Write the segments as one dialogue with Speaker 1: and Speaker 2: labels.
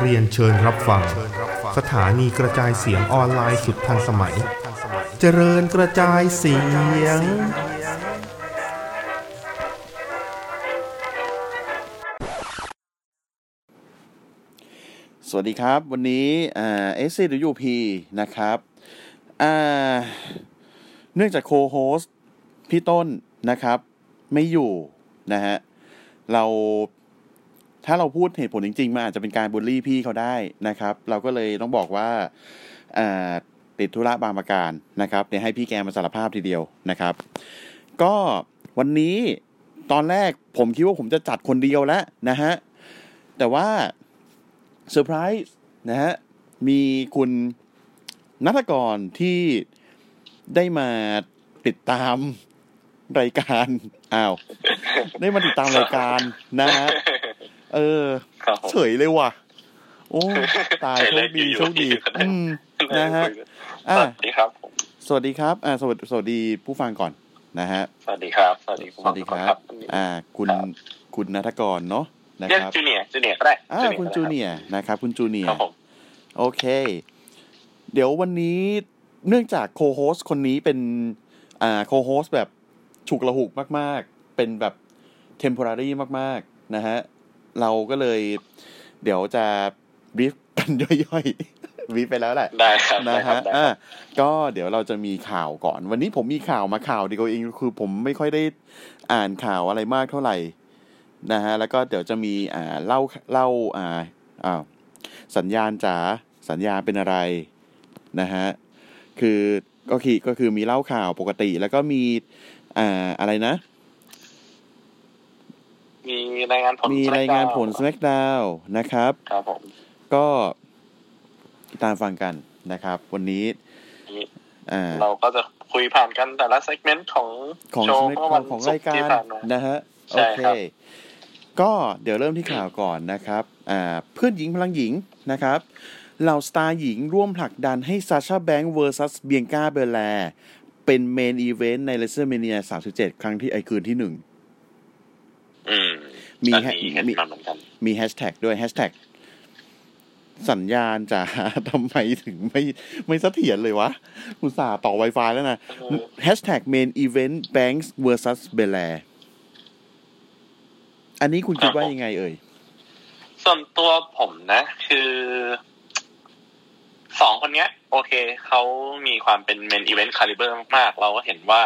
Speaker 1: เรียนเชิญรับฟัง สถานีกระจายเสียงออนไลน์สุดทันสมัย เจริญกระจายเสียง
Speaker 2: สวัสดีครับ วันนี้อ่า SCWP นะครับอ่าเนื่องจากโคโฮสพี่ต้นนะครับ ไม่อยู่นะฮะเราถ้าเราพูดเหตุผลจริงๆมันอาจจะเป็นการบูลลี่พี่เขาได้นะครับ เราก็เลยต้องบอกว่าติดธุระบางประการนะครับเดี๋ยวให้พี่แกมาสารภาพทีเดียวนะครับ ก็วันนี้ตอนแรกผมคิดว่าผมจะจัดคนเดียวแล้วนะฮะแต่ว่าเซอร์ไพรส์นะฮะมีคุณนัทกรที่ได้มาติดตาม รายการอ้าวได้มาติดตามรายการนะฮะเออ
Speaker 3: ครับผม
Speaker 2: เฉยเลยว่ะ โอ้ตาย
Speaker 3: เฉย
Speaker 2: โช
Speaker 3: เลย
Speaker 2: คดี
Speaker 3: อยู่ๆ
Speaker 2: โชคดี
Speaker 3: อยู่ๆ
Speaker 2: อืมนะฮะ
Speaker 3: ส
Speaker 2: อะ
Speaker 3: วัสดีครับผม
Speaker 2: สวัสดีครับอ่าสวัสดีสวัสดีผู้ฟังก่อนนะฮะ
Speaker 3: สวัสดีครับ สวัสดี
Speaker 2: สวัสดีครับ อ่า คุณ
Speaker 3: ครับ
Speaker 2: คุณนัทกรเนาะนะ
Speaker 3: เรียก
Speaker 2: ครับ
Speaker 3: จูเนียร์จูเนียร์ก็ได้
Speaker 2: อ่าคุณจูเนียร์นะครับคุณจูเนีย
Speaker 3: ครับ
Speaker 2: ร์
Speaker 3: ผม
Speaker 2: โอเค เดี๋ยววันนี้เนื่องจากโคโฮสคนนี้เป็น อ่าโคโฮสแบบ ฉุกละหุกมาก ๆ เป็นแบบ temporary มาก ๆ นะฮะ เราก็เลยเดี๋ยวจะบรีฟกันย่อยๆบรีฟไปแล้วแหละ
Speaker 3: ได้ครับ
Speaker 2: นะ
Speaker 3: ได้ครั
Speaker 2: ฮะ
Speaker 3: บได้
Speaker 2: อ่า
Speaker 3: ครับ
Speaker 2: ก็เดี๋ยวเราจะมีข่าวก่อน วันนี้ผมมีข่าวมาข่าวเดียวเองคือผมไม่ค่อยได้อ่านข่าวอะไรมากเท่าไหร่นะฮะ แล้วก็เดี๋ยวจะมีอ่าเล่าเล่าอ่าอ้าวสัญญาณจ๋าสัญญาณเป็นอะไรนะฮะ คือก็คือก็คือมีเล่าข่าวปกติ แล้วก็มี อ่าอะไรนะ
Speaker 3: มีรายงานผล
Speaker 2: มีรายงานผล
Speaker 3: ส
Speaker 2: SmackDown นะครับ
Speaker 3: ครับผม
Speaker 2: ก็ติดตามฟังกันนะครับ วันนี้
Speaker 3: นี่
Speaker 2: อ่า
Speaker 3: เราก็จะคุยผ่านกันแต่ละเซกเมนต์ของ
Speaker 2: ของ
Speaker 3: โชว์
Speaker 2: Smack-
Speaker 3: เมื่อวัน
Speaker 2: ของ
Speaker 3: ศุ
Speaker 2: ราย
Speaker 3: กร์
Speaker 2: กา
Speaker 3: ที่
Speaker 2: ร
Speaker 3: ผ่านมา
Speaker 2: นะฮะโอ
Speaker 3: ใช่
Speaker 2: ค
Speaker 3: รับ
Speaker 2: ก็เดี๋ยวเริ่มที่ข่าวก่อนนะครับ อ่า เพื่อนหญิงพลังหญิงนะครับเหล่า star หญิงร่วมผลักดันให้ Sasha Banks versus Bianca Belair เป็น main event ใน WrestleMania 37ครั้งที่ไอ้คืนที่หนึ่ง
Speaker 3: อืม
Speaker 2: มี
Speaker 3: อัน
Speaker 2: แฮะ
Speaker 3: นี้เห็น
Speaker 2: มี
Speaker 3: มาเหมือนกัน
Speaker 2: มีแฮชแท็กด้วยแฮชแท็กสัญญาณจะทำไมถึงไม่ไม่เสถียรเลยวะอุตส่าห์ต่อ Wi-Fi แล้วนะ
Speaker 3: อืม
Speaker 2: แฮชแท็ก main event Banks versus Belair อันนี้คุณคิดว่ายังไงเอ่ย
Speaker 3: ส่วนตัวผมนะ คือ สองคนเนี้ย โอเคเขามีความเป็น main event caliber มากๆ เราก็เห็นว่า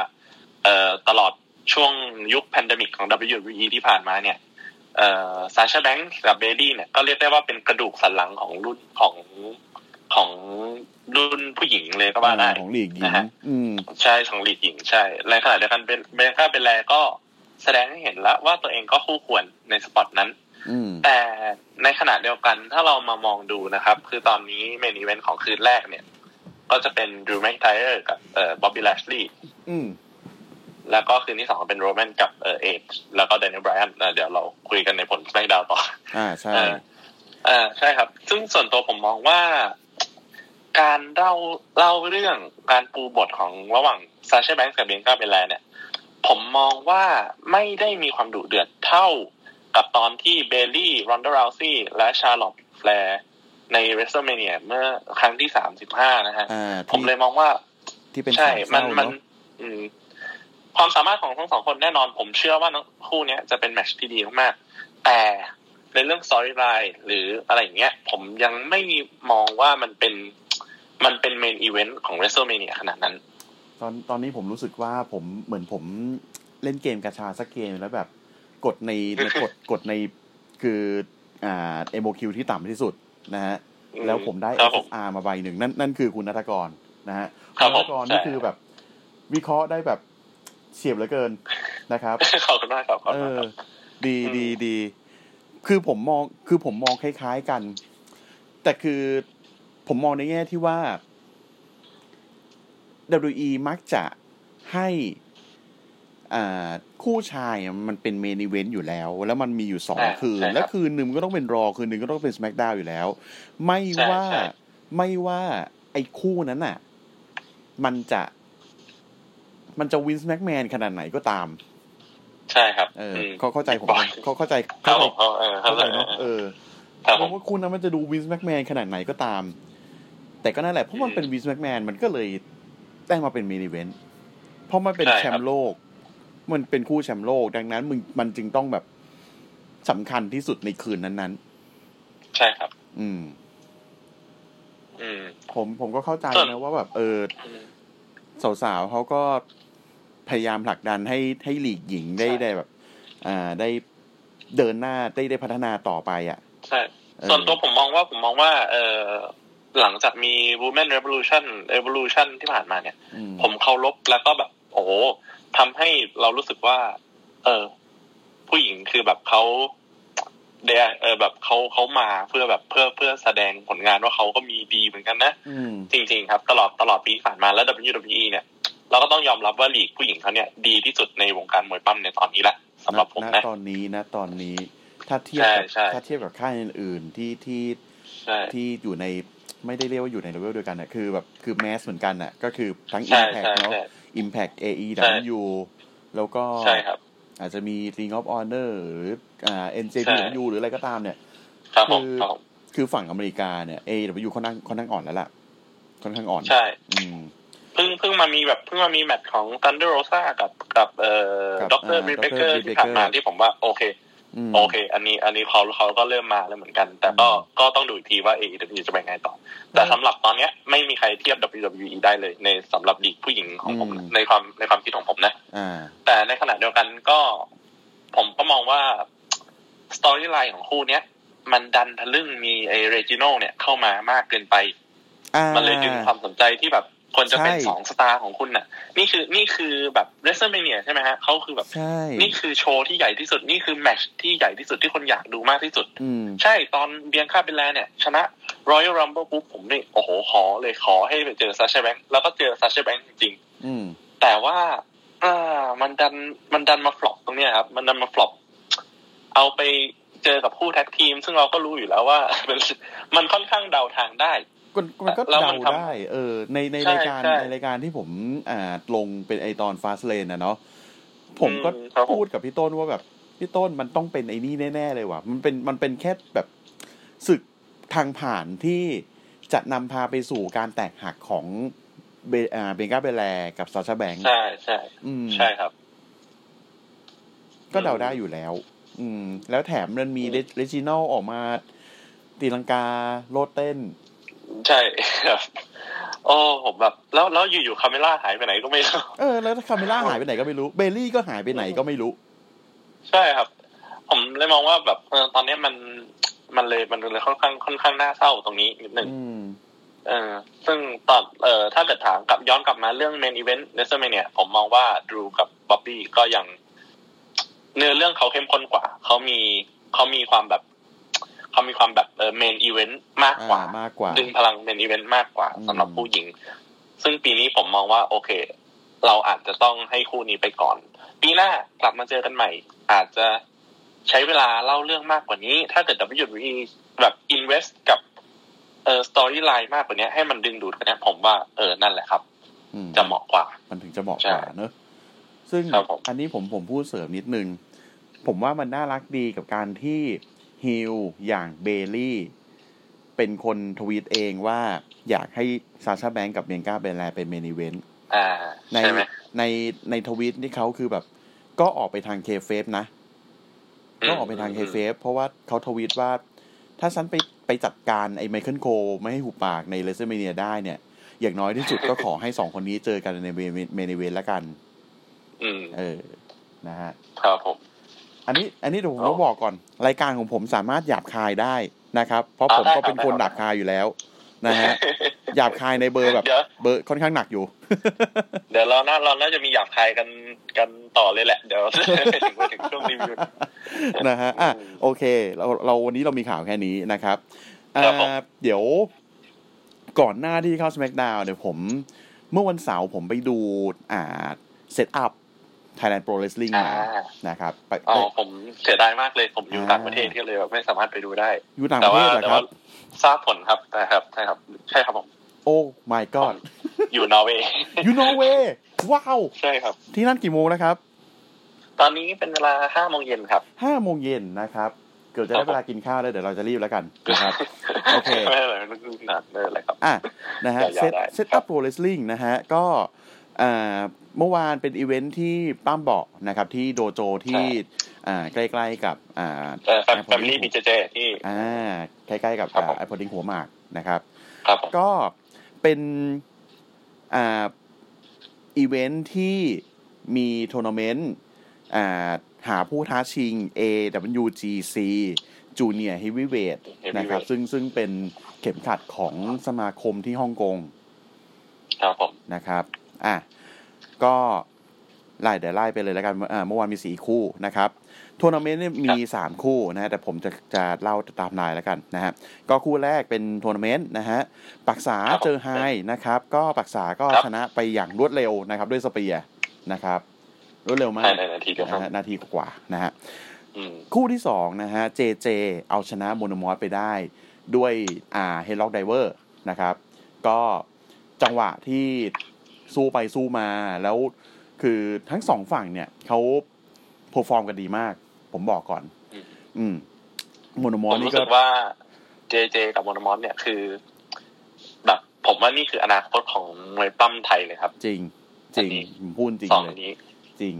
Speaker 3: เอ่อตลอดช่วงยุค pandemic ของ WWE ที่ผ่านมาเนี่ยเอ่อ Sasha Banks กับ Bayley เนี่ยก็เรียกได้ว่าเป็นกระดูกสันหลังของรุ่นของของรุ่นผู้หญิงเลยก็ว่าได้
Speaker 2: ของลีกหญิง
Speaker 3: นะฮะ
Speaker 2: อืม
Speaker 3: ใช่ของลีกหญิงใช่ในขณะเดียวกัน Bianca Belair ก็แสดงให้เห็นแล้วว่าตัวเองก็คู่ควรใน spot นั้น
Speaker 2: อืม
Speaker 3: แต่ในขณะเดียวกันถ้าเรามามองดูนะครับ คือตอนนี้ main event ของคืนแรกเนี่ย ก็จะเป็นดูแม c ไทเออร์กับเอ่อ Bobby Lashley
Speaker 2: อืม
Speaker 3: แล้วก็คืนที่สองก็เป็นโรแมนกับเอ่อเอจแล้วก็เดนิ e ไบรอันเดี๋ยวเราคุยกันในผลส c k กดาวต่อ
Speaker 2: อ่าใช่
Speaker 3: เอออ่าใช่ครับ ซึ่งส่วนตัวผมมองว่าการเล่าเล่าเรื่องการปูบทของระหว่างซาเช a แบงค์กับเบียงกาเบลแลเนี่ย ผมมองว่าไม่ได้มีความดุเดือดเท่า กับตอนที่เบลลี่รอนเดอร์ราซี่และชาร์ลอตแฟร์ในเรสเ l เมเนียเมื่อครั้งที่สามสิบห้านะฮะ
Speaker 2: อ่า
Speaker 3: ผม
Speaker 2: ที่
Speaker 3: เลยมองว่า
Speaker 2: ที่เป็น
Speaker 3: ใช่
Speaker 2: สาม
Speaker 3: มัน
Speaker 2: เศร้า
Speaker 3: มัน
Speaker 2: เนาะ
Speaker 3: อืมความสามารถของทั้งสองคนแน่นอน ผมเชื่อว่าทั้งคู่เนี้ยจะเป็นแมตช์ที่ดีมากๆแต่ในเรื่อง storyline หรืออะไรอย่างเงี้ย ผมยังไม่มองว่ามันเป็นมันเป็น main event ของ w r e s t l e m a n i a ขนาดนั้น
Speaker 2: ตอนตอนนี้ผมรู้สึกว่าผมเหมือนผมเล่นเกมกาชาสักเกมแล้วแบบ กดในในกดกดในคืออ่าเอโมคิวที่ต่ำที่สุดนะฮะ
Speaker 3: อืม
Speaker 2: แล้วผมได้
Speaker 3: ครับผม
Speaker 2: SSR มาใบหนึ่งนั่นนั่นคือคุณนัทกรนะฮะ
Speaker 3: ครับคุ
Speaker 2: ณนัทกร
Speaker 3: ผม
Speaker 2: นี่
Speaker 3: ใช่
Speaker 2: คือแบบ วิเคราะห์ได้แบบเฉียบเหลือเกินนะครับ
Speaker 3: ขอบคุณมากครับขอบ
Speaker 2: เอ
Speaker 3: คุณมาก
Speaker 2: อ
Speaker 3: ครับ
Speaker 2: ดี
Speaker 3: อืม
Speaker 2: ดีดีคือผมมองคือผมมองคล้าย ๆกัน แต่คือผมมองในแง่ที่ว่า WE มักจะให้อ่า คู่ชายอะมันเป็นเมนอีเวนต์อยู่แล้ว แล้วมันมีอยู่สอง
Speaker 3: อ่า
Speaker 2: คืน
Speaker 3: ใช่ครับ
Speaker 2: แล้วคืนหนึ่งมันก็ต้องเป็นรอคืนหนึ่งก็ต้องเป็น SmackDown อยู่แล้ว ไม่
Speaker 3: ใช่
Speaker 2: ว่า
Speaker 3: ใช่
Speaker 2: ไม่ว่าไอ้คู่นั้นน่ะ มันจะ มันจะ Vince McMahon ขนาดไหนก็ตาม
Speaker 3: ใช่ครับ
Speaker 2: เออ เขาเข้าใจผม
Speaker 3: บอย
Speaker 2: เขาเข้าใจ
Speaker 3: ครั
Speaker 2: เข้าใจ
Speaker 3: ผมเออเข้า
Speaker 2: เข้า
Speaker 3: ใจ
Speaker 2: ใจเนาะเออ
Speaker 3: ครับผมเพ
Speaker 2: ราะว่าคุณนะมันจะดู Vince McMahon ขนาดไหนก็ตาม แต่ก็นั่นแหละเพราะมันเป็น Vince McMahon มันก็เลยได้มาเป็น main event เพราะมันเป็นแช
Speaker 3: ครับ
Speaker 2: มป์โลกใช่ครับ มันเป็นคู่แชมป์โลก ดังนั้นมึงมันจึงต้องแบบสำคัญที่สุดในคืนนั้น
Speaker 3: ใช่ครับ
Speaker 2: ๆอืม
Speaker 3: อืม
Speaker 2: ผมผมก็เข้าใจ
Speaker 3: ส่วน
Speaker 2: นะว่าแบบเออ
Speaker 3: อืม
Speaker 2: สาวๆเขาก็พยายามผลักดันให้ให้ลีกหญิงได้
Speaker 3: ใช่
Speaker 2: ได้แบบ อ่าได้เดินหน้าได้ได้พัฒนาต่อไปอะ
Speaker 3: ใช่
Speaker 2: เออ
Speaker 3: ส่วนตัวผมมองว่าผมมองว่า เออหลังจากมี Women Revolution Evolution ที่ผ่านมาเนี่ย
Speaker 2: อืม
Speaker 3: ผมเคารพแล้วก็แบบ โอ้โห ทำให้เรารู้สึกว่า เออ ผู้หญิงคือแบบเขาเดเออแบบเขาเขามาเพื่อแบบเพื่อเพื่อแสดงผลงานว่าเขาก็มีดีเหมือนกันนะ
Speaker 2: อืม
Speaker 3: จริง ๆ ครับ ตลอดตลอดปีที่ผ่านมาแล้ว WWE เนี่ย เราก็ต้องยอมรับว่าลีกผู้หญิงเขาเนี่ย ดีที่สุดในวงการมวยปั้มในตอนนี้แหละสำหรับผม
Speaker 2: ณ
Speaker 3: นะ
Speaker 2: ตอนนี้นะตอนนี้ ถ้าเทียบ
Speaker 3: ใช่
Speaker 2: กับ
Speaker 3: ใช่
Speaker 2: ถ้าเทียบกับค่ายอื่น ๆ ที่ที่
Speaker 3: ใช่
Speaker 2: ที่อยู่ในไม่ได้เรียกว่าอยู่ในเลเวลเดียวกันอะคือแบบคือแมสเหมือนกันอะ ก็คือทั้ง
Speaker 3: ใช่
Speaker 2: Impact
Speaker 3: ใช่
Speaker 2: เนาะ
Speaker 3: ใช่
Speaker 2: Impact AEW
Speaker 3: ใช่
Speaker 2: แล้วก็
Speaker 3: ใช่ครับ
Speaker 2: อาจจะมี Ring of Honor หรืออ่า
Speaker 3: ใช่
Speaker 2: NJPW หรืออะไรก็ตามเนี่ย
Speaker 3: ครับผม
Speaker 2: คือ
Speaker 3: ครับผม
Speaker 2: คือฝั่งอเมริกาเนี่ย AW ค่อนข้างค่อนข้างอ่อนแล้วล่ะ ค่อนข้างอ่อน
Speaker 3: ใช่
Speaker 2: อืม
Speaker 3: เพิ่งเพิ่งมามีแบบเพิ่งมามีแมตช์ของ Thunder Rosa กับกับเอ่อ
Speaker 2: กับ
Speaker 3: ด็อกเตอร์
Speaker 2: อ่า
Speaker 3: บีเบเกอ
Speaker 2: Dr.
Speaker 3: ร์
Speaker 2: Britt
Speaker 3: ที่ผ่านมา
Speaker 2: Baker
Speaker 3: ที่ผมว่า โอเค
Speaker 2: อืม
Speaker 3: โอเค อันนี้อันนี้เขาเขาก็เริ่มมาแล้วเหมือนกัน แต่ก็
Speaker 2: อืม
Speaker 3: ก็ต้องดูอีกทีว่า AEW จะเป็นไงต่อ แต่สำหรับตอนเนี้ยไม่มีใครเทียบ WWE ได้เลย ในสำหรับลีกผู้หญิงของผม
Speaker 2: อืม
Speaker 3: ในความในความคิดของผมนะ
Speaker 2: อ่า
Speaker 3: แต่ในขณะเดียวกันก็ ผมก็มองว่า storyline ของคู่เนี้ยมันดันทะลึ่งมีไอเรจิโนเนี่ยเข้ามามากเกินไป
Speaker 2: อ่า
Speaker 3: มันเลยดึงความสนใจที่แบบ ควรจะเป็น
Speaker 2: ใช่
Speaker 3: สอง star ของคุณน่ะ นี่คือนี่คือแบบ WrestleMania ใช่ไหมฮะเขาคือแบบ
Speaker 2: ใช่
Speaker 3: นี่คือโชว์ที่ใหญ่ที่สุดนี่คือแมตช์ที่ใหญ่ที่สุดที่คนอยากดูมากที่สุด
Speaker 2: อืม
Speaker 3: ใช่ตอน Bianca Belair เนี่ย ชนะ Royal Rumble ปุ๊บผมนี่ โอ้โห ขอเลยขอให้ไปเจอ Sasha Banks แล้วก็เจอ Sasha Banks จริง
Speaker 2: อืม
Speaker 3: ๆแต่ว่าอ่ามันดันมันดันมา flop ตรงเนี้ยครับ มันดันมา flop เอาไปเจอกับคู่ tag team ซึ่งเราก็รู้อยู่แล้วว่ามันมันค่อนข้างเดาทางได้
Speaker 2: ก็
Speaker 3: แล้วมันก็
Speaker 2: เดา
Speaker 3: มันทาง
Speaker 2: ได้ เออ ในใน
Speaker 3: ใช่
Speaker 2: รายการ
Speaker 3: ใช่
Speaker 2: ในรายการที่ผมอ่าลงเป็นไอ้ตอน Fastlane นะเนาะผมก็
Speaker 3: อืมครับผม
Speaker 2: พูดกับพี่ต้นว่าแบบพี่ต้นมันต้องเป็นไอ้นี่แน่ ๆ เลยว่ะ มันเป็นมันเป็นแค่แบบศึกทางผ่านที่จะนำพาไปสู่การแตกหักของเบอ่า Bianca Belair กับ Sasha Banks
Speaker 3: ใช่ใช่
Speaker 2: อืม
Speaker 3: ใช่ครับ
Speaker 2: ก็เดาได้อยู่แล้ว อืม แล้วแถมมันมี
Speaker 3: อืม
Speaker 2: Reginald ออกมาตีลังกาโลดเต้น
Speaker 3: ใช่ครับโอ้ผมแบบ แล้วแล้วอยู่ๆ Carmella หายไปไหนก็ไม่รู้
Speaker 2: เออแล้ว Carmella หายไปไหนก็ไม่รู้ Bayley ก็หายไปไหนก็ไม่รู้
Speaker 3: ใช่ครับ ผมเลยมองว่าแบบเออตอนนี้มันมันเลยมันเลยค่อนข้างค่อนข้างน่าเศร้าตรงนี้นิดนึง
Speaker 2: อืม
Speaker 3: เออซึ่งตอนเอ่อถ้าเกิดถามกลับย้อนกลับมาเรื่อง main event WrestleMania ผมมองว่าดรูกับบ๊อบบี้ก็ยัง เนื้อเรื่องเขาเข้มข้นกว่า เขามีเขามีความแบบ เขามีความแบบเออ main event มากกว่า
Speaker 2: อ่า มากกว่า
Speaker 3: ดึงพลัง main event มากกว่า
Speaker 2: อืม
Speaker 3: สำหรับผู้หญิง ซึ่งปีนี้ผมมองว่า โอเค เราอาจจะต้องให้คู่นี้ไปก่อน ปีหน้ากลับมาเจอกันใหม่ อาจจะใช้เวลาเล่าเรื่องมากกว่านี้ ถ้าเกิด WWE แบบ invest กับเอ่อ storyline มากกว่านี้ให้มันดึงดูดกว่านี้ผมว่าเออนั่นแหละครับ
Speaker 2: อืม
Speaker 3: จะเหมาะกว่า
Speaker 2: มันถึงจะเหมาะ
Speaker 3: ใช่
Speaker 2: กว่าเนอะซึ่ง
Speaker 3: ครับผม
Speaker 2: อันนี้ผมผมพูดเสริมนิดนึง ผมว่ามันน่ารักดีกับการที่ heel อย่างเบลลี่ เป็นคนทวีตเองว่าอยากให้ Sasha Banks กับ Bianca Belair เป็น main event
Speaker 3: อ่า
Speaker 2: ใน
Speaker 3: ใช่ไหม
Speaker 2: ในในทวีตที่เขาคือแบบ ก็ออกไปทาง kayfabe นะ ก็ออกไปทาง kayfabe เพราะว่าเขาทวีตว่า ถ้าฉันไปไปจัดการไอ้ Michael Cole ไม่ให้หุบปากใน WrestleMania ได้เนี่ย อย่างน้อยที่สุดก็ขอให้สองคนนี้เจอกันใน main event แล้วกัน
Speaker 3: อืม
Speaker 2: เออ นะฮะ
Speaker 3: ครับผม
Speaker 2: อันนี้อันนี้เดี๋ยวผม
Speaker 3: อ๋อ
Speaker 2: ต้องบอกก่อน รายการของผมสามารถหยาบคายได้นะครับ เพราะ
Speaker 3: อ่า
Speaker 2: ผม
Speaker 3: ได้
Speaker 2: ครับ ได้
Speaker 3: ครับ ก็เป็น
Speaker 2: คน
Speaker 3: ได้
Speaker 2: ห
Speaker 3: ครั
Speaker 2: ยา
Speaker 3: บ
Speaker 2: บคายอยู่แล้วนะฮะหยาบคายในเบอร์แบบ
Speaker 3: เดี๋ยว
Speaker 2: เบอร์ค่อนข้างหนักอยู่
Speaker 3: เดี๋ยวเราน่าเราน่าจะมีหยาบคายกันกันต่อเลยแหละ เดี๋ยวไปถึงไปถึงช่วงรีวิว
Speaker 2: นะฮะอะ
Speaker 3: อืม
Speaker 2: โอเค เราเราวันนี้เรามีข่าวแค่นี้นะครับ
Speaker 3: ครับผม
Speaker 2: อ่าเดี๋ยวก่อนหน้าที่เข้า SmackDown เดี๋ยวผม เมื่อวันเสาร์ผมไปดูอ่า Setup Thailand Pro Wrestling
Speaker 3: อ่า
Speaker 2: มานะครับไป
Speaker 3: อ๋อ
Speaker 2: ไป
Speaker 3: ผมเสียดายมากเลยผมอยู่
Speaker 2: อ่า
Speaker 3: ต่างประเทศก็เลยแบบไม่สามารถไปดูได้
Speaker 2: อยู่ต่างป
Speaker 3: แต่
Speaker 2: ระเท
Speaker 3: ว่า
Speaker 2: ศเหรอ
Speaker 3: แต่
Speaker 2: ครั
Speaker 3: ว่า
Speaker 2: บ
Speaker 3: ทราบผลครับใช่ครับใช่ครับใช่ครับผม
Speaker 2: โอ้ my god
Speaker 3: อยู่นอร์เวย์
Speaker 2: you Norway ว้าว
Speaker 3: ใช่ครับ
Speaker 2: ที่นั่นกี่โมงนะครับ
Speaker 3: ตอนนี้เป็นเวลาห้าโมงเย็นครับ
Speaker 2: ห้าโมงเย็นนะครับ เกือบจะได้เวลากินข้าวแล้วเดี๋ยวเราจะรีบแล้วกันนะครับโอเค
Speaker 3: ไม่เป็นไรไม่เป็นไรไม่เป็นไรครับ
Speaker 2: อะนะฮะ
Speaker 3: ยาวๆ
Speaker 2: เซต
Speaker 3: ได้
Speaker 2: เซตอัพโปรเลสลิงนะฮะก็อ่า เมื่อวานเป็นอีเวนท์ที่ป้ามบอกนะครับ ที่โดโจที่อ่าใกล้ๆกับอ่า
Speaker 3: เออ Family BJJ ที่
Speaker 2: อ่าใกล้ๆกับ
Speaker 3: ครับผม
Speaker 2: ไอพอดิ้งหัวหมากนะครับ
Speaker 3: ครับผม
Speaker 2: ก็เป็นอ่าอีเวนท์ที่มีทัวร์นาเมนต์อ่าหาผู้ท้าชิง AWGC Junior Heavyweight นะครับ ซึ่งซึ่งเป็นเข็มขัดของสมาคมที่ฮ่องกง
Speaker 3: ครับผม
Speaker 2: นะครับ อะก็ไล่เดี๋ยวไล่ไปเลยแล้วกันอ่าเมื่อวานมีสี่คู่นะครับทัวร์นาเมนต์เนี่ยมีสามคู่นะฮะแต่ผมจะจะเล่าตามรายแล้วกันนะฮะก็คู่แรกเป็นทัวร์นาเมนต์นะฮะปักษาเจอไฮนะครับ ก็ปักษาก็ชนะไปอย่างรวดเร็วนะครับ ด้วย spear นะครับ รวดเร็วมา
Speaker 3: ภายในนาทีเดียวครั
Speaker 2: นะฮะนาทีกว่าๆนะฮะ
Speaker 3: อืม
Speaker 2: คู่ที่สองนะฮะเจเจเอาชนะโมโนมอสไปได้ด้วยอ่า headlock driver นะครับ ก็จังหวะที่ สู้ไปสู้มา แล้วคือทั้งสองฝั่งเนี่ยเขา perform กันดีมาก ผมบอกก่อน
Speaker 3: อืม
Speaker 2: อืมโมโนมอสนี่
Speaker 3: รู้สึกว่าเจเจกับโมโนมอสเนี่ยคือ แบบผมว่านี่คืออนาคตของมวยปล้ำไทยเลยครับ
Speaker 2: จริง จริง
Speaker 3: อันนี้
Speaker 2: ผมพูดจริง
Speaker 3: สอง
Speaker 2: เลย
Speaker 3: นี้
Speaker 2: จริง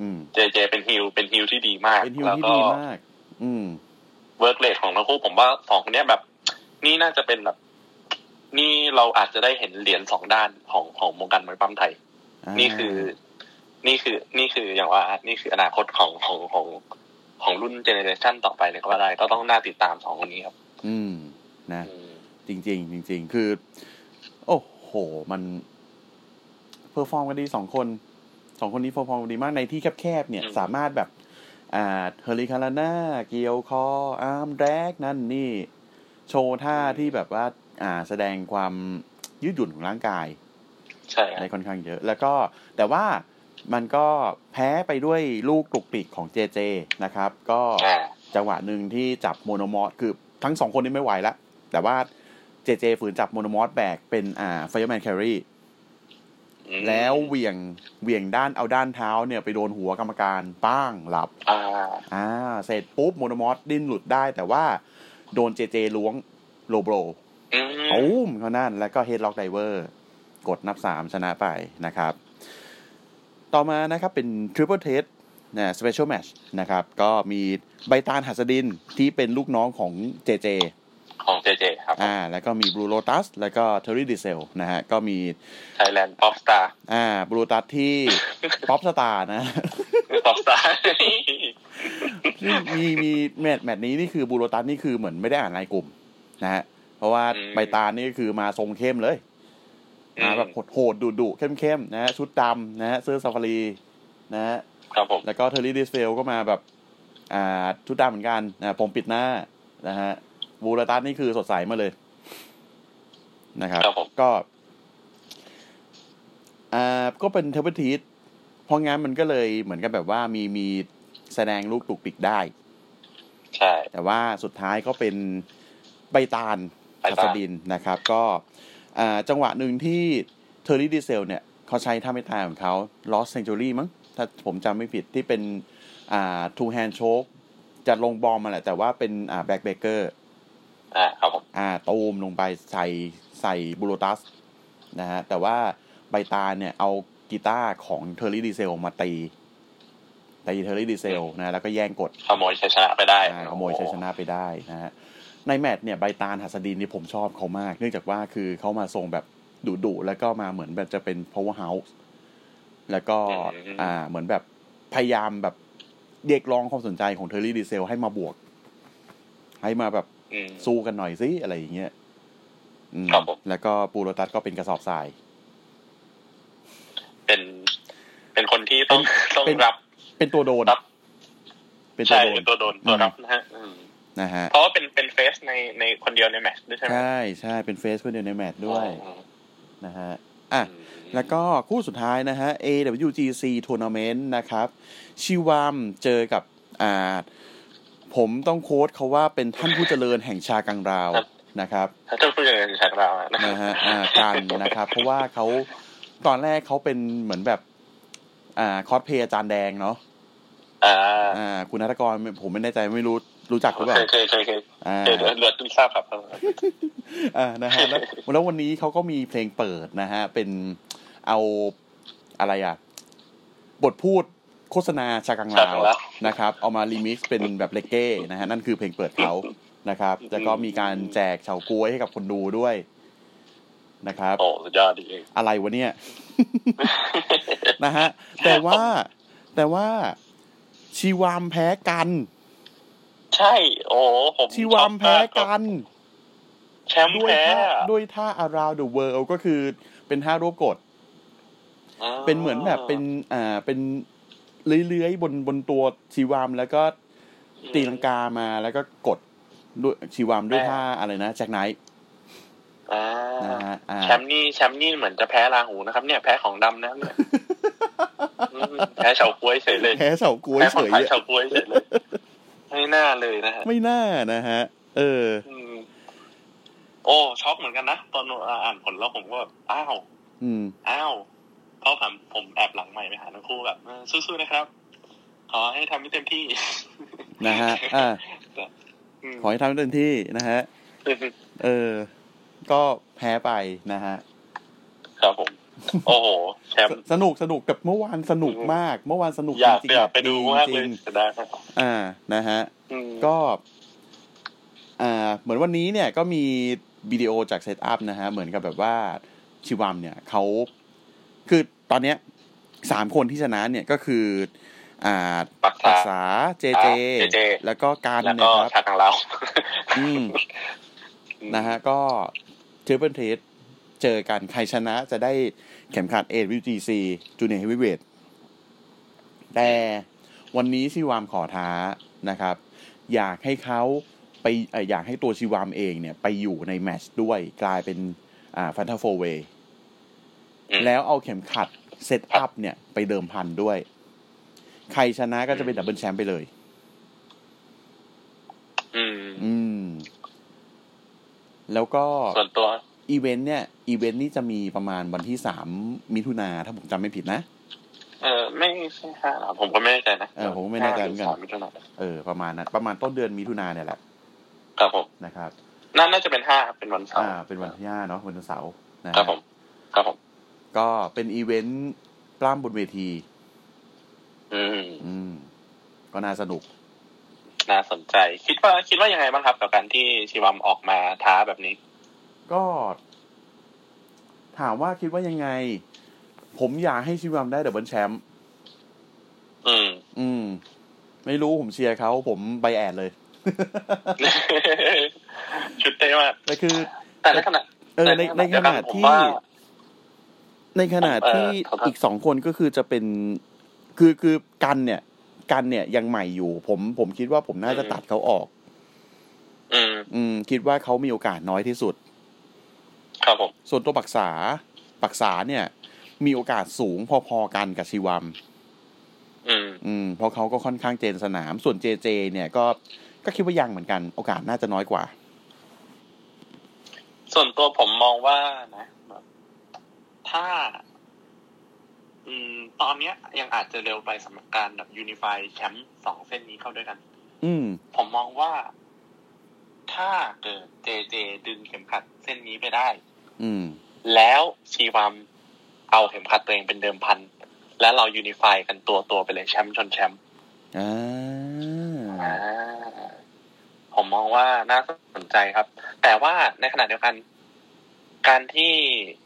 Speaker 2: อืม
Speaker 3: เจเจเป็น heel เป็น heel ที่ดีมาก
Speaker 2: เป็นฮิว
Speaker 3: แล้ว
Speaker 2: ที่
Speaker 3: ก็
Speaker 2: ดีมาก อืม
Speaker 3: work rate ของทั้งคู่ผมว่าสองคนเนี้ยแบบ นี่น่าจะเป็นแบบ นี่เราอาจจะได้เห็นเหรียญสองด้านของของวงการมวยปล้ำไทย นี่คือ นี่คือ นี่คืออย่างว่า นี่คืออนาคตของของของของรุ่น generation ต่อไปเลยก็ว่าได้ ก็ต้องน่าติดตามสองคนนี้ครับ
Speaker 2: อืม นะ
Speaker 3: อืม
Speaker 2: จริงจริงๆจริงๆคือ โอ้โห มัน perform กันดีสองคนสองคนนี้ perform กันดีมากในที่แคบๆเนี่ย
Speaker 3: อืม
Speaker 2: สามารถแบบอ่า hurricanrana เกี่ยวคอ arm drag นั่นนี่ โชว์ท่าที่แบบว่าอ่า แสดงความยืดหยุ่นของร่างกาย
Speaker 3: ใช่ครับ
Speaker 2: อะไรค่อนข้างเยอะ แล้วก็แต่ว่ามันก็แพ้ไปด้วยลูกตุกติกของเจเจนะครับ ก็
Speaker 3: อ่า
Speaker 2: จังหวะหนึ่งที่จับโมโนมอสคือทั้งสองคนนี้ไม่ไหวแล้วแต่ว่าเจเจฝืนจับโมโนมอสแบกเป็นอ่า fireman carry
Speaker 3: อืม
Speaker 2: แล้วเหวี่ยงเหวี่ยงด้านเอาด้านเท้าเนี่ยไปโดนหัวกรรมการป้างหลับ
Speaker 3: อ่า
Speaker 2: อ่าเสร็จปุ๊บโมโนมอสดิ้นหลุดได้ แต่ว่าโดนเจเจล้วง low blow
Speaker 3: อืม
Speaker 2: ตุ้มเขานั่น แล้วก็ headlock driver กดนับสามชนะไปนะครับ ต่อมานะครับเป็น triple threatนะ special match นะครับ ก็มีใบตาลหัสดินที่เป็นลูกน้องของเจเจ
Speaker 3: ของเจเจครับ
Speaker 2: อ่า แล้วก็มีบลูโ ลตัส แล้วก็เทอร์รี่ดีเซลนะฮะ ก็มี
Speaker 3: ไทยแลนด์ป๊อปสตาร์
Speaker 2: อ่า บลูโลตัสที่ป๊อปสตาร์นะ
Speaker 3: ป๊อปสตาร์
Speaker 2: มีมีแมตช์แมตช์นี้นี่คือบลูโ o ตัสนี่คือเหมือนไม่ได้อ่านไลน์กลุ่มนะฮะเพ ราะว่า
Speaker 3: อืม
Speaker 2: ใบตาลนี่ก็คือมาทรงเข้มเลยมาแบบโหดๆดุๆเข้มๆนะฮะชุดดำนะฮะเสื้อซาฟารี นะฮะ
Speaker 3: ครับผม
Speaker 2: แล้วก็เทอร์รี่ดิสเฟลก็มาแบบ อ่า ชุดดำเหมือนกันนะผมปิดหน้านะฮะบลูโลตัสนี่คือสดใสมาเลย นะครับ
Speaker 3: ครับผม
Speaker 2: ก็อ่าก็เป็น triple threat เพราะงั้นมันก็เลยเหมือนกับแบบว่ามีมีแสดงลูกตุกติกได้
Speaker 3: ใช่
Speaker 2: แต่ว่าสุดท้ายก็เป็นใบตาล
Speaker 3: ใบตาล
Speaker 2: อัสดินนะครับ ก็อ่าจังหวะหนึ่งที่เทอร์รี่ดีเซลเนี่ยเขาใช้ท่าไม่ตายของเขา Lost Century มั้งถ้าผมจำไม่ผิดที่เป็นอ่า two hand choke จะลง bomb มาแหละแต่ว่าเป็นอ่า backbreaker อ่า
Speaker 3: ครับผม
Speaker 2: อ่าตูมลงไปใส่ใส่บูโรตัสนะฮะแต่ว่าใบตาลเนี่ยเอากีตาร์ของเทอร์รี่ดีเซลมาตีตีเทอร์รี่ดีเซลนะแล้วก็แย่งกด
Speaker 3: ขโมยชัยชนะไปได้
Speaker 2: อ่าขโมยชัยชนะไปได้นะฮะ ในแมตช์เนี่ยใบตาลหัสดินนี่ผมชอบเขามาก เนื่องจากว่าคือเขามาทรงแบบดุดุๆแล้วก็มาเหมือนแบบจะเป็น power house แล้วก็อ่าเหมือนแบบพยายามแบบเรียกร้องความสนใจของเทอร์รี่ดีเซลให้มาบวก ให้มาแบบ
Speaker 3: อืม
Speaker 2: สู้กันหน่อยสิอะไรอย่างเงี้ยอืม
Speaker 3: ครับผม
Speaker 2: แล้วก็บูโรตัสก็เป็นกระสอบทราย
Speaker 3: เป็น เป็นคนที่ต้องต้อง
Speaker 2: เป็น
Speaker 3: รับ
Speaker 2: เป็นตัวโดน
Speaker 3: รับ
Speaker 2: เป็นตัว
Speaker 3: ใช่
Speaker 2: โดน
Speaker 3: เป็นตัวโดนตัวรับนะฮะอืม
Speaker 2: นะฮะ
Speaker 3: เพราะว่าเป็นเป็น face ในในคนเดียวในแมตช์ด้วยใช่ไหม
Speaker 2: ใช่ใช่เป็นเฟสคนเดียวในแมตช์ด้วย
Speaker 3: อืม
Speaker 2: นะฮะอะ
Speaker 3: อืม
Speaker 2: แล้วก็คู่สุดท้ายนะฮะ AWGC Tournament นะครับ ชิวามเจอกับอ่าผมต้องโค้ดเขาว่าเป็นท่านผู้เจริญแห่งชากังราวนะครับ
Speaker 3: ถ้าจะพูดอย่างนี้ฉากเราอะนะ
Speaker 2: นะฮะอ่ากันนะครับ เพราะว่าเขาตอนแรกเขาเป็นเหมือนแบบอ่าคอสเพย์อาจารย์แดงเนาะ
Speaker 3: อ่า
Speaker 2: อ่าคุณนัทกรผมไม่แน่ใจไม่รู้ รู้จักหรือเปล่า
Speaker 3: เคยเคยเคยเคย
Speaker 2: อ่า
Speaker 3: เคยเดือดเดือดทราบครับ
Speaker 2: อ่านะฮะแล้วแล้ววันนี้เขาก็มีเพลงเปิดนะฮะ เป็นเอาอะไรอะ บทพูดโฆษณาชากังราว
Speaker 3: ชากังราว
Speaker 2: นะครับ เอามารีมิกซ์เป็นแบบเร็กเก้นะฮะ นั่นคือเพลงเปิดเขานะครับแล้วก็มีการแจกเฉาก๊วยให้กับคนดูด้วยนะครับ
Speaker 3: โอ้สุดยอดดี
Speaker 2: อะไรวะเนี่ยนะฮะแต่ว่าแต่ว่าชีวามแพ้กัน
Speaker 3: ใช่ โอ้ผม
Speaker 2: ชีวามแพ้กัน
Speaker 3: แชมป์
Speaker 2: ด้วย
Speaker 3: แพ้
Speaker 2: ท่า
Speaker 3: อะ
Speaker 2: ด้วยท่า around the world ก็คือเป็นท่ารวบกดาเป็นเหมือนแบบเป็นอ่าเป็นเลื้อยๆบนบนตัวชีวามแล้วก็ตีลังกามาแล้วก็กดด้วยชีวามด้วยท่าอะไรนะแจ็คไนท์
Speaker 3: อ่า
Speaker 2: นะฮะอ่า
Speaker 3: แชมป์นี่แชมป์นี่เหมือนจะแพ้ราหูนะครับ เนี่ยแพ้ของดำนะเนี่ยอืมแพ้เฉาก้วยเฉยเลย
Speaker 2: แพ้เสากล้วย
Speaker 3: แพ้ค
Speaker 2: เฉ
Speaker 3: น
Speaker 2: ย
Speaker 3: ขาย
Speaker 2: อะ
Speaker 3: เฉาก้วยเฉยเลย ไม่น่าเลยนะฮะ
Speaker 2: ไม่น่านะฮะ เออ
Speaker 3: อืมโอ้ช็อกเหมือนกันนะตอนอ่านผลแล้วผมก็แบบอ้าว
Speaker 2: อืม
Speaker 3: อ้าวเขาถามผมแอบหลังใหม่ไปหาทั้งคู่แบบเออสู้ๆนะครับขอให้ทำให้เต็มที่
Speaker 2: นะฮะอ่า
Speaker 3: อืม
Speaker 2: ขอให้ทำให้เต็มที่นะฮะเออ ก็แพ้ไปนะฮะ
Speaker 3: ครับผม โอ้โหแชมป์
Speaker 2: สนุกสนุกกับเมื่อวานสนุกมาก เมื่อวานสนุก
Speaker 3: อยาก
Speaker 2: จริงๆ
Speaker 3: อยากไปดู
Speaker 2: จริง
Speaker 3: มากเลย
Speaker 2: จริง
Speaker 3: จะได้ครับ
Speaker 2: อ่านะฮะ
Speaker 3: อืม
Speaker 2: ก็อ่าเหมือนวันนี้เนี่ยก็มีวิดีโอจากเซตอัพนะฮะ เหมือนกับแบบว่าชิวามเนี่ยเขาคือตอนเนี้ยสามคนที่ชนะเนี่ยก็คือ อ่า
Speaker 3: ปัก
Speaker 2: ปัก
Speaker 3: ษา
Speaker 2: ษาเจเจ
Speaker 3: อ่า JJ
Speaker 2: แล้วก็การ
Speaker 3: แล้ว
Speaker 2: นะ
Speaker 3: ก็
Speaker 2: ครับ
Speaker 3: ชากังเรา
Speaker 2: อืมนะฮะ ก็เทเบิลเทส เจอกันใครชนะจะได้เข็มขัด AWGC Junior Heavyweight แต่วันนี้ชิวามขอท้านะครับ อยากให้เขาไปเอ่ออยากให้ตัวชิวามเองเนี่ย ไปอยู่ในแมตช์ด้วยกลายเป็นอ่าฟันทัฟโฟเว
Speaker 3: อืม
Speaker 2: แล้วเอาเข็มขัด SETUP เนี่ย ไปเดิมพันด้วย ใครชนะก็จะเป็น double แชมป์ไปเลย
Speaker 3: อืม
Speaker 2: อืม แล้วก็
Speaker 3: ส่วนตัว
Speaker 2: อีเวนต์เนี่ยอีเวนต์นี่จะมีประมาณวันที่สามมิถุนาถ้าผมจำไม่ผิดนะ
Speaker 3: เออไม่ใช่ห้าหรอผมก็ไม่แน่ใจนะ
Speaker 2: เออผมก็ไม่แน่ใจเหมือนกัน
Speaker 3: ห้ารือสามมิถุนายน
Speaker 2: เออประมาณนั้นประมาณต้นเดือนมิถุนาเนี่ยแหละ
Speaker 3: ครับผม
Speaker 2: นะครับ
Speaker 3: น่าน่าจะเป็นห้าครับเป็นวันเสา
Speaker 2: อ่า
Speaker 3: ร์
Speaker 2: เป็นวันที่ห้าเนาะวันเสาร์นะฮะ
Speaker 3: ครับผมครับผม
Speaker 2: ก็เป็นอีเวนต์ปล้ำบนเวที
Speaker 3: อืม
Speaker 2: อืม ก็น่าสนุก
Speaker 3: น่าสนใจ คิดว่าคิดว่ายังไงบ้างครับกับการที่ชิวามออกมาท้าแบบนี้
Speaker 2: ก็ ถามว่าคิดว่ายังไง ผมอยากให้ชิวามได้ double แชมป์
Speaker 3: อืม
Speaker 2: อืม ไม่รู้ผมเชียร์เขาผมไปแอดเลย
Speaker 3: ชุดเต้มาก
Speaker 2: แต่คือ
Speaker 3: แต่ในขณะ
Speaker 2: เออในในขณะ
Speaker 3: ผม
Speaker 2: ที่
Speaker 3: ว่า
Speaker 2: ในขณะที่
Speaker 3: เออครับ
Speaker 2: อีกสองคนก็คือจะเป็น คือคือกันเนี่ย กันเนี่ยยังใหม่อยู่ ผมผมคิดว่าผมน่าจะตัดเขาออก
Speaker 3: อืม
Speaker 2: อืมคิดว่าเขามีโอกาสน้อยที่สุด
Speaker 3: ครับผม
Speaker 2: ส่วนตัวปักษาปักษาเนี่ย มีโอกาสสูงพอๆกันกับชีวัม
Speaker 3: อืม
Speaker 2: อืมเพราะเขาก็ค่อนข้างเจนสนาม ส่วนเจเจ เนี่ยก็ก็คิดว่ายังเหมือนกัน โอกาสน่าจะน้อยกว่า
Speaker 3: ส่วนตัวผมมองว่านะแบบถ้า อืม ตอนเนี้ย ยังอาจจะเร็วไปสำหรับการแบบยูนิฟายแชมป์สองเส้นนี้เข้าด้วยกัน
Speaker 2: อืม
Speaker 3: ผมมองว่า ถ้าเกิดเจเจ ดึงเข็มขัดเส้นนี้ไปได้
Speaker 2: อืม
Speaker 3: แล้วชีวามเอาเข็มขัดตัวเองเป็นเดิมพัน แล้วเรายูนิฟายกันตัวตัวๆไปเลยแชมป์ชนแชมป์
Speaker 2: อ่า
Speaker 3: อ่าผมมองว่าน่าสนใจครับ แต่ว่าในขณะเดียวกัน การที่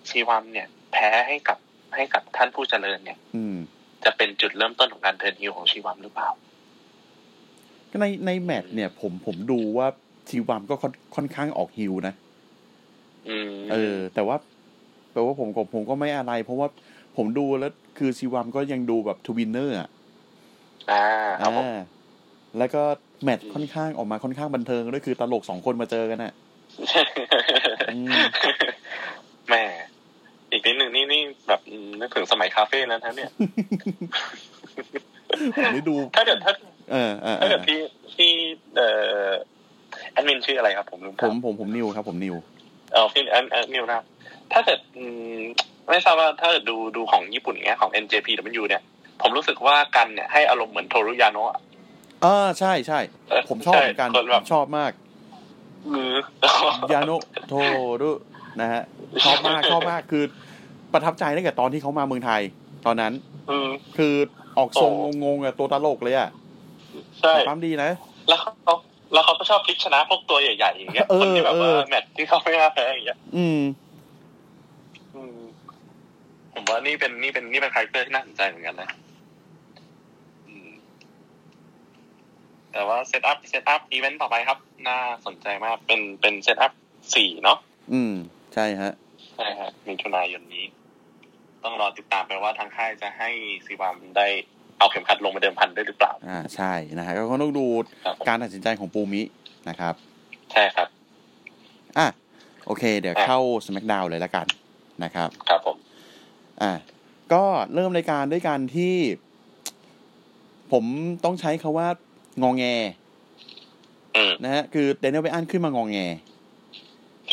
Speaker 3: ชีวัมเนี่ย แพ้ให้กับให้กับท่านผู้เจริญเนี่ย
Speaker 2: อืม
Speaker 3: จะเป็นจุดเริ่มต้นของการเทิร์นฮิลของชีวัมหรือเปล่า
Speaker 2: ในในแมตช์เนี่ย ผมผมดูว่าชิวามก็ค่อนค่อนข้างออกฮิวนะ
Speaker 3: อืม
Speaker 2: เออ แต่ว่าแปลว่าผมก็ผมก็ไม่อะไร เพราะว่าผมดูแล้วคือชิวามก็ยังดูแบบ winner อะ
Speaker 3: อ่าครับผม
Speaker 2: อ่าแล้วก็แมตช์ค่อนข้างออกมาค่อนข้างบันเทิงด้วยคือตลกสองคนมาเจอกันอะอืม
Speaker 3: แหม่อีกนิดหนึ่งนี่นี่แบบอืมนึกถึงสมัยคาเฟ่แล้วนะเนี่ย
Speaker 2: ผมได้ดู
Speaker 3: ถ้าเกิดถ้า
Speaker 2: เออเออเอ
Speaker 3: ถ้าเกิ
Speaker 2: อ
Speaker 3: ดที่ที่เอ่อแอดมินชื่ออะไรครับผมลืม
Speaker 2: ผ
Speaker 3: ถาม
Speaker 2: มผมผมนิวครับ ผมนิว
Speaker 3: เออพี่แอดแอดมิวนะถ้าเกิดอืมไม่ทราบว่าถ้าเกิดดูดูของญี่ปุ่นเงี้ยของ NJPW เนี่ย ผมรู้สึกว่ากันเนี่ยให้อารมณ์เหมือนโทรุยาโนะอะ
Speaker 2: อ่าใช่ใช่
Speaker 3: เออ
Speaker 2: ผมชอบ
Speaker 3: ใช่
Speaker 2: เหมือนกัน
Speaker 3: คนแบบ
Speaker 2: ชอบมาก
Speaker 3: มือ
Speaker 2: ยาโนะโทรุนะฮะชอบมากชอบมากคือประทับใจตั้งแต่ตอนที่เขามาเมืองไทย ตอนนั้น
Speaker 3: อืม
Speaker 2: คือออกทรง
Speaker 3: โอ้
Speaker 2: งงๆอะตัวตลกเลยอะ
Speaker 3: ใช่
Speaker 2: ปั๊มดีนะ
Speaker 3: แล้วเขา แล้วเขาก็ชอบพลิกชนะพวกตัวใหญ่ๆอย่างเงี้ย
Speaker 2: เออ
Speaker 3: คนที่แบบว่า
Speaker 2: เออ
Speaker 3: แมตช์ที่เขาไม่น่าแพ้อย่างเงี้ย
Speaker 2: อืม
Speaker 3: อืมผมว่านี่เป็นนี่เป็นนี่เป็น character ที่น่าสนใจเหมือนกันนะอืมแต่ว่า SETUP SETUP event ต่อไปครับ น่าสนใจมากเป็นเป็น SETUPสี่เนาะ
Speaker 2: อืม ใช่ฮะ
Speaker 3: ใช่ครับมิถุนายนนี้ ต้องรอติดตามไปว่าทางค่ายจะให้ซีวามได้ เอาเข็มขัดลงมาเดิมพันด้วยหรือเปล่า
Speaker 2: อ่าใช่นะฮะก็ต้องดู
Speaker 3: ครับผม
Speaker 2: การตัดสินใจของปูมินะครับ
Speaker 3: ใช่ครับ
Speaker 2: อะโอเค เดี๋ยว
Speaker 3: อะ
Speaker 2: เข้า SmackDown เลยละกันนะครับ
Speaker 3: ครับผม
Speaker 2: อะก็เริ่มรายการด้วยการที่ ผมต้องใช้คาว่างองแง
Speaker 3: อืม
Speaker 2: นะฮะคือเดนเนลไปอันขึ้นมางองแง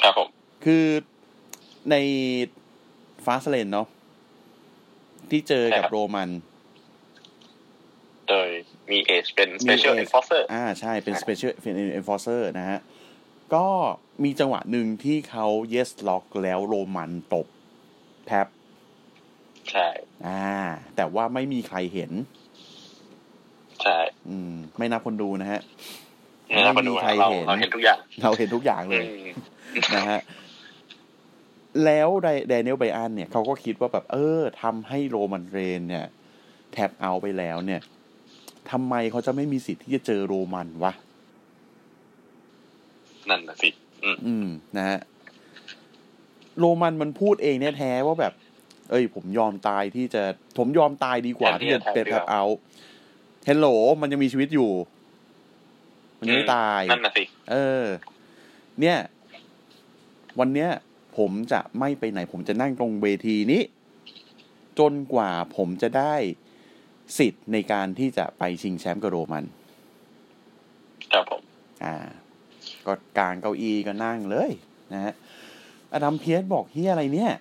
Speaker 3: ครับผม
Speaker 2: คือในฟาสเลนเนาะที่เจอกับ
Speaker 3: ใช่ครับ
Speaker 2: โรมัน
Speaker 3: โดยมีเอชเป็น
Speaker 2: มี
Speaker 3: special
Speaker 2: Edge
Speaker 3: enforcer
Speaker 2: อ่าใช่เป็น
Speaker 3: อะ
Speaker 2: special enforcer นะฮะ ก็มีจังหวะหนึ่งที่เขา yes lock แล้วโรมันตบแท็บ
Speaker 3: ใช่
Speaker 2: อ่า แต่ว่าไม่มีใครเห็น
Speaker 3: ใช่
Speaker 2: อืม ไม่นับคนดูนะฮะ
Speaker 3: เนี่ยเรามาดู
Speaker 2: ไม่มีใคร
Speaker 3: เรา
Speaker 2: เห็น
Speaker 3: เราเห็นทุกอย่าง
Speaker 2: เราเห็นทุกอย่างเลย
Speaker 3: อืม
Speaker 2: นะฮะแล้วไดแดเนียลไบอันเนี่ยเขาก็คิดว่าแบบเออทำให้โรมันเรนเนี่ย แท็บเอาไปแล้วเนี่ย ทำไมเขาจะไม่มีสิทธิ์ที่จะเจอโรมันวะ
Speaker 3: นั่นนะสิอืม
Speaker 2: อืมนะฮะโรมันมันพูดเองเนี่ยแท้ว่าแบบ เอ้ย ผมยอมตายที่จะ ผมยอมตายดีกว่าที่จะเป็นแท็บเอาเฮลโหลมันยังมีชีวิตอยู่ มันยังไม่ตาย
Speaker 3: นั่นนะสิ
Speaker 2: เออ เนี่ย วันเนี้ย ผมจะไม่ไปไหน ผมจะนั่งตรงเวทีนี้ จนกว่าผมจะได้ สิทธิ์ในการที่จะไปชิงแชมป์กับโรมัน
Speaker 3: ครับผม
Speaker 2: อ่า ก็กลางเก้าอี้ก็นั่งเลยนะฮะอดัมเพียสบอกเฮียอะไรเนี่ย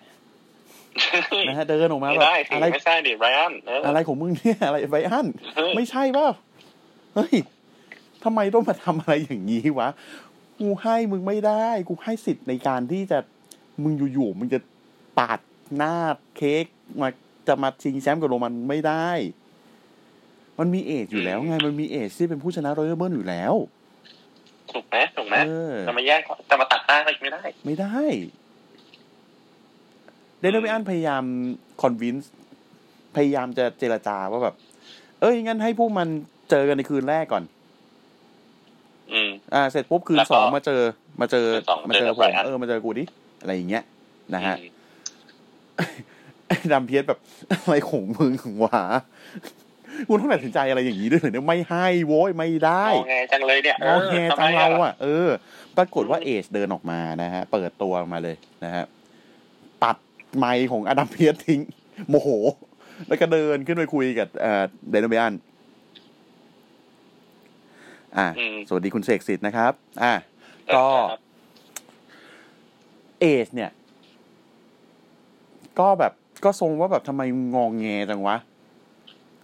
Speaker 2: นะฮะเดินออกมา
Speaker 3: ไม่
Speaker 2: แบบ
Speaker 3: ได้สิ
Speaker 2: อะไร
Speaker 3: ไม่ใช่ดิไรอันเอออ
Speaker 2: อะไรของมึงเนี่ยอะไรไบอัน
Speaker 3: เฮ้ย
Speaker 2: ไม่ใช่เปล่าเฮ้ยทำไมต้องมาทำอะไรอย่างนี้วะกูให้มึงไม่ได้ กูให้สิทธิ์ในการที่จะมึงอยู่ๆมึงจะปาดหน้าเค้กมาจะมาชิงแชมป์กับโรมันไม่ได้ มันมีเอจอยู่แล้วไงมันมีเอจที่เป็นผู้ชนะ Royal Rumble อยู่แล้ว
Speaker 3: ถูกไหมถูกไหม
Speaker 2: เออ
Speaker 3: จะมาแยกจะมาตัดหน้าอะไรไม่ได้
Speaker 2: ไม่ได้เดนเวอันพยายาม convince พยายามจะเจรจาว่าแบบ เอ้ยงั้นให้พวกมันเจอกันในคืนแรกก่อน
Speaker 3: อืม
Speaker 2: อ่า เสร็จปุ๊บคืน
Speaker 3: แล้วก็
Speaker 2: สองมาเจอ มาเจอ
Speaker 3: คืนสอง
Speaker 2: มา
Speaker 3: เจ
Speaker 2: เจ
Speaker 3: อ
Speaker 2: อ
Speaker 3: กับ
Speaker 2: ผม
Speaker 3: Bryan
Speaker 2: เออมาเจอกูดิอะไรอย่างเงี้ยนะฮะ
Speaker 3: อืม
Speaker 2: ไอ้ดำเพียสแบบอะไรของมึงของวะ คุณต้องตัดสินใจอะไรอย่างนี้ด้วยเหรอเนี่ยไม่ให้โว้ยไม่ได้
Speaker 3: เอาไงจังเลยเนี่ย
Speaker 2: โอเค
Speaker 3: ทำ
Speaker 2: จั
Speaker 3: ไม
Speaker 2: งเราอะเออ ปรากฏว่าเอชเดินออกมานะฮะ เปิดตัวออกมาเลยนะฮะปัดไมค์ของอดัมเพียสทิ้ง โมโห แล้วก็เดินขึ้นไปคุยกับเอ่อเดนเบียนอ่า
Speaker 3: อืม
Speaker 2: สวัสดีคุณเสกสิทธิ์นะครับ อ่าก็
Speaker 3: ครับ
Speaker 2: เอชเนี่ย ก็แบบก็ทรงว่าแบบทำไมงองแงจังวะ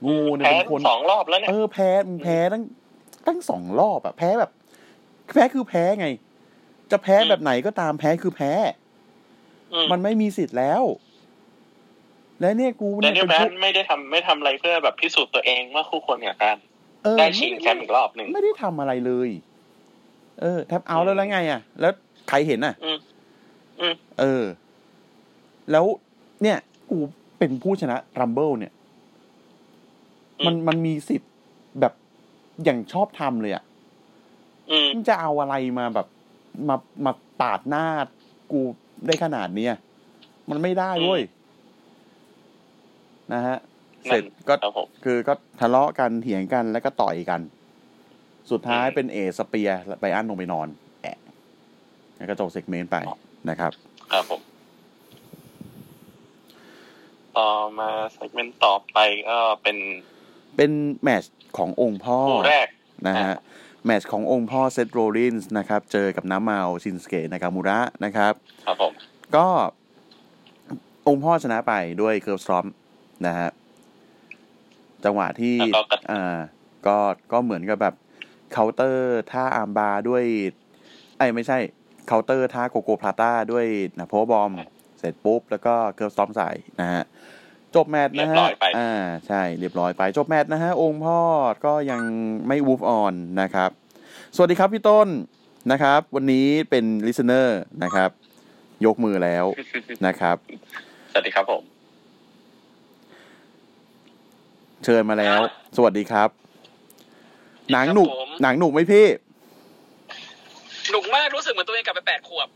Speaker 2: งูเนี่ย
Speaker 3: แพ้
Speaker 2: เป็นคน
Speaker 3: สองรอบแล้วเนี่ย
Speaker 2: เออแพ้มึงแพ้ตั้งตั้งสองรอบอะแพ้แบบ แพ้คือแพ้ไง จะแพ้
Speaker 3: อืม
Speaker 2: แบบไหนก็ตามแพ้คือแพ้
Speaker 3: ม
Speaker 2: มันไม่มีสิทธิ์แล้ว และเนี่ยกู
Speaker 3: แด
Speaker 2: เนี่ย
Speaker 3: เนียล
Speaker 2: เป็น
Speaker 3: แบ
Speaker 2: ผู้
Speaker 3: นไม่ได้ทำไม่ทำอะไรเพื่อแบบพิสูจน์ตัวเองว่าคู่ควรกับการ
Speaker 2: เออ
Speaker 3: ได้
Speaker 2: ไม่
Speaker 3: ชิง
Speaker 2: ได้
Speaker 3: แชมป์อีกรอบหนึ่ง
Speaker 2: ไม่ได้ทำอะไรเลย เออแทบเอาแล้วแล้วไงอะแล้วใครเห็นอะ
Speaker 3: อืมอืม
Speaker 2: เออ แล้วเนี่ย กูเป็นผู้ชนะรัมเบิลเนี่ย มันมันมีสิทธิ์แบบอย่างชอบทำเลยอะ
Speaker 3: อืม
Speaker 2: มึงจะเอาอะไรมาแบบมามาปาดหน้ากูได้ขนาดเนี้ยมันไม่ได้เว้ยนะฮะ เสร็จก็
Speaker 3: ครับผม
Speaker 2: คือก็ทะเลาะกันเถียงกันแล้วก็ต่อยกัน สุดท้าย
Speaker 3: อืม
Speaker 2: เป็น Edge spear Bryan ลงไปนอน แอะแล้วก็จบ segment ไปนะครับ
Speaker 3: ครับผม ต่อมา segment ต่อไปก็เป็น
Speaker 2: เป็นแมตช์ขององค์พ่อ
Speaker 3: คู่แรก
Speaker 2: นะฮะแมตช์ขององค์พ่อ Seth Rollins นะครับ เจอกับน้ำเมาชินสุเกะนากามูระนะครับ
Speaker 3: ครับผม
Speaker 2: ก็องค์พ่อชนะไปด้วย curb stomp นะฮะจังหวะที่
Speaker 3: แล้วก็กระ
Speaker 2: อ่าก็ก็เหมือนกับแบบเคาน์เตอร์ท่า armbar ด้วย ไอ้ยไม่ใช่เคาน์เตอร์ท่า gogoplata ด้วยนะ powerbomb เสร็จปุ๊บ แล้วก็ curb stomp ใส่นะฮะ จบแมตช์นะ
Speaker 3: เรียบร้
Speaker 2: ฮะ
Speaker 3: อยไป
Speaker 2: อ่าใช่เรียบร้อยไปจบแมตช์นะฮะองค์พ่อก็ยังไม่ move on นะครับ สวัสดีครับพี่ต้นนะครับ วันนี้เป็น listener นะครับ ยกมือแล้วนะครับ
Speaker 3: สวัสดีครับผม
Speaker 2: เชิญมาแล้ว สวัสดีครับ หนังหนุก
Speaker 4: ครับผม
Speaker 2: หนังหนุกไหมพี่
Speaker 4: หนุกมากรู้สึกเหมือนตัวเองกลับไปแปดขวบ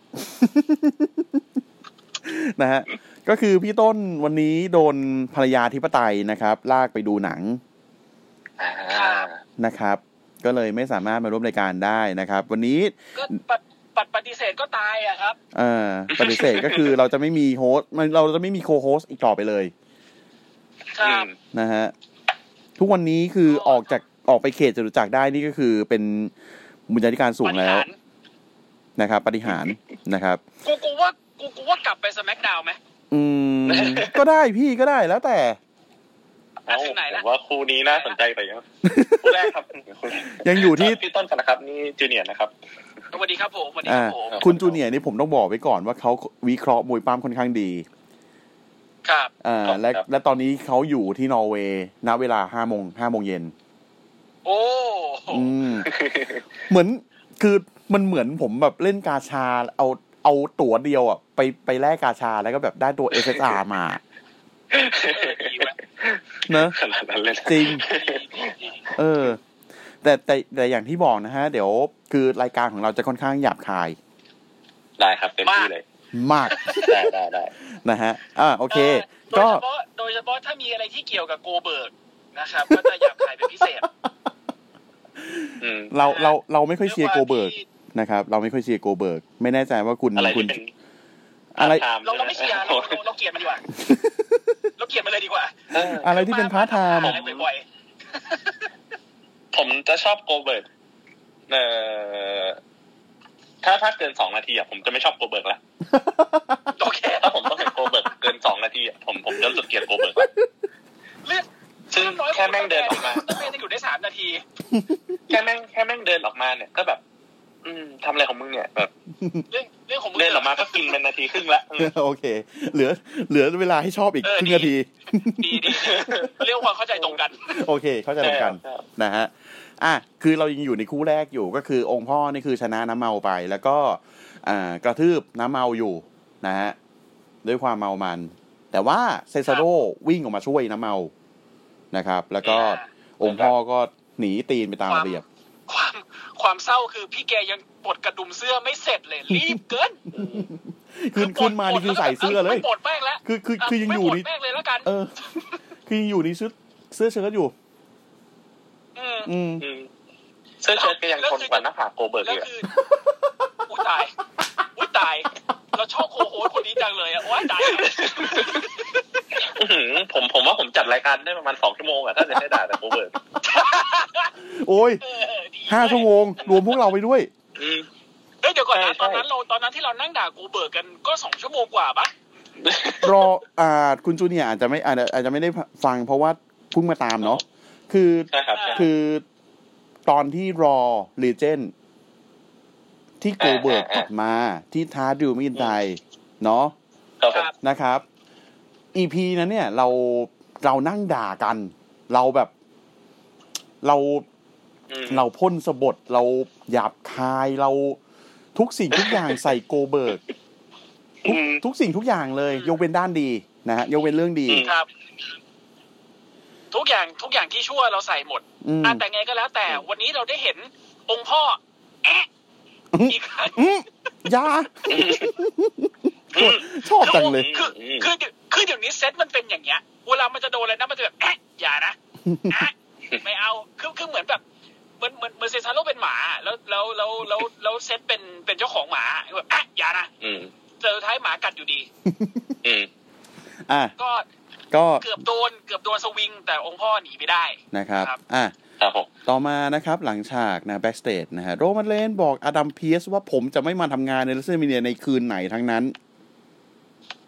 Speaker 2: นะฮะ ก็คือพี่ต้นวันนี้โดนภรรยาธิปไตยนะครับ ลากไปดูหนัง
Speaker 3: อ่า
Speaker 2: นะครับ ก็เลยไม่สามารถมาร่วมรายการได้นะครับ วันนี้
Speaker 4: ก็ปัดปัดปฏิเสธก็ตายอะครับ
Speaker 2: เอ่อปฏิเสธก็คือเราจะไม่มี host มันเราจะไม่มี co-host อีกต่อไปเลย
Speaker 4: ครับ
Speaker 2: นะฮะทุกวันนี้คือออกจากออกไปเขตจตุจักรได้นี่ก็คือเป็นบุญญาธิการสูงแล้ว
Speaker 4: ปาฏิหาริย์
Speaker 2: นะครับปาฏิหาริย์นะครับ
Speaker 4: กูกูว่ากูกูว่ากลับไป SmackDown ไหม
Speaker 2: อืม ก็ได้พี่ก็ได้แล้วแต่
Speaker 3: เอ้า
Speaker 4: ถึงไหน
Speaker 3: ผ
Speaker 4: ละ
Speaker 3: มว่าคู่นี้น่าสนใจไปครับคู่แรกครับ
Speaker 2: ยังอยู่ที่
Speaker 3: พี่ต้นกันนะครับ นี่จูเนียร์นะครับ
Speaker 4: สวัสดีครับผมสวัสดีค
Speaker 2: อ่า
Speaker 4: รับผม
Speaker 2: คุณจูเนียร์นี่ผมต้องบอกไว้ก่อนว่าเขาวิเคราะห์มวยปั้มค่อนข้างดี
Speaker 4: ครับ
Speaker 2: อ่า
Speaker 3: ครับ
Speaker 2: และ
Speaker 3: ครับ
Speaker 2: และตอนนี้เขาอยู่ที่นอร์เวย์ณเวลาห้าโมงห้าโมงเย็น
Speaker 4: โอ้
Speaker 2: อืมเหมือนคือมันเหมือนผมแบบเล่นกาชาเอาเอาตั๋วเดียวอะ ไปไปแลกกาชาแล้วก็แบบได้ตัว SSR มา
Speaker 4: เออดีเว้ย
Speaker 2: เนอะ
Speaker 3: ขนาดนั้นเลยนะ
Speaker 2: จริง
Speaker 4: ดีดีดี
Speaker 2: เออ แต่แต่แต่อย่างที่บอกนะฮะ เดี๋ยวคือรายการของเราจะค่อนข้างหยาบคาย
Speaker 3: ได้ครับเต็มที่เลย
Speaker 2: มาก
Speaker 3: ได้ได้ได้
Speaker 2: นะฮะ อ่าโอเค
Speaker 4: โดย
Speaker 2: ก็
Speaker 4: เฉพาะโดยเฉพาะถ้ามีอะไรที่เกี่ยวกับโกเบิร์กนะครับก็จะหยาบคายเป็นพิเศษ
Speaker 3: อืม
Speaker 2: เราเราเราไม่ค่อยเชียร์โกเบิร์ก
Speaker 4: ด้วยความที่
Speaker 2: นะครับ เราไม่ค่อยเชียร์โกเบิร์กไม่แน่ใจว่าคุณ
Speaker 3: อะไร
Speaker 2: คุ
Speaker 3: ที่
Speaker 2: ณ
Speaker 3: เป็น
Speaker 2: อะไร
Speaker 3: พาร์ทท
Speaker 4: เราเราไม่เชียร์เรา
Speaker 3: ใช่ห
Speaker 4: เราเราเกลียดมันดีกว่า เราเกลียดมันเลยดีกว่า
Speaker 3: เออ
Speaker 2: อะไรที่เป็นพาร์ทไทม์
Speaker 4: อะไรบ่อย
Speaker 3: ผมจะชอบ Goldberg เอ่อถ้าถ้าเกินสองนาทีอะผมจะไม่ชอบ Goldberg ละ
Speaker 4: ๆโอเค
Speaker 3: ถ้าผมต้องเห็น Goldberg เกินสองนาทีอะผมผมจะรู้สึกเกลียด Goldberg ละ
Speaker 4: เลือก
Speaker 3: ซึ่งแค่แม่งเดินออกมา
Speaker 4: ต้องเป็นจะอยู่ได้สามนาที
Speaker 3: แค่แม่งแค่แม่งเดินออกมาเนี่ย ก็แบบ อืมทำอะไรของมึงเนี่ยแบบ
Speaker 4: เรื่องเรื่องของมึง
Speaker 3: เดินออกมาก็กินเป็นนาทีครึ่งละอืม
Speaker 2: โอเค เหลือ เหลือเวลาให้ชอบอีก
Speaker 4: เออ
Speaker 2: ครึ่ง
Speaker 4: ดี
Speaker 2: นาที
Speaker 4: ดีดีเรื่องความเข้าใจตรงกัน
Speaker 2: โอเค เข้าใจตรงกัน
Speaker 3: ใช่ครับ
Speaker 2: นะฮะอะคือเรายังอยู่ในคู่แรกอยู่ก็คือองค์พ่อนี่คือชนะน้ำเมาไป แล้วก็อ่ากระทืบน้ำเมาอยู่นะฮะด้วยความเมามัน แต่ว่าเซซาโดวิ่งออกมาช่วยน้ำเมานะครับ แล้วก็
Speaker 4: อ่า
Speaker 2: องค์พ่อก็หนีตีนไปตามระเบียบ
Speaker 4: ความความเศร้าคือพี่แกยังปลดกระดุมเสื้อไม่เสร็จเลย รีบเกิน
Speaker 2: ขึ้นขึ้นมานี่คือใส่เสื้อเลย
Speaker 4: ไม่ปลดแม่งแล้ว
Speaker 2: คือคือคือยังอยู่
Speaker 4: ไม่
Speaker 2: นี่
Speaker 4: ปลดแม่งเลยแล้วกัน
Speaker 2: เออ คือยังอยู่ในชุดเสื้อเชิ้ตอยู่
Speaker 4: อืม
Speaker 2: อืม
Speaker 3: อืมเสื้อเชิ้ตก็ยังทนกว่าหน้าผากโกเบิร์ต
Speaker 4: แล้ว
Speaker 3: เลยอะ
Speaker 4: คืออุ้ยตายอุ้ยตาย เราชอบโคโฮสคนนี้จังเลยอะว้ายตาย
Speaker 3: อื้อหือผมผมว่าผมจัดรายการได้ประมาณสองชั่วโมงอะถ้าจะได้ด่าแต่ Goldberg
Speaker 2: โอ้ย
Speaker 4: เออดี
Speaker 2: ห้าชั่วโมง รวมพวกเราไปด้วย
Speaker 3: อืม
Speaker 4: เฮ้ยเดี๋ยวก่อนนะ
Speaker 3: ใช่
Speaker 4: ตอนนั้นเราตอนนั้นที่เรานั่งด่ากูเบิร์กกันก็สองชั่วโมงกว่าปะ
Speaker 2: รออ่าคุณจูเนียร์อาจจะไม่อาจจะอาจจะไม่ได้ฟังเพราะว่าเพิ่งมาตามเนาะคือ
Speaker 3: ใช่ครับใช่
Speaker 2: คือตอนที่รอ legend ที่ Goldberg
Speaker 3: อ่าอ่าก
Speaker 2: ลับมาที่ท้าดิวมินไทยเนาะ
Speaker 3: ครับผม
Speaker 2: นะครับอีพีนั้นเนี่ย เราเรานั่งด่ากัน เราแบบเรา
Speaker 3: อืม
Speaker 2: เราพ่นสะบดเราหยาบคายเราทุกสิ่งทุกอย่างใส่โกเบิร์ก
Speaker 3: อืม
Speaker 2: ทุกสิ่งทุกอย่างเลย ยกเว้นด้านดีนะฮะยกเว้นเรื่องดี
Speaker 3: อืม
Speaker 4: ครับ ทุกอย่างทุกอย่างที่ชั่วเราใส่หมด
Speaker 2: อืม
Speaker 4: อะแต่ไงก็แล้ว แต่วันนี้เราได้เห็นองค์พ่อแอะอีกครั้ง
Speaker 2: อืมอ ยาชอบจังเลย
Speaker 4: คือคือคือคือเดี๋ยวนี้เซตมันเป็นอย่างเงี้ย เวลามันจะโดนอะไรนะมันจะแบบแอะอย่านะแอะไม่เอาคือคือเหมือนแบบเหมือนเหมือนเหมือนเซซาโรเป็นหมา แล้วแล้วแล้วแล้วแล้วเซตเป็นเป็นเจ้าของหมาแบบแอะอย่านะ
Speaker 3: อืม
Speaker 4: เจอท้ายหมากัดอยู่ดี
Speaker 3: อืม
Speaker 2: อะ
Speaker 4: ก็
Speaker 2: ก็
Speaker 4: เกือบโดนเกือบโดนสวิงแต่องค์พ่อหนีไปได้
Speaker 2: นะครับ
Speaker 4: ครับ
Speaker 2: อะ
Speaker 3: ครับผม
Speaker 2: ต่อมานะครับหลังฉากนะ backstage นะฮะ Roman Reigns บอก Adam Pearce ว่าผมจะไม่มาทำงานใน WrestleMania ในคืนไหนทั้งนั้น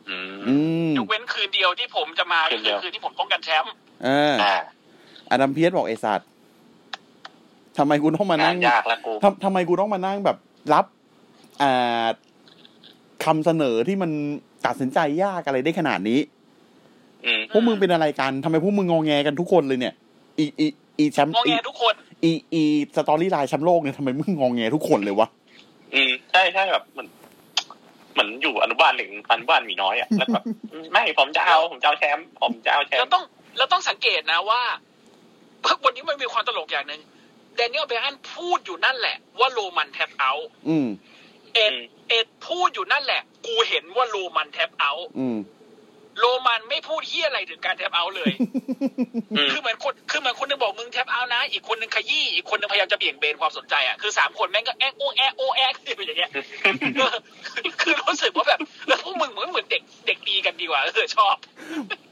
Speaker 3: อืม
Speaker 2: อืม
Speaker 4: ยกเว้นคืนเดียวที่ผมจะมา
Speaker 3: คืนเดี
Speaker 4: คือ
Speaker 3: ยว
Speaker 4: คืนที่ผมป้องกันแชมป์
Speaker 2: เออ
Speaker 3: อ่า
Speaker 2: Adam Pearce บอกไอสัตว์ทำไมกูต้องมานั่
Speaker 3: งางนยากแล้วกู
Speaker 2: ทำทำไมกูต้องมานั่งแบบรับอ่าคำเสนอที่มันตัดสินใจยากอะไรได้ขนาดนี้
Speaker 3: อืม
Speaker 2: พวกมึงเป็นอะไรกันทำไมพวกมึงงอแงกันทุกคนเลยเนี่ย อีอี อีแชมป์
Speaker 4: มอง
Speaker 2: อี
Speaker 4: แงทุกคน
Speaker 2: อีอี storyline แชมป์โลกเนี่ยทำไมมึงงอแงทุกคนเลยวะ
Speaker 3: อืมใช่ใช่แบบเหมือนเหมือนอยู่อนุบาลหนึ่งอนุบาลหมีน้อยอะแล้วแบบไม่ผมจะเอาผมจะเอาแชมป์ผมจะเอาแชม
Speaker 4: เรา
Speaker 3: ป์
Speaker 4: ต้องเราต้องสังเกตนะว่าวันนี้มันมีความตลกอย่างหนึ่ง Daniel Bryan พูดอยู่นั่นแหละ ว่า Roman tap out อื
Speaker 2: ม
Speaker 4: เอ็ดเอ็ดพูดอยู่นั่นแหละ กูเห็นว่าโรมันแท็บเอาท์
Speaker 2: อืม
Speaker 4: โรมันไม่พูดเฮียอะไรถึงการแท็บเอาท์เลย
Speaker 3: อืม
Speaker 4: คือเหมือนคนคือเหมือนคนหนึงบอกมึงแท็บเอาท์นะ อีกคนหนึงขยี้ อีกคนหนึงพยายามจะเบี่ยงเบนความสนใจอะ คือสามคนแม่งก็แอ๊กโอแอ๊กโอแอ๊กอยู่อย่างเงี้ยเออคือรู้สึกว่าแบบ แล้วพวกมึงเหมือนเหมือนเด็กเด็กดีกันดีกว่า เออชอบ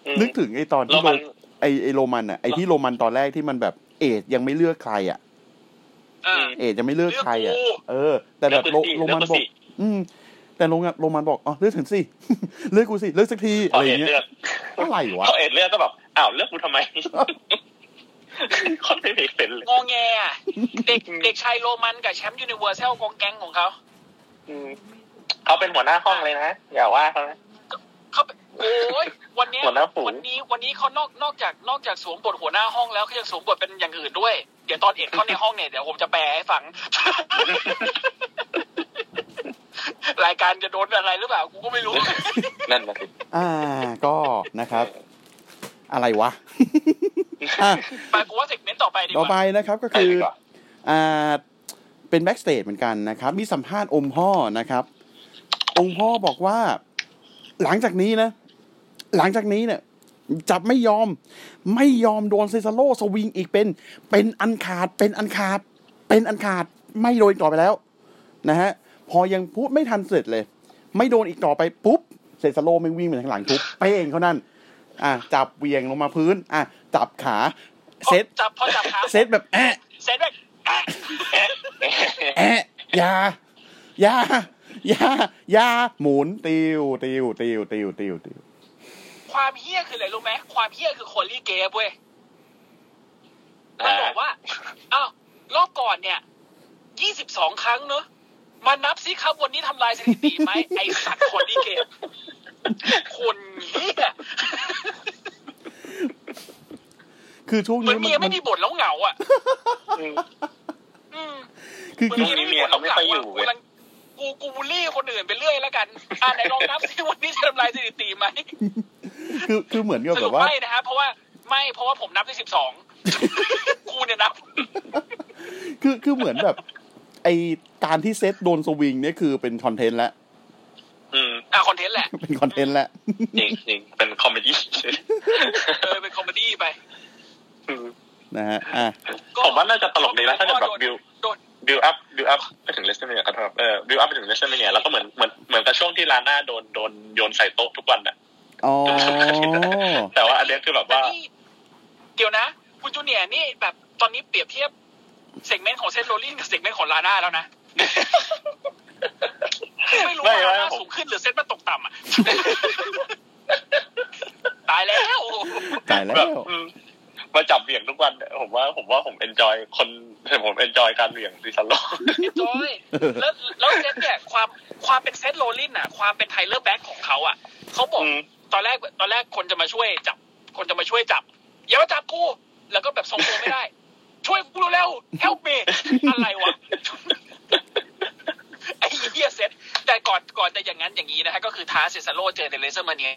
Speaker 3: อืม
Speaker 2: นึกถึงไอตอน
Speaker 3: แล้
Speaker 2: ที่
Speaker 3: ว
Speaker 2: โร
Speaker 3: มัน
Speaker 2: ไอไอโรมันอะ ไอที่โรมันตอนแรกที่มันแบบเอดยังไม่เลือกใครอะ
Speaker 4: เออ
Speaker 2: เอดยังไม่เลือกใครอะ
Speaker 4: เลือกกู
Speaker 2: เออ แต่แบบโร
Speaker 3: เลือกกูสิ
Speaker 2: โรมัน
Speaker 3: เลือกกู
Speaker 2: บอ
Speaker 3: สิ
Speaker 2: กอืม แต่โรมันโรมันบอกอ๋อเลือกถึงสิเลือกกูสิเลือกสักที
Speaker 3: พ
Speaker 2: อะ
Speaker 3: อ
Speaker 2: ไรอ
Speaker 3: เอ็
Speaker 2: ย่า
Speaker 3: ด
Speaker 2: งเงี้
Speaker 3: เลื
Speaker 2: ย
Speaker 3: อก
Speaker 2: อะไรวะ
Speaker 3: พอเอ็ดเลือกก็แบบอ้าวเลือกกูทำไมคนไม่มีเป็นเลย
Speaker 4: งอแงอะเด็กเด็กชายโรมันกับแชมป์ยูนิเวอร์แซลกองแก๊งของเขา
Speaker 3: อืมเขาเป็นหัวหน้าห้องเลยนะอย่าว่าเขานะ
Speaker 4: เขาเป็นโอ้ยวันเนี้ย
Speaker 3: หัวหน้าฝูง
Speaker 4: วันนี้วันนี้เขานอกนอกจากนอกจากสวมบทหัวหน้าห้องแล้วเขายังสวมบทเป็นอย่างอื่นด้วย เดี๋ยวตอน Edge เข้าในห้องเนี่ยเดี๋ยวผมจะแปลให้ฟัง รายการจะโดนอะไรหรือเปล่ากูก็ไม่รู้
Speaker 3: นั่นนะสิ
Speaker 2: อ่า ก็นะครับ อะไรวะอะ
Speaker 4: ไปกูว่า segment ต่อไปดีก
Speaker 2: ต่อ
Speaker 4: ว่า
Speaker 2: ไปนะครับก็
Speaker 3: ไป
Speaker 2: คือ
Speaker 3: ดีกว่า
Speaker 2: อ่าเป็น backstage เหมือนกันนะครับ มีสัมภาษณ์องค์พ่อนะครับ องค์พ่อบอกว่า หลังจากนี้นะ หลังจากนี้เนี่ยจะไม่ยอม ไม่ยอมโดนเซซาโลสวิงอีกเป็น เป็นอันขาดเป็นอันขาด เป็นอันขาดไม่โดนอีกต่อไปแล้ว นะฮะ พอยังพูดไม่ทันเสร็จเลย ไม่โดนอีกต่อไปปุ๊บเซซาโลไม่งวิ่งไปทางหลังทุบเป้งเขานั่น อะจับเหวียงลงมาพื้น อะจับขาเซต
Speaker 4: จับพอจับขา
Speaker 2: เซตแบบแอะ
Speaker 4: เซตแบบอะ
Speaker 2: แอะอยาอยาอยาอยาหมุนติวติวติวติวติวติว
Speaker 4: ความเฮี้ยคืออะไรรู้ไหมความเฮี้ยคือโคลี่เกฟเว้ยมันบอกว่าอ้าวรอบก่อนเนี่ยยี่สิบสองครั้งเนอะ มานับซิครับวันนี้ทำลายสถิติไหมไอสัตว์คนนี้เกมคนเฮีย
Speaker 2: คือช่วง
Speaker 4: เหมือ
Speaker 2: นี้
Speaker 4: นเมียไม่มีบทแล้วเหงาอะ
Speaker 3: อืม
Speaker 4: อืม
Speaker 2: คือ
Speaker 4: เหมือน
Speaker 2: คือ
Speaker 3: ช่วงนี้เมียเขาไม่ค่อยอยู่
Speaker 4: กูกำลังกูกูบูลลี่คนอื่นไปเรื่อยแล้วกัน อ่าไหนลองนับซิวันนี้จะทำลายสถิติไหม
Speaker 2: คือคือเหมือนกับ
Speaker 4: ส
Speaker 2: แบ
Speaker 4: รุป
Speaker 2: บว่า
Speaker 4: ไม่นะครับเพราะว่าไม่เพราะว่าผมนับได้สิบสองกูเนี่ยนับ
Speaker 2: คือคือเหมือนแบบ ไอการที่ Seth โดนสวิงเนี่ยคือเป็น content แล้ว
Speaker 3: อืม
Speaker 4: อะ content แหละ
Speaker 2: เป็น content แล้ว
Speaker 3: จริงจริงเป็น comedy เอ
Speaker 4: อเป็น comedy ไป
Speaker 3: อืม
Speaker 2: นะฮะอะ
Speaker 3: ผมว่าน่าจะตลกดีนะถ้าจะแบบบิว
Speaker 4: โดน
Speaker 3: บิวอัพบิวอัพไปถึง WrestleMania ครับเออบิวอัพไปถึง WrestleMania แล้วก็เหมือนเหมือนเหมือนกับช่วงที่ลาน่าโดนโดนโยนใส่โต๊ะทุกวันน่ะ
Speaker 2: อ๋อ
Speaker 3: แต่ว่าอันเนี้ยคือแบบ
Speaker 4: แต่
Speaker 3: ว่า
Speaker 4: นี่เดี๋ยวนะ คุณจูเนียร์นี่แบบตอนนี้เปรียบเทียบ segment ของ Seth Rollins กับ segment ของ Lana แล้วนะไม่รู้
Speaker 3: ไม่
Speaker 4: ว่า
Speaker 3: ไม่
Speaker 4: ลาน่า
Speaker 3: ผม
Speaker 4: สูงขึ้นหรือ Seth มันตกต่ำอะตายแล้ว
Speaker 2: ตายแล้
Speaker 3: แบบ
Speaker 2: ว
Speaker 3: อืมมาจับเหวี่ยงทุกวันเนี่ยผมว่าผมว่าผม enjoy คนผม enjoy การเหวี่ยง Cesaro
Speaker 4: จอยแล้วแล้ว Seth เนี่ยความความเป็น Seth Rollins อะ ความเป็น Tyler Black ของเขาอะเขาบอก
Speaker 3: อืม
Speaker 4: ตอนแรกตอนแรกคนจะมาช่วยจับ คนจะมาช่วยจับอย่ามาจับกู แล้วก็แบบทรงตัวไม่ได้ ช่วยกูเร็วๆ help me อะไรวะไอ้เหี้ย Sethแต่ก่อนก่อนจะอย่างนั้นอย่างนี้นะฮะก็คือท้า Cesaro เจอใน WrestleMania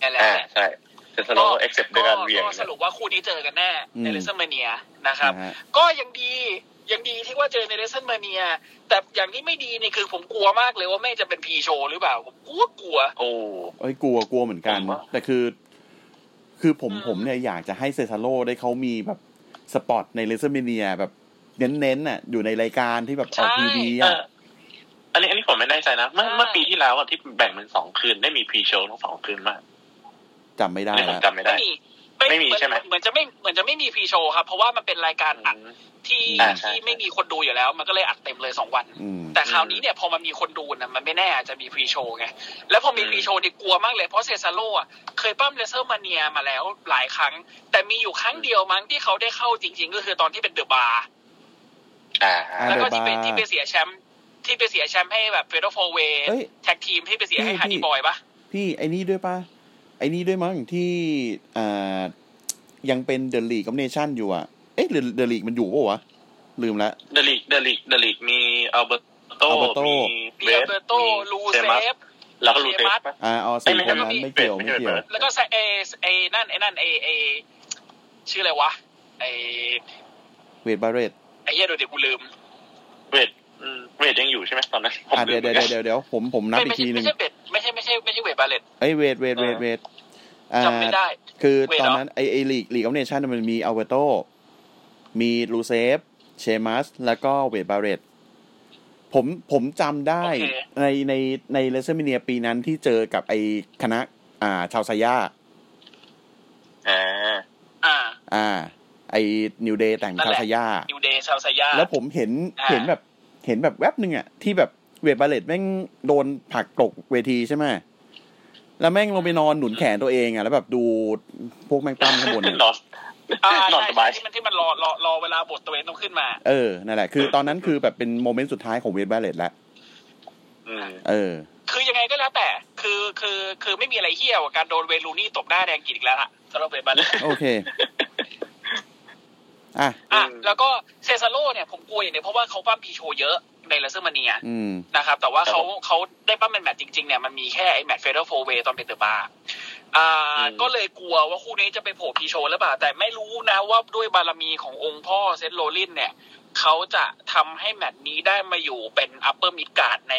Speaker 4: นี่แหละ
Speaker 3: อ่าใช่ Cesaro accept ด้วยการเหวี่ยง
Speaker 4: ก็สรุปว่าคู่นี้เจอกันแน่
Speaker 2: อืม
Speaker 4: ใน WrestleMania นะครับ
Speaker 2: นะฮะ
Speaker 4: ก็ยังดียังดีที่ว่าเจอใน WrestleMania แต่อย่างที่ไม่ดีนี่คือผมกลัวมากเลยว่าแม่งจะเป็น pre-show หรือเปล่า ผมกลัวกลัว
Speaker 3: โอ้
Speaker 2: เอ้ยกลัวกลัวเหมือนกัน
Speaker 3: ผมว่า
Speaker 2: แต่คือ คือผม
Speaker 4: อืม
Speaker 2: ผมเนี่ยอยากจะให้ Cesaro ได้เขามีแบบ spot ใน WrestleMania แบบเน้นๆน่ะ อยู่ในรายการที่แบบออกทีวี
Speaker 3: เอ
Speaker 2: อะ
Speaker 3: ออันนี้อันนี้ผมไม่แน่ใจนะ เมื่อเมื่อปีที่แล้วอะที่แบ่งเป็นสองคืนได้มี pre-show ทั้งสองคืนมาก
Speaker 2: จำไม่ได้
Speaker 3: อันนี้ผม
Speaker 2: แล้ว
Speaker 3: จำไม่
Speaker 4: ไม่
Speaker 3: ได้
Speaker 4: มี
Speaker 3: ไม่มี
Speaker 4: เหอน
Speaker 3: ใช่ไหม
Speaker 4: เหมือนจะไม่เหมือนจะไม่มี pre-show ครับ เพราะว่ามันเป็นรายการอัดที่
Speaker 3: อ่าใช่
Speaker 4: ที่ไม่มีคนดูอยู่แล้ว มันก็เลยอัดเต็มเลยสองวัน
Speaker 2: อืม
Speaker 4: แต่คราวนี้เนี่ยพอมันมีคนดูนะมันไม่แน่อาจจะมี pre-show ไงแล้วพอมี pre-show เนี่ยกลัวมากเลยเพราะ Cesaro อะเคยปล้ำ WrestleMania มาแล้วหลายครั้ง แต่มีอยู่ครั้งเดียวมั้งที่เขาได้เข้าจริง ๆ ก็คือตอนที่เป็นเดอะบาร์
Speaker 3: อ่า
Speaker 2: อ่า
Speaker 4: แล้วก็
Speaker 2: The
Speaker 4: ที่ไป
Speaker 2: Bar
Speaker 4: ที่ไปเสียแชมป์ที่ไปเสียแชมป์ให้แบบเฟเดอร์โฟเว
Speaker 2: เอ้ย
Speaker 4: แท็กทีมที่ไปเสียให้
Speaker 2: พี่
Speaker 4: ฮาร์ดีบอยปะ
Speaker 2: พี่ไอ้นี่ด้วยปะ ไอ้นี่ด้วยมั้งที่อ่ายังเป็นเดอะลีกกับเนชั่นอยู่อะ เอ๊ะหรือเดอะลีกมันอยู่ปะวะ ลืมละ
Speaker 3: เดลิกเดลิกเดลิกมีอัลเบอร์โต
Speaker 2: Alberto
Speaker 3: มี
Speaker 4: มี
Speaker 3: เว
Speaker 4: อัล
Speaker 3: ส
Speaker 4: เบอร์โต
Speaker 3: มี
Speaker 4: ลู
Speaker 3: เซ
Speaker 4: เซ
Speaker 3: มัส
Speaker 4: ฟ
Speaker 3: แล้วก็ลูเซฟ
Speaker 4: เซมัส
Speaker 3: ปะ
Speaker 2: อ่าเอาสี่
Speaker 3: ไม่
Speaker 2: คน
Speaker 3: ไม่
Speaker 2: นั้น
Speaker 3: ไม่
Speaker 2: ไม่เกี่ยว
Speaker 3: ไม่
Speaker 2: ไม่
Speaker 3: ใช่
Speaker 2: เกี่ยว
Speaker 3: เปิด
Speaker 4: แล้วก็ไอไอนั่นไอนั่นไอไอชื่ออะไรวะไอ
Speaker 2: เวทบาเรต
Speaker 4: ไอเหี้ยเดี๋ยวเดี๋ยวกูลืม
Speaker 3: เวทอืม เวทยังอยู่ใช่ไหมตอนนั้นผม
Speaker 2: อ่า
Speaker 3: ลื
Speaker 2: เดี๋ยว
Speaker 3: ม
Speaker 2: เดี๋ยวเดี๋ยวเดี๋ยวผมผมนับ
Speaker 4: ไม่
Speaker 2: อี
Speaker 4: ไม่
Speaker 2: กที
Speaker 4: ใช่
Speaker 2: หนึ่
Speaker 4: ไม่
Speaker 2: ง
Speaker 4: ใช่เบดไม่ใช่ไม่ใช่ไม่ใช่เวทบาเลต
Speaker 2: เอ้ยเวทเวทเวทเวทอ่า
Speaker 4: จำไม่ได้
Speaker 2: คือ
Speaker 4: เวท
Speaker 2: ตอน
Speaker 4: เหรอ
Speaker 2: นั้นไอไอลีกลีกของเนชั่นมันมีอัลเบโตมีลูเซฟเชมัสแล้วก็เวทบาเรตผมผมจำได้
Speaker 4: โอเค
Speaker 2: ในในใน WrestleMania ปีนั้นที่เจอกับไอคณะ อ่า ชาวไซย่า
Speaker 3: อ่า
Speaker 4: อ่า
Speaker 2: อ่าไอ New Day แต่ง
Speaker 4: นั่น
Speaker 2: ชาว
Speaker 4: แหละ
Speaker 2: ไซย่า
Speaker 4: New Day ชาวไซย่า
Speaker 2: แล้วผมเห็น
Speaker 4: อ่า
Speaker 2: เห็นแบบ เห็นแบบแวบหนึ่งอะที่แบบ Wade Barrett แม่งโดนผลักตกเวทีใช่ไหมแล้วแม่งลงไปนอนหนุนแขนตัวเองอะแล้วแบบดูพวกแม่งปล้ำข้างบนเนี่ย
Speaker 3: นอน
Speaker 4: อ่าน
Speaker 3: อน
Speaker 4: ใช่
Speaker 3: สบาย
Speaker 4: ใช่ที่มันที่มันรอรอรอเวลาบทตัวเองต้องขึ้นมา
Speaker 2: เออนั่นแหละคือตอนนั้นคือแบบเป็น moment สุดท้ายของ Wade Barrett แล้ว
Speaker 3: อืม
Speaker 2: เออ
Speaker 4: คือยังไงก็แล้วแต่ คือคือคือไม่มีอะไรเฮี้ยวกับการโดนเวลูนี่ตบหน้าแดงกินอีกแล้วล่ะสำหรับ Wade Barrett
Speaker 2: โอเค อะ
Speaker 4: อะ
Speaker 3: อืม
Speaker 4: แล้วก็ Cesaro เนี่ยผมกลัวอย่างเดียวเพราะว่าเขาปล้ำ pre-show เยอะใน WrestleMania อืมนะครับ แต่ว่าเขา
Speaker 3: ครับผม
Speaker 4: เขาได้ปล้ำเป็นแมตช์จริงๆเนี่ยมันมีแค่ไอ้แมตช์ Fatal 4-Way ตอนเป็น The Bar อ่าอื
Speaker 3: ม
Speaker 4: ก็เลยกลัวว่าคู่นี้จะไปโผล่ pre-show หรือเปล่า แต่ไม่รู้นะว่าด้วยบารมีขององค์พ่อ Seth Rollins เนี่ยเขาจะทำให้แมตช์นี้ได้มาอยู่เป็น upper midcard ใน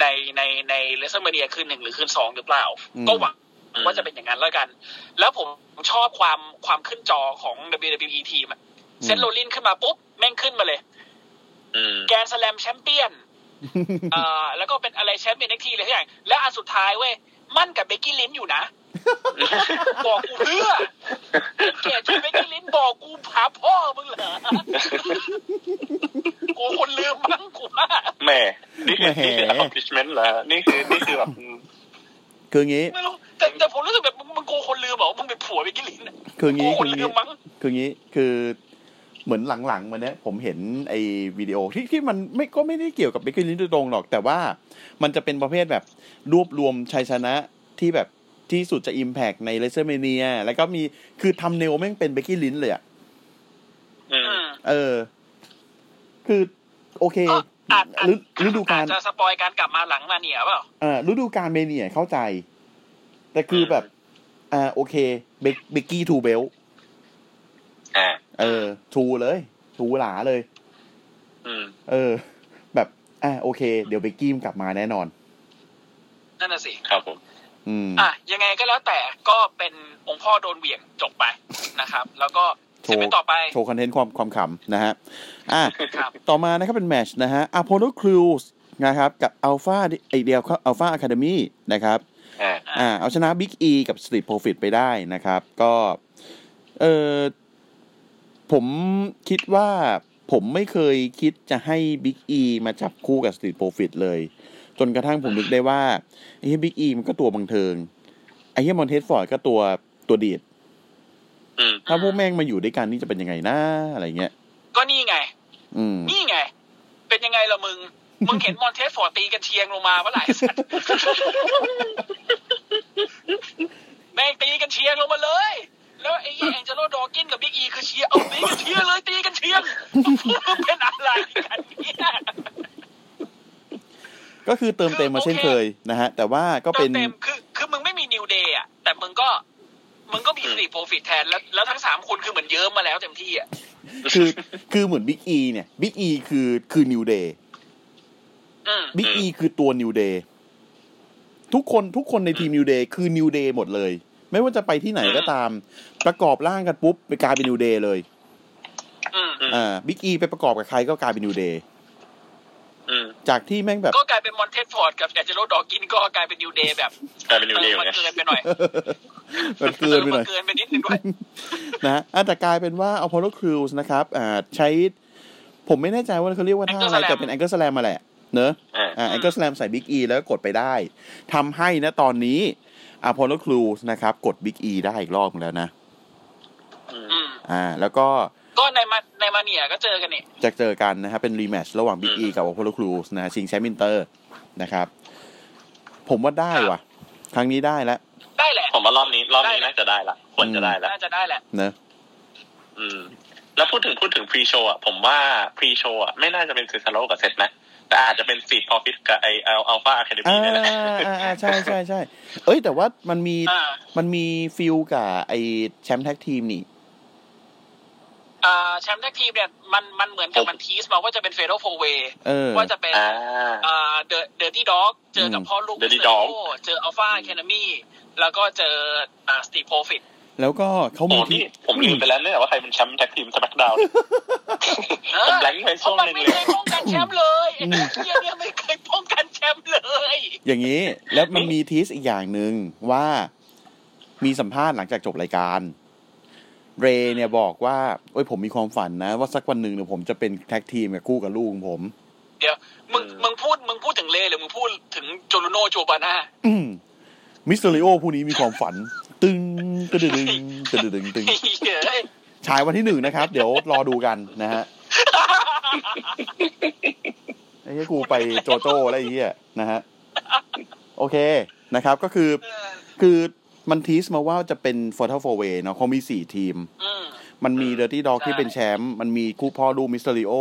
Speaker 4: ในในใน WrestleMania คืนหนึ่งหรือคืนสองหรือเปล่า
Speaker 2: อืม
Speaker 4: ก็หวังว่าจะเป็นอย่างนั้นแล้วกัน แล้วผมชอบความความขึ้นจอของ WWE ทีมอะ Seth Rollins ขึ้นมาปุ๊บ แม่งขึ้นมาเลย
Speaker 3: อืม
Speaker 4: Grand Slam Champion เอ่อแล้วก็เป็นอะไร champion NXT เลยทุกอย่างแล้วอันสุดท้ายเว้ย หมั้นกับ Becky Lynch อยู่นะ บอกกูเพื่อเกลียดเบกกี้ลินบอกกูหาพ่อมึงเหรอกูคนลืมมั้งกูว่า
Speaker 3: แหม่นี่คือ
Speaker 2: แหม่
Speaker 3: นี่คือ accomplishment เหรอนี่คือนี่คือแบบอืม
Speaker 2: คืองี้
Speaker 4: ไม่รู้แต่แต่ผมรู้สึกแบบมึงมึงโกคนลืมเหรอมึงเป็นผัวเบกกี้ลินอะ
Speaker 2: คือ
Speaker 4: กู
Speaker 2: งี้
Speaker 4: ค
Speaker 2: คื
Speaker 4: น
Speaker 2: อ
Speaker 4: ลื
Speaker 2: งี้
Speaker 4: มมั้ง
Speaker 2: คืองี้คือ เหมือนหลังๆมาเนี้ยผมเห็นไอ้วิดีโอที่ที่มันไม่ก็ไม่ได้เกี่ยวกับเบเกอรี่โดยตรงหรอก แต่ว่ามันจะเป็นประเภทแบบรวบรวมชัยชนะที่แบบที่สุดจะ impact ใน WrestleMania แล้วก็มีคือ thumbnail แม่งเป็น Becky Lynch เลยอะ
Speaker 3: อืม
Speaker 4: อืม
Speaker 2: เออ คือ โอเค
Speaker 4: ก็อาจอาจ
Speaker 2: ฤฤดูกาล
Speaker 4: อาจจะ spoil การกลับมาหลังมาเนี่ยเปล่า
Speaker 2: เอ่อฤดูกาล Mania เข้าใจ แต่คือแบบ อ่า โอเค เบ Becky Two Belts
Speaker 3: อ่า
Speaker 2: เออ Two เลย Two หลาเลย
Speaker 3: อืม
Speaker 2: เออ แบบอ่าโอเค เดี๋ยวเบกกี้มนกลับมาแน่นอน
Speaker 4: นั่นน่ะสิ
Speaker 3: ครับผม
Speaker 2: อืม
Speaker 4: อะยังไงก็แล้วแต่ก็เป็นองค์พ่อโดนเหวี่ยงจบไปนะครับ แล้วก็
Speaker 2: โช
Speaker 4: จะ
Speaker 2: ว์
Speaker 4: เป็นต่อไป
Speaker 2: โชว์คอนเทนต์ความความขำนะฮะอะ
Speaker 4: ครับ
Speaker 2: ต่อมานะครับเป็นแมตชนะฮะอ p โ l โ c ครูสนะครับ กับอัลฟาไอเดียอัลฟาอะคาเดมี่นะครับ
Speaker 3: อ่า
Speaker 2: อ่าเอาชนะบิ๊กอีกับ Street Profit ไปได้นะครับ ก็ เออ ผมคิดว่าผมไม่เคยคิดจะให้ Big E มาจับคู่กับ Street Profits เลย จนกระทั่งผมนึกได้ว่าไอ้ Big E มันก็ตัวบันเทิง ไอ้เฮีย Montez Ford ก็ตัวตัวดีด
Speaker 3: อืม
Speaker 2: ถ้าพวกแม่งมาอยู่ด้วยกันนี่จะเป็นยังไงนะอะไรเงี้ย
Speaker 4: ก็นี่ไง
Speaker 2: อืม
Speaker 4: นี่ไง เป็นยังไงล่ะมึง มึงเห็น Montez Ford ตีกรรเชียงลงมาเมื่อไหร่สัตว์แม่งตีกรรเชียงลงมาเลย แล้วไอ้ Angelo Dawkins กับ Big E คือเชียร์เอาตีกรรเชียงเลยตีกรรเชียงเป็นอะไรกันเนี่ย
Speaker 2: ก็คือเติมเต็มมาเช่นเคยนะฮะ แต่ว่าก็เป็น
Speaker 4: เต็มๆคือคือมึงไม่มี New Day อะแต่มึงก็มึงก็มี Street Profits แทนแล้วแล้วทั้งสามคนคือเหมือนเยิ้มมาแล้วเต็มที่อะ
Speaker 2: คือคือเหมือน Big E เนี่ย Big E คือคือ New Day
Speaker 4: อืม
Speaker 2: Big E คือตัว New Dayทุกคนทุกคนในทีม New Day คือ New Day หมดเลย ไม่ว่าจะไปที่ไหนก็ตาม ประกอบร่างกันปุ๊บไปกลายเป็น New Day เลย
Speaker 4: อืม
Speaker 2: อ่า Big E ไปประกอบกับใครก็กลายเป็น New Day
Speaker 3: อืม
Speaker 2: จากที่แม่งแบบ
Speaker 4: ก็กลายเป็น Montez Ford กับ Angelo Dawkins ก็กลายเป็น New Day แบบ
Speaker 3: กลายเป็น New Day
Speaker 4: มัน
Speaker 3: ไง
Speaker 4: เกินไปหน่อย
Speaker 2: มันเกินไปหน่อย
Speaker 4: เกินไปนิดนึงด้วย
Speaker 2: นะฮะอะแต่กลายเป็นว่า Apollo Crews นะครับอ่าใช้ ผมไม่แน่ใจว่าเขาเรียกว่าท่าอะไร แต่เป็น Angle Slam มาแหละเนอะ
Speaker 3: อ่า
Speaker 2: อ่า Angle Slam ใส่ Big E แล้วก็กดไปได้ทำให้นะตอนนี้ Apollo Crews นะครับ กด Big E ได้อีกรอบหนึ่งแล้วนะ
Speaker 3: อืม
Speaker 4: อืม
Speaker 2: อ่า แล้วก็
Speaker 4: ก็ในมาในมาเนียก็เจอกันนี่
Speaker 2: จะเจอกันนะครับ เป็น rematch ระหว่าง Big E อื
Speaker 3: ม
Speaker 2: กับ Apollo Crews นะฮะชิงแชมป์อินเตอร์นะครับ ผมว่าได้ว่ะ ครั้งนี้ได้แล้ว
Speaker 4: ได้แหละ
Speaker 3: ผมว่ารอบนี้รอบนี้
Speaker 4: ได้ละ
Speaker 3: น่าจะได้ละควรจะได้ละ
Speaker 4: น่าจะได้แหละ
Speaker 2: เนอะ
Speaker 3: อืม แล้วพูดถึงพูดถึงพรีโชว์อะผมว่าพรีโชว์อะไม่น่าจะเป็นเซซาโลกับเซตนะ แต่อาจจะเป็นฟีดพอฟิตกับไอเอลอัลฟาอะคาเด
Speaker 2: อ่า
Speaker 3: มี่นี่แหละ
Speaker 2: อ่าอ่าใช่ใช่ใช่เอ้ย แต่ว่ามันมี
Speaker 4: อ่า
Speaker 2: มันมีฟิลกับไอแชมป์แท็กทีมนี่
Speaker 4: อ่าแชมป์แท็กทีมเนี่ยมันมันเหมือนกับมันทีสมาว่าจะเป็นเฟโรโฟเว
Speaker 2: เออ
Speaker 4: ว่าจะเป็น
Speaker 3: อ่า
Speaker 4: อ่าเดอะเดอร์ตี้ด็อกเจอกับ
Speaker 2: อืม
Speaker 4: พ่อลูก
Speaker 3: Dirty
Speaker 4: มิสเตอร์
Speaker 3: Dog
Speaker 4: โอเจออัลฟาแคนามีแล้วก็เจออ่าสตีโพฟิต
Speaker 2: แล้วก็เขา
Speaker 3: โอ้
Speaker 2: มี
Speaker 3: นี่ผมลืมไปแล้วเนี่ยว่าใครเป็นแชมป์แท็กทีมสมัคดาวผมแบงค์ไป
Speaker 4: เพ
Speaker 3: ช่ว
Speaker 4: ราะ
Speaker 3: ง
Speaker 4: มัน
Speaker 3: หนึง
Speaker 4: ไม่
Speaker 3: เลย
Speaker 4: เคยป้องกันแชมป์เลยไอ้เฮียเนี่ยไม่เคยป้องกันแชมป์เลย
Speaker 2: อย่างนี้แล้วมันมีทีสอีกอย่างหนึ่งว่ามีสัมภาษณ์หลังจากจบรายการเรย์เนี่ยบอกว่าโอ้ยผมมีความฝันนะ ว่าสักวันหนึ่งเนี่ยผมจะเป็นแท็กทีมกับคู่กับลูกของผม
Speaker 4: เดี๋ยวมึง
Speaker 3: อืม
Speaker 4: มึงพูดมึงพูดถึงเลหรือมึงพูดถึงโจลูโนโจบาน่า
Speaker 2: อืมมิสเตอริโอผู้นี้มีความฝัน ตึงตึงตึงตึงตึงตึงฉายวันที่หนึ่งนะครับ เดี๋ยวรอดูกันนะฮะไอ้ที่กูไปโจโจ้แล้วไอ้เหี้ยนะฮะโอเคนะครับ ก็คือคือมันทีสมาว่าจะเป็นฟอร์ทัลโฟเวเนาะเขามีสี่ทีม
Speaker 4: มั
Speaker 2: นมีเดอร์ตี้ด็อกที่เป็นแชมป์มันมีคู่พ่อลูกมิสเตอริโอ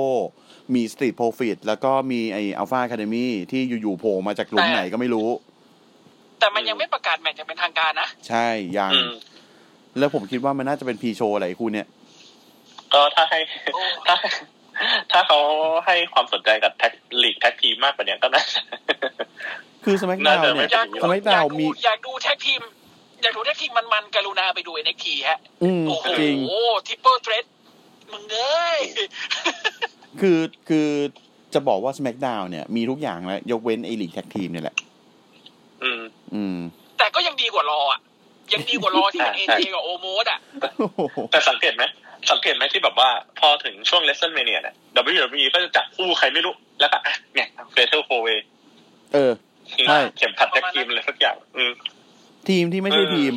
Speaker 2: มีสตรีทโปรฟิตแล้วก็มีไออัลฟาคาเดมี่ที่อยู่ๆโผล่มาจากหลุมไหนก็ไม่รู้
Speaker 4: แต่มันยังไม่ประกาศแมตช์อย่างเป็นทางการนะ
Speaker 2: ใช่ยัง
Speaker 3: อืม
Speaker 2: แล้วผมคิดว่ามันน่าจะเป็นพีโชอะไรคู่เนี้ย
Speaker 3: ก็ถ้าให้
Speaker 4: โอ้
Speaker 3: ถ้าถ้าเขาให้ความสนใจกับแท็กลีกแท็กทีมมากกว่านี้ก็น่าจะ
Speaker 2: คือสมั d ดา
Speaker 3: น่าวจะ
Speaker 2: เนี่ย
Speaker 3: ไม่
Speaker 4: อยาก
Speaker 2: สมั d ดา
Speaker 4: อยาวกดู
Speaker 2: มี
Speaker 4: อยากดูแท็กทีม อยากดูแท็กทีมมันๆกรุณาไปดู NXT ฮะ
Speaker 2: อืม
Speaker 4: โอ้โห
Speaker 2: จริง
Speaker 4: triple threat มึงเอ้ย
Speaker 2: คือคือจะบอกว่า SmackDown เนี่ยมีทุกอย่างแล้ว ยกเว้นไอลีก tag team เนี่ยแหละ
Speaker 3: อืม
Speaker 2: อืม
Speaker 4: แต่ก็ยังดีกว่า Raw อะ ยังดีกว่า Raw ที่เป็น A
Speaker 3: ใช่
Speaker 4: Jกับ Omos อะ
Speaker 3: แต่สังเกตไหมสังเกตไหมที่แบบว่าพอถึงช่วง WrestleMania เนี่ย WWE ก็จะจับคู่ใครไม่รู้ แล้วก็อะเนี่ย fatal four-way เอ
Speaker 2: อใช่
Speaker 3: เข็มขัด tag team อะไรสักอย่างอืม
Speaker 2: ทีมที่ไม่ใช่
Speaker 3: เออ
Speaker 2: ทีม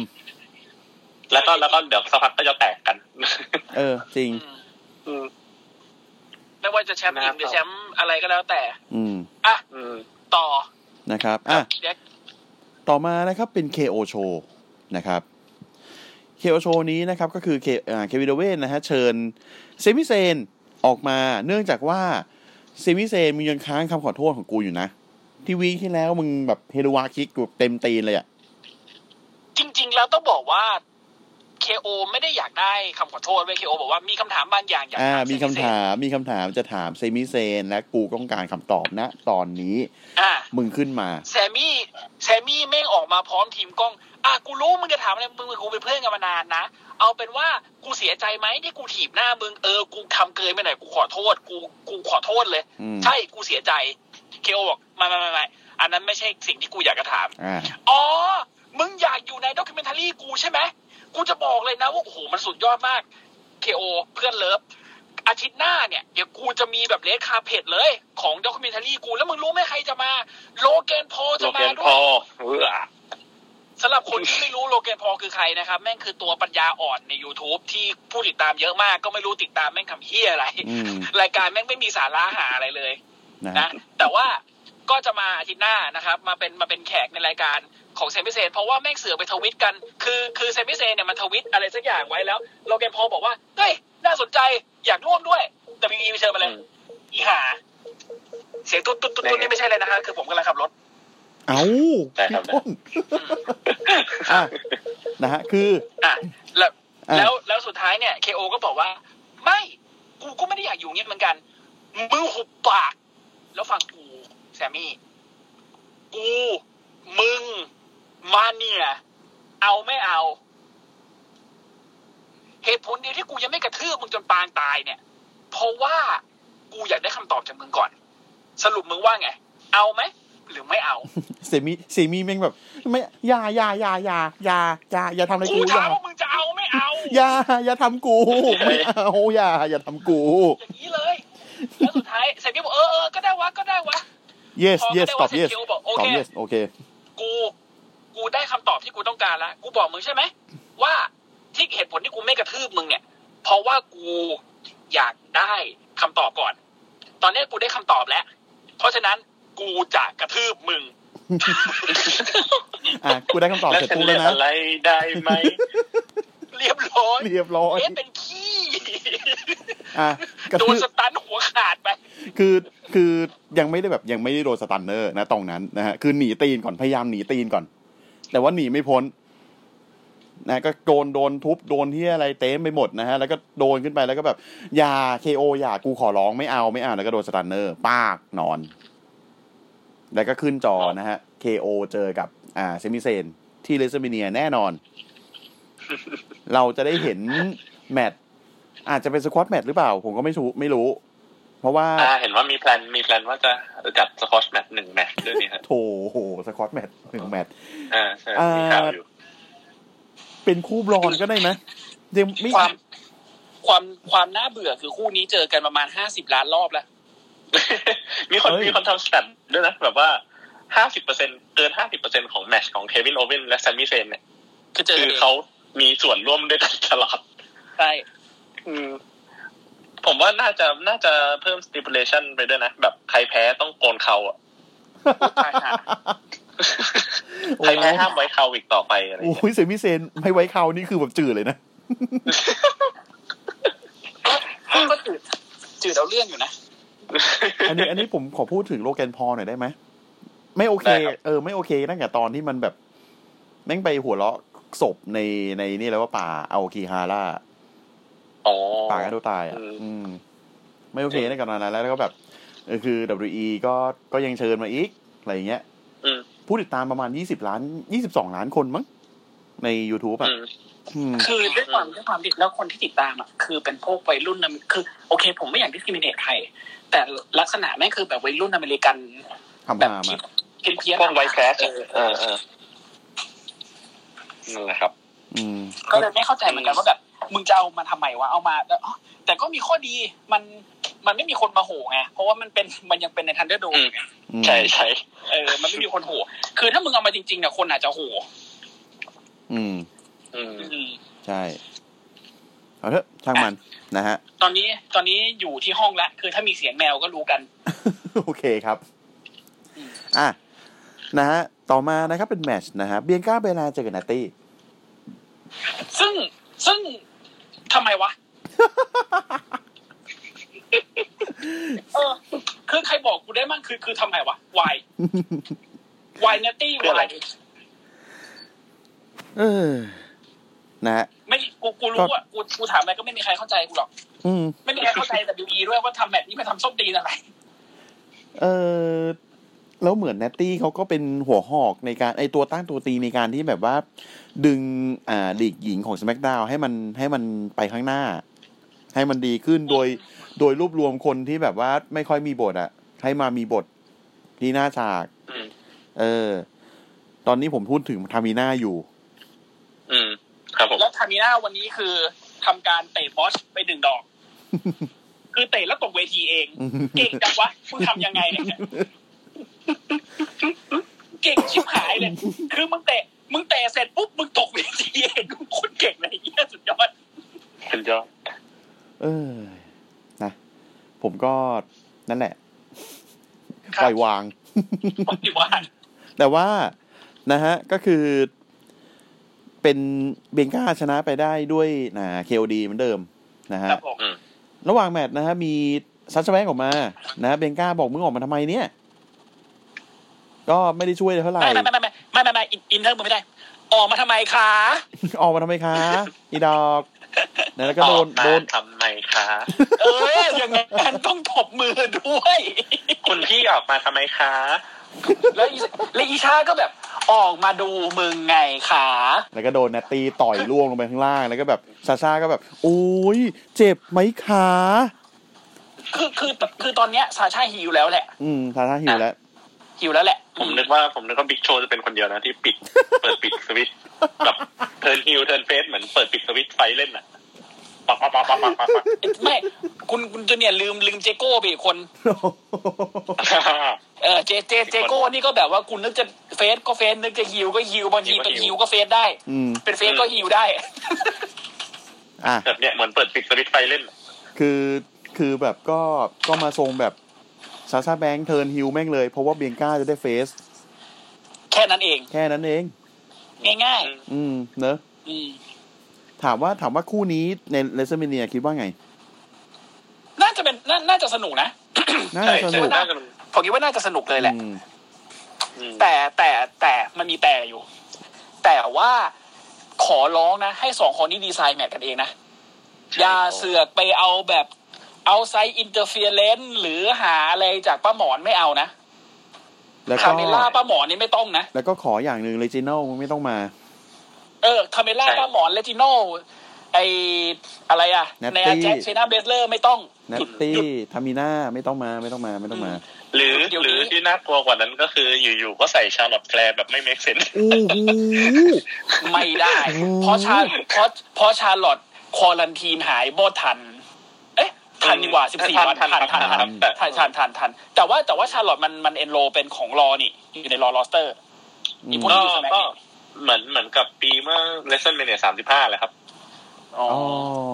Speaker 3: แล้วก็แล้วก็เดี๋ยวสักพักก็จะแตกกัน
Speaker 2: เออ จริง
Speaker 4: อืม
Speaker 3: อืม
Speaker 4: ไม่ว่าจะแชมป์หญิงหรือแชมป์อะไรก็แล้วแต่
Speaker 2: อืม
Speaker 4: อะ
Speaker 3: อืม
Speaker 4: ต่อ
Speaker 2: นะครับ อะ
Speaker 4: เด็ก
Speaker 2: ต่อมานะครับเป็น KO Show นะครับ KO Show นี้นะครับก็คือเคเควินเดเวนนะฮะเชิญ Sami Zayn ออกมาเนื่องจากว่า Sami Zayn มึงยังค้างคำขอโทษของกูอยู่นะ ที่วีที่แล้วมึงแบบเฮลวาคิกกูเต็มตีนเลยอะ
Speaker 4: จริง ๆ แล้วต้องบอกว่า KO ไม่ได้อยากได้คำขอโทษเว้ย KO บอกว่ามีคำถามบางอย่างอยาก
Speaker 2: อ่า
Speaker 4: ถาม
Speaker 2: มีคำถามมีคำถามจะถามเซมิเซนและกูต้องการคำตอบนะ ตอนนี้
Speaker 4: อ่า
Speaker 2: มึงขึ้นมา
Speaker 4: แซมมี่แซมมี่แม่งออกมาพร้อมทีมกล้อง อะกูรู้มึงจะถามอะไรมึงกับกูเป็นเพื่อนกันมานานนะ เอาเป็นว่ากูเสียใจไหมที่กูถีบหน้ามึงเออกูทำเกินไปหน่อยกูขอโทษ กูกูขอโทษเลย
Speaker 2: อืม
Speaker 4: ใช่กูเสียใจ KO บอกไม่ไม่ไม่ไม่อันนั้นไม่ใช่สิ่งที่กูอยากจะถาม
Speaker 2: อ่า
Speaker 4: อ๋อมึงอยากอยู่ใน documentary กูใช่ไหม กูจะบอกเลยนะว่าโอ้โหมันสุดยอดมาก KO เพื่อน love อาทิตย์หน้าเนี่ยเดี๋ยวกูจะมีแบบ red carpet เลยของ documentary กู แล้วมึงรู้ไหมใครจะมา
Speaker 3: Logan Paul
Speaker 4: จะ
Speaker 3: เก
Speaker 4: มาด้ว
Speaker 3: ยเออ
Speaker 4: สำหรับคนที่ไม่รู้ Logan Paul คือใครนะครับ แม่งคือตัวปัญญาอ่อนใน YouTube ที่ผู้ติดตามเยอะมาก ก็ไม่รู้ติดตามแม่งทำเหี้ยอะไร
Speaker 2: อืม
Speaker 4: รายการแม่งไม่มีสาระห่าอะไรเลย
Speaker 2: นะ
Speaker 4: นะ
Speaker 2: ฮะ
Speaker 4: แต่ว่าก็จะมาอาทิตย์หน้านะครับ มาเป็นมาเป็นแขกในรายการ ของเซมิเซนเพราะว่าแม่งเสือไปทวิตกัน คือคือเซมิเซนเนี่ยมันทวิตอะไรสักอย่างไว้แล้วโลแกนพอลบอกว่าเฮ้ยน่าสนใจอยากร่วมด้วย แต่มีไปเชิญมาเลยอีหา เสียงตุ๊ดตุ๊ดตุ๊ดตุ๊ดนี่ไม่ใช่เลยนะครับคือผมกำลังขับรถ
Speaker 2: เอ้า
Speaker 3: ได้ครับ
Speaker 2: พี่ต้นอะนะฮะคือ
Speaker 4: อะแล้ว
Speaker 2: อะ
Speaker 4: แล้วแล้วสุดท้ายเนี่ยเคโอก็บอกว่า ไม่กูก็ไม่ได้อยากอยู่เงี้ยเหมือนกันมึงหุบปาก แล้วฟังกูแซมมี่กูมึง มาเนี่ยเอาไม่เอา เหตุผลเดียวที่กูยังไม่กระทืบมึงจนปางตายเนี่ย เพราะว่ากูอยากได้คำตอบจากมึงก่อน สรุปมึงว่าไง เอาไหมหรือไม่เอา
Speaker 2: เซมิเซมิแม่งแบบ ไม่อย่าอย่าอย่าอย่าอย่าอย่าอย่าทำอะไร
Speaker 4: กู
Speaker 2: กูอย่า
Speaker 4: ถามว่ามึงจะเอาไม่เอา
Speaker 2: อย่าอย่าทำกูไม่เอาอย่าอย่าทำกู
Speaker 4: อย่างนี้เลยแล้วสุดท้ายเซมิบอกเออเออก็ได้วะก็ได้วะ
Speaker 2: yes
Speaker 4: พอ
Speaker 2: yes
Speaker 4: ก็
Speaker 2: ตอบ
Speaker 4: ได้
Speaker 2: yes
Speaker 4: ว่า Skill บอกโอ
Speaker 2: ตอบ
Speaker 4: เค
Speaker 2: yes โอเค
Speaker 4: กู กูได้คำตอบที่กูต้องการแล้วกูบอกมึงใช่ไหมว่าที่เหตุผลที่กูไม่กระทืบมึงเนี่ย เพราะว่ากูอยากได้คำตอบก่อน ตอนนี้กูได้คำตอบแล้ว เพราะฉะนั้นกูจะกระทืบมึง
Speaker 2: อะกูได้คำตอบ
Speaker 3: แล้ว
Speaker 2: เสร็จ
Speaker 3: ฉัน
Speaker 2: ปุ๊บ
Speaker 3: เรี
Speaker 2: แล้
Speaker 3: ยวก
Speaker 2: นะ
Speaker 3: อะไรได้ไหม
Speaker 4: เรียบร้อย
Speaker 2: เรียบร้อย
Speaker 4: เอ๊ะเป็นขี้
Speaker 2: อะกระ
Speaker 4: โด
Speaker 2: ทื
Speaker 4: น
Speaker 2: บ
Speaker 4: สตันหัวขาดไป
Speaker 2: คือคือยังไม่ได้แบบยังไม่ได้โดนสตันเนอร์นะตรงนั้นนะฮะคือหนีตีนก่อนพยายามหนีตีนก่อน แต่ว่าหนีไม่พ้นนะก็โดนโดนทุบโดนที่อะไรเต็มไปหมดนะฮะแล้วก็โดนขึ้นไปแล้วก็แบบ อย่าเคโออย่ากูขอร้องไม่เอาไม่เอาแล้วก็โดนสตันเนอร์ป้ากนอน แล้วก็ขึ้นจอนะฮะ KO เจอกับ อ่า Sami Zayn ที่ WrestleMania แน่นอน เราจะได้เห็นแมตช์อาจจะเป็น squash match หรือเปล่า ผมก็ไม่รู้ไม่รู้ เพราะว่า
Speaker 3: อ่าเห็นว่ามีแพลนมีแพลนว่าจะจัด squash match หนึ่งแมตช์ด้วยนี่ฮะ
Speaker 2: โถโห squash match หนึ่งแมตช์
Speaker 3: อ่าใช่
Speaker 2: อ่ามี
Speaker 3: มีข่าวอยู่
Speaker 2: เป็นคู่ Braun ก็ได้ไหมยังไม่
Speaker 4: ความความความน่าเบื่อคือคู่นี้เจอกันประมาณห้าสิบล้านรอบแล้ว
Speaker 3: มีคนมีคนทำสแตทด้วยนะแบบว่าห้าสิบเปอร์เซ็นเกินห้าสิบเปอร์เซ็นของแมตช์ของ Kevin Owens และ Sami Zayn เนี่ย
Speaker 4: คือเจอ
Speaker 3: คื
Speaker 4: กันเอง
Speaker 3: เขามีส่วนร่วมด้วยกันตลอด
Speaker 4: ใช่
Speaker 3: อืม ผมว่าน่าจะน่าจะเพิ่ม stipulation ไปด้วยนะ แบบใครแพ้ต้องโกนเคราอะ
Speaker 4: ตายห่า
Speaker 2: โอ้
Speaker 3: ใครแพ้ห้ามไว้เคราอีกต่อไปอะไรอย่าง
Speaker 2: โอ้
Speaker 3: เงี้ย
Speaker 2: ย Sami Zayn ไม่ไว้เครานี่คือแบบจืดเลยนะ
Speaker 4: ก็ก็จืดจืดเอาเรื่องอยู่นะ
Speaker 2: อันนี้อันนี้ผมขอพูดถึงโลแกนพอลหน่อยได้ไหม ไม่โอเค เออ ไม่โอเคตั้งแต่ตอนที่มันแบบแม่งไปหัวเราะศพในในนี่แล้วว่าป่าเอาคีฮาร่า
Speaker 3: อ๋อ
Speaker 2: ป่ากันตัวตายอะ
Speaker 3: อืม
Speaker 2: อืมไม่โอเคตั้งแต่ตอนนั้นแล้วแล้วก็แบบเออคือ WE ก็ก็ยังเชิญมาอีก อะไรอย่างเงี้ย
Speaker 3: อืม
Speaker 2: ผู้ติดตามประมาณยี่สิบล้านยี่สิบสองล้านคนมั้งใน YouTube อะ
Speaker 3: อืม
Speaker 2: อืม
Speaker 4: คือด้วยความด้วยความที่แล้วคนที่ติดตามอะคือเป็นพวกวัยรุ่นอเมคือ โอเค ผมไม่อยาก discriminate ใคร แต่ลักษณะแม่งคือแบบวัยรุ่นอเมริกัน
Speaker 2: ทำ
Speaker 4: แบบ
Speaker 2: ตาม
Speaker 4: คิด
Speaker 2: อะ
Speaker 4: เพี้ยนเพี้ยน
Speaker 3: พวกไวแคส
Speaker 4: เออ
Speaker 3: เออเออนั่นแหละครับ
Speaker 2: อืม
Speaker 4: ก็เลยไม่เข้าใจเหมือนกันว่าแบบ มึงจะเอามาทำไมวะเอามาแล้วอ๋อแต่ก็มีข้อดีมันมันไม่มีคนมาโห่ไงเพราะว่ามันเป็นมันยังเป็นใน ThunderDome อืมไง
Speaker 2: อืม
Speaker 3: ใช่ใช่
Speaker 4: เออ มันไม่มีคนโห่คือถ้ามึงเอามาจริงๆเนี่ยคนอาจจะโห
Speaker 2: อืม
Speaker 3: อืม
Speaker 4: อืม
Speaker 2: ใช่เอาเถอะช่างมันนะฮะ
Speaker 4: ตอนนี้ตอนนี้อยู่ที่ห้องแล้วคือถ้ามีเสียงแมวก็รู้กัน
Speaker 2: โอเคครับ อะนะฮะ ต่อมานะครับเป็นแมตช์นะฮะเบียงก้าเบลาเจอกับนาตี้
Speaker 4: ซึ่งซึ่ง ทำไมวะเออคือใครบอกกูได้มั่งคือคือทำไมวะวายวายเนตตี้
Speaker 3: เพื่ออะไร
Speaker 4: วาย
Speaker 2: เออ นะฮะ
Speaker 4: ไม่กูกูรู้อะกูกูถามไปก็ไม่มีใครเข้าใจกูหรอก
Speaker 2: อืม
Speaker 4: ไม่มีใครเข้าใจ WE ด้วยว่าทำแบบนี้มาทำส้มตีนอะไร
Speaker 2: เออ แล้วเหมือนแนตตี้เขาก็เป็นหัวหอกในการไอตัวตั้งตัวตีในการที่แบบว่า ดึงอ่าลีกหญิงของ SmackDown ให้มันให้มันไปข้างหน้า ให้มันดีขึ้นโดย โดยรวบรวมคนที่แบบว่าไม่ค่อยมีบทอะให้มามีบทที่หน้าฉาก
Speaker 3: อืม
Speaker 2: เออ ตอนนี้ผมพูดถึงทามีน่าอยู่
Speaker 3: อืม ครับผม
Speaker 4: แล้วทามิน่าวันนี้คือทำการเตะบอสไปหนึ่งดอก คือเตะแล้วตกเวทีเอง เก่งจังวะมึงทำยังไงเนี่ย เก่งชิบหายเลยคือมึงเตะมึงเตะเสร็จปุ๊บมึงตกเวทีเองมึงโคนเก่งเลยเหี้ยสุดยอด
Speaker 3: เป็นยอด
Speaker 2: เออนะผมก็นั่นแหละ
Speaker 4: ครับ
Speaker 2: ปล่อยวาง
Speaker 4: ปฏิวัติ
Speaker 2: แต่ว่านะฮะ ก็คือ เป็นเบงก้าชนะไปได้ด้วยนะเคโอดีเหมือนเดิมนะฮะ
Speaker 4: ครับผม
Speaker 3: อืม
Speaker 2: ระหว่างแมตช์นะฮะมีซัชแบงออกมา นะเบงก้าบอกมึงออกมาทำไมเนี่ย ก็ไม่ได้ช่วยเท่าไหร่
Speaker 4: ไม่ไม่ไม่ไม่ไม่ไม่ไม่อินอินเทอร์มึงไม่ได้ ออกมาทำไมคะ
Speaker 2: ออกมาทำไมคะอีดอกนะแล้วก็โดน
Speaker 3: ออมา
Speaker 2: โดน
Speaker 3: ทำไมคะ
Speaker 4: เอออย่างนั้นต้องตบมือด้วย
Speaker 3: คุณพี่ออกมาทำไมคะ
Speaker 4: แล้วอีแล้วอีชาก็แบบออกมาดูมึงไงขา
Speaker 2: แล้วก็โดนแนตตี้ต่อยล่วงลงไปข้างล่าง แล้วก็แบบซาชาก็แบบ โอ้ยเจ็บไหมคะ
Speaker 4: คือคือคือตอนเนี้ย Sasha heel แล้วแหละ
Speaker 2: อืม Sasha heel แล้ว
Speaker 4: heel แล้วแหละ
Speaker 3: ผมนึกว่าผมนึกว่า Big Show จะเป็นคนเดียวนะที่ปิดเปิดปิดสวิตช์แบบ turn heel turn face เหมือนเปิดปิดสวิตช์ไฟเล่นอะปักปักปักปักปักปักปัก
Speaker 4: ไม่ คุณคุณจูเนียร์ลืมลืมเจโก้ไปอีกคน เออเจเจเจโก้นี่ก็แบบว่าคุณนึกจะ face ก็ face นึกจะ heel ก็ heel บางทีเป็น heel ก็ face ได้
Speaker 2: อืม
Speaker 4: เป็น face ก็ฮิวได้
Speaker 2: อะ
Speaker 3: แบบเนี้ยเหมือนเปิดปิดสวิตช์ไฟเล่นอะ
Speaker 2: คือคือแบบก็ก็มาทรงแบบ Sasha Banks turn heel แม่งเลย เพราะว่า Bianca จะได้ face
Speaker 4: แค่นั้นเอง
Speaker 2: แค่นั้นเอง
Speaker 4: ง่าย
Speaker 2: อืม เนอะ
Speaker 4: ๆอืม
Speaker 2: ถามว่าถามว่าคู่นี้ใน WrestleMania คิดว่าไง
Speaker 4: น่าจะเป็นน่าน่าจะสนุกนะ
Speaker 2: น่า
Speaker 3: ใช่
Speaker 2: จะส
Speaker 3: ใช่
Speaker 2: นุก
Speaker 3: น่าจะ
Speaker 4: ผมคิดว่าน่าจะสนุกเลยแหละ
Speaker 2: อืม
Speaker 3: อืม
Speaker 4: แต่แต่แต่มันมีแต่อยู่ แต่ว่าขอร้องนะ ให้สองคนนี้ดีไซน์แมทกันเองนะอย่าเสือกไปเอาแบบ เอาไซอินเตอร์เฟียเลนหรือหาอะไรจากป้าหมอนไม่เอานะ
Speaker 2: แล้ว
Speaker 4: คา
Speaker 2: ก็
Speaker 4: เมล่าป้าหมอนนี่ไม่ต้องนะ
Speaker 2: แล้วก็ขออย่างหนึ่งเลจิโนไม่ต้องมา
Speaker 4: เออคาเมล่าป้าหมอนเลจิโนไออะไรอะ
Speaker 2: Natty
Speaker 4: ในแจ็คเชนาเบสเลอร์ไม่ต้อง
Speaker 2: นัต
Speaker 4: หยุด
Speaker 2: ตี้
Speaker 4: หยุด
Speaker 2: ทามิน่าไม่ต้องมาไม่ต้องมาไม่ต้องมา
Speaker 3: หรือ
Speaker 4: เดี๋ยว
Speaker 3: หรือ
Speaker 4: นี้
Speaker 3: ที่น่ากลัวกว่านั้นก็คืออยู่ๆก็ใส่ชาร์ลอตแคลร์แบบไม่เมคเซน
Speaker 2: โอ้โห
Speaker 4: ไม่ได้ เพราะชาเพราะเพราะ Charlotte quarantine หายบ่ทันเอ๊ะ ทันดีกว่าสิบสี่วันทันทันทันทันทันทันทันแต่ว่าแต่ว่า Charlotte มันมัน enroll เป็นของ Raw นี่ อยู่ใน
Speaker 2: Raw
Speaker 4: roster
Speaker 2: มี
Speaker 4: พว
Speaker 3: ก
Speaker 4: นี้อปุ่น
Speaker 3: ก็เหมือนเหมือนกับปีเมื่อ WrestleMania สามสิบห้าแหละครับ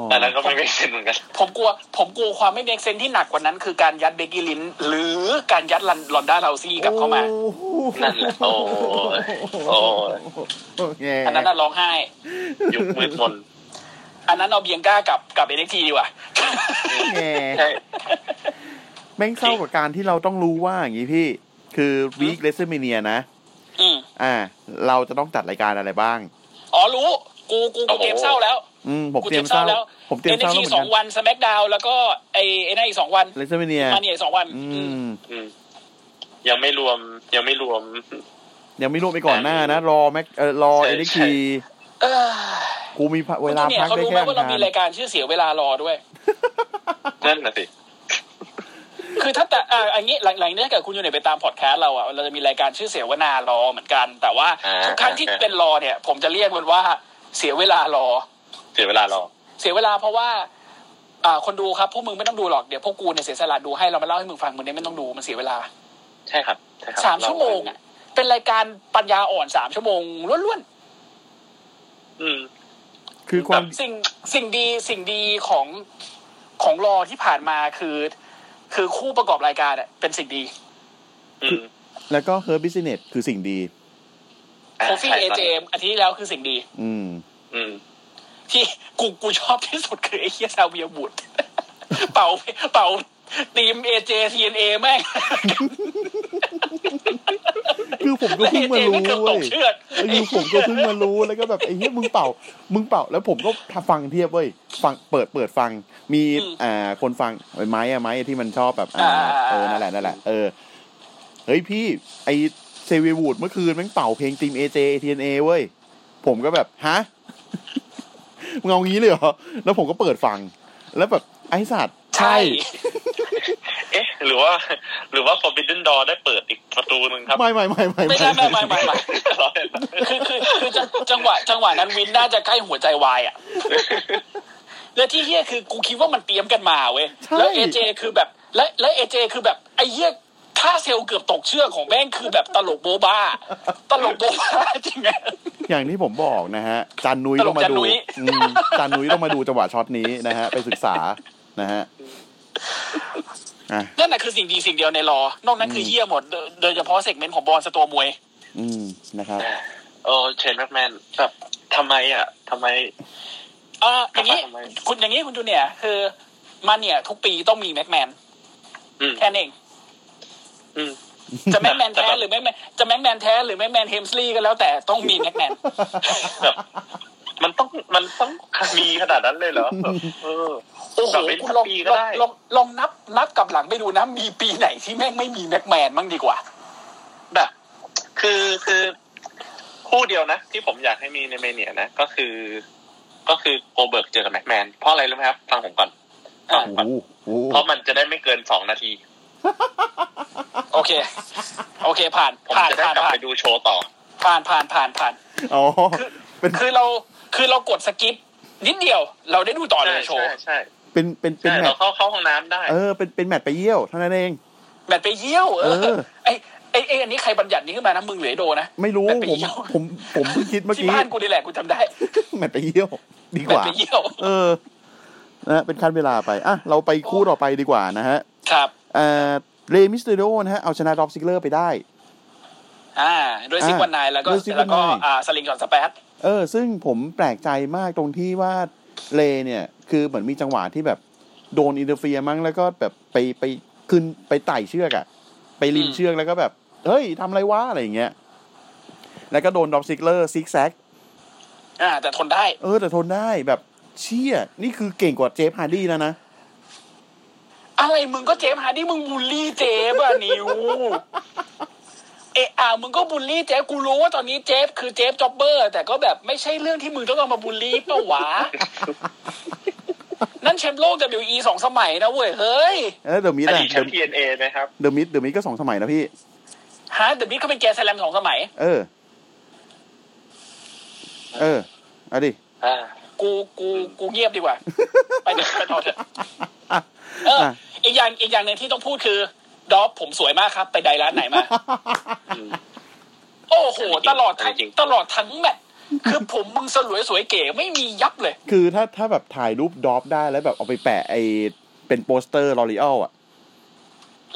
Speaker 3: แต่นั้นก็ไม่ make sense เหมือนกัน
Speaker 4: ผมกลัว ผมกลัวความไม่ make sense ที่หนักกว่านั้นคือการยัด Becky Lynch หรือการยัด Ronda Rousey กลับเข้ามา
Speaker 3: นั่นแหละ โอ้โอ้
Speaker 2: อั
Speaker 4: นนั้นน่ะร้องไห้
Speaker 3: ยุบมืดมน
Speaker 4: อันนั้นเอาเบียงก้ากับกับเอ็นเอ็กทีดีกว่า
Speaker 2: แง่
Speaker 3: ใช่
Speaker 2: แม่งเข้ากับการที่เราต้องรู้ว่าอย่างนี้พี่ คือวีคเลสเซอร์เมเนียนะ
Speaker 4: อืม
Speaker 2: อ่า เราจะต้องจัดรายการอะไรบ้าง
Speaker 4: อ๋อรู้ กูกูกูเตรียมเศร้าแล้ว
Speaker 2: อืมผม
Speaker 4: กู
Speaker 2: เตรียมเศร้า
Speaker 4: แล้ว
Speaker 2: ผมเตรียม
Speaker 4: เอ็น
Speaker 2: เศ
Speaker 4: เอ็
Speaker 2: ร้ากแล้ว
Speaker 4: ที
Speaker 2: เหมือน
Speaker 4: ส
Speaker 2: กั
Speaker 4: อนงวันสแมกดาวแล้วก็ไอไอ้นั่นอีกสองวัน
Speaker 2: เลสเซอร์เมเนีย
Speaker 4: มาเนี่ยอีกสองวัน
Speaker 2: อื
Speaker 4: อืม
Speaker 2: ม
Speaker 3: อืมยังไม่รวมยังไม่รวม
Speaker 2: ยังไม่รวมไปก่อนหน้านะ รอแม็กเออรอ
Speaker 3: ใช่
Speaker 2: เอ็น
Speaker 3: ใช่
Speaker 2: ที
Speaker 4: เออ
Speaker 2: กูมีเวลา
Speaker 4: เนี่ย
Speaker 2: พัก
Speaker 4: เขา
Speaker 2: ได้
Speaker 4: รู้ไห
Speaker 2: แค่
Speaker 4: มว่าเรา
Speaker 2: อัง
Speaker 4: มี
Speaker 2: คาร
Speaker 4: รายการชื่อเสียเวลารอด้วย
Speaker 3: นั่นน่ะสิ
Speaker 4: คือถ้าแต่อ่าอันนี้หลังหลังนี้ถ้าเกิดคุณอยู่ในไปตามพอดแคสต์เราอะเราจะมีรายการชื่อเสียวนารอเหมือนกัน แต่ว่า
Speaker 3: อ่า
Speaker 4: ทุกครั้งที่เป็นรอเนี่ย ผมจะเรียกมันว่าเสียเวลารอ
Speaker 3: เสียเวลารอ
Speaker 4: เสียเวลาเพราะว่าอ่าคนดูครับพวกมึงไม่ต้องดูหรอกเดี๋ยวพวกกูเนี่ยเสียสละดูให้เรามาเล่าให้มึงฟังมึงเนี่ยไม่ต้องดูมันเสียเวลา
Speaker 3: ใช่ครับใช่ครับ
Speaker 4: สามชั่วโมงอะเป็นรายการปัญญาอ่อนสามชั่วโมงล้วน
Speaker 3: อืม
Speaker 2: คือความ
Speaker 4: ๆสิ่งสิ่งดีสิ่งดีของ ของรอที่ผ่านมาคือ คือคู่ประกอบรายการอะเป็นสิ่งดี
Speaker 3: อืม
Speaker 2: แล้วก็ Hurt Business คือสิ่งดี
Speaker 4: Kofi AJ อาทิตย์ที่แล้วคือสิ่งดี
Speaker 2: อืม
Speaker 3: อืม
Speaker 4: ที่กูกูชอบที่สุดคือไอ้เฮีย Xavier Woodsเป่าเป่าทีมเอเจทีเอ็นเอแม่ง
Speaker 2: คือผมก็
Speaker 4: แล้ว
Speaker 2: เพิ่
Speaker 4: เองเจ
Speaker 2: มารู้
Speaker 4: ไม่เกือบต
Speaker 2: เว้
Speaker 4: ก
Speaker 2: ย
Speaker 4: เชือก
Speaker 2: เออผมก็เพิ่งมารู้แล้วก็แบบไอ้เหี้ยมึงเป่า มึงเป่าแล้วผมก็ฟังเทียบเว้ยฟังเปิดเปิดฟัง มีอ่าคนฟังไม้อะไม้อะที่มันชอบแบบอ่าเออนั่นแหละนั่นแหละเออเฮ้ยพี่ไอเซเวียวูดเมื่อคืนแม่งเป่าเพลงทีมเอเจทีเอ็นเอเว้ยผมก็แบบฮะมึงเอางี้เลยเหรอแล้วผมก็เปิดฟัง แล้วแบบไอ้สัตว์
Speaker 4: ใช่
Speaker 3: เอ๊ะ หรือว่า หรือว่า Forbidden Door ได้เปิดอีกประตูหนึ่งครับ
Speaker 2: ไม่ไม่ไม่ไม่
Speaker 4: ไม่ใช่ไม่ไม่ไม่ไม่
Speaker 3: ร้อยเอ็ด
Speaker 4: คือคือคือจังจังหวะจังหวะนั้นวินน่าจะใกล้หัวใจวายอะแล้วที่เฮียคือกูคิดว่ามันเตรียมกันมาเว้ยแล้วเอเจคือแบบ และและเอเจคือแบบไอ้เฮียท่าเซลล์เกือบตกเชือกของแม่งคือแบบตลกโบะบ้า ตลกโบะบ้าจริงไง
Speaker 2: อย่างที่ผมบอกนะฮะจันนุ้ย
Speaker 4: ตลก
Speaker 2: ต้องมา
Speaker 4: จัน
Speaker 2: ดู
Speaker 4: นุ้ย
Speaker 2: อืมจันนุ้ยต้องมาดูจังหวะช็อตนี้นะฮะ ไปศึกษานะฮะอะ
Speaker 4: นั่นแหละคือสิ่งดีสิ่งเดียวใน Raw นอกนั้นคือเฮี้ยหมด โดยโดยเฉพาะ segment ของบอลสตัวมวย
Speaker 2: อืมนะครับ
Speaker 3: โอ้ Shane McMahon แบบทำไมอะทำไม
Speaker 4: อ่าอย่างนี้
Speaker 3: ทำไม
Speaker 4: คุณอย่างนี้คุณจูเนียร์คือมันเนี่ย ทุกปีต้องมี McMahon
Speaker 3: อืม
Speaker 4: แค่นั้นเอง
Speaker 3: อืม
Speaker 4: จะ McMahonน
Speaker 3: แต่
Speaker 4: แท้
Speaker 3: แบบ
Speaker 4: หรือ McMahon จะ McMahon แท้หรือ McMahon-Helmsley ก็แล้วแต่ต้องมี McMahon แบ
Speaker 3: บ มันต้องมันต้องมีขนาดนั้นเลยเหรอแบบเออ
Speaker 4: โอ้โห
Speaker 3: แบบเป็น
Speaker 4: คุณลอง
Speaker 3: ปี
Speaker 4: ล
Speaker 3: ก็
Speaker 4: อง
Speaker 3: ได้
Speaker 4: ลองลองนับนับกลับหลังไปดูนะ มีปีไหนที่แม่งไม่มี McMahon มั้งดีกว่า
Speaker 3: แบบคือคือคู่เดียวนะ ที่ผมอยากให้มีใน Mania นะ ก็คือ ก็คือ Goldberg เจอกับ McMahon เพราะอะไรรู้ไหมครับ ฟังผมก่อนฟังผมก่อน
Speaker 2: โอ้โห
Speaker 3: เพราะมันจะได้ไม่เกินสองนาที
Speaker 4: โอเค โอเคผ่าน
Speaker 3: ผม
Speaker 4: ผ่าน
Speaker 3: จะได้
Speaker 4: ผ่าน
Speaker 3: กลับ
Speaker 4: ผ่าน
Speaker 3: ไปดูโชว์ต่อ
Speaker 4: ผ่านผ่านผ่านผ่าน
Speaker 2: อ๋อเป็น
Speaker 4: คือเรา คือเรากด skip นิดเดียว เราได้ดูต่อเลยโชว์
Speaker 3: ใช่ใช่ใช่
Speaker 2: เป็นเป็นเป็น
Speaker 3: แมตช์
Speaker 2: ใช่
Speaker 3: เราเข้าเข้าห้องน้ำได้
Speaker 2: เออเป็นเป็นแมตช์ไปเยี่ยวเท่านั้นเอง
Speaker 4: แมตช์ไปเยี่ยว เอ
Speaker 2: เอ
Speaker 4: อ
Speaker 2: อ
Speaker 4: ไอไอไออันนี้ใครบัญญัตินี้ขึ้นมานะมึงหรือไอโดนะ
Speaker 2: ไม่รู้
Speaker 4: แมตช์ไปเยี่ยว
Speaker 2: ผมผมผมเพิ่งคิดเมื่อกี้ที่
Speaker 4: บ้านกูนี่แหละกูจำได้
Speaker 2: แมตช์ไปเยี่ยว ดี
Speaker 4: แม
Speaker 2: ก
Speaker 4: ท
Speaker 2: ว่า
Speaker 4: ไปเยี่ยว
Speaker 2: เออนะเป็นขั้นเวลาไปอะเราไปคู่ต่อไปดีกว่านะฮะ
Speaker 4: ครับ
Speaker 2: เอ่อ Rey Mysterio นะฮะเอาชนะ Dolph Ziggler ไปได้
Speaker 4: อ่าด้วย six
Speaker 2: อ่า
Speaker 4: one nine แล้วก็
Speaker 2: ด้วย six one
Speaker 4: แล้วก็
Speaker 2: nine
Speaker 4: อ่า sling กับ splash เอ
Speaker 2: อ ซึ่งผมแปลกใจมากตรงที่ว่า Rey เนี่ย คือเหมือนมีจังหวะที่แบบโดน interfere มั้งแล้วก็แบบไปไปขึ้นไปไต่เชือกอะไปริมเชือกแล้วก็แบบ เฮ้ยทำอะไรวะอะไรอย่างเงี้ยแล้วก็โดน Dolph Ziggler Zig Zagอ่า
Speaker 4: แต่ทนได้
Speaker 2: เออ แต่ทนได้แบบเชี่ยนี่คือเก่งกว่า Jeff Hardy แล้วนะ
Speaker 4: อะไรมึงก็ Jeff Hardy มึง bully Jeff อะนิว เอะอ่ามึงก็ bully Jeff กูรู้ว่าตอนนี้ Jeff คือ Jeff jobber แต่ก็แบบไม่ใช่เรื่องที่มึงต้องเอามาบูลลี่ปะวะ นั่นแชมป์โลก WWE สองสมัยนะเว้ย เฮ้ย
Speaker 2: เออ The Miz อะ
Speaker 3: อดีตแชมป์ TNA นะครับ
Speaker 2: The Miz The Miz ก็สองสมัยนะพี่
Speaker 4: ฮะ The Miz ก็เป็น Grand Slam สองสมัย
Speaker 2: เออ เออเอาดิ
Speaker 3: อ่า
Speaker 4: กูกูกูเงียบดีกว่า ไปเถอะไปต่อเถอะ เออ
Speaker 2: อะ
Speaker 4: อีกอย่างอีกอย่างหนึ่งที่ต้องพูดคือ Dolph ผมสวยมากครับ ไปใดร้านไหนมา
Speaker 3: อืม
Speaker 4: โอ้โห ตลอดทั้ง
Speaker 3: จริง
Speaker 4: ตลอดทั้งแมตช์คือผมมึงสลวยสวยเก๋ไม่มียับเลย
Speaker 2: คือถ้าถ้าแบบถ่ายรูป Dolph ได้แล้วแบบเอาไปแปะไอเป็นโปสเตอร์ L'Oréal อะ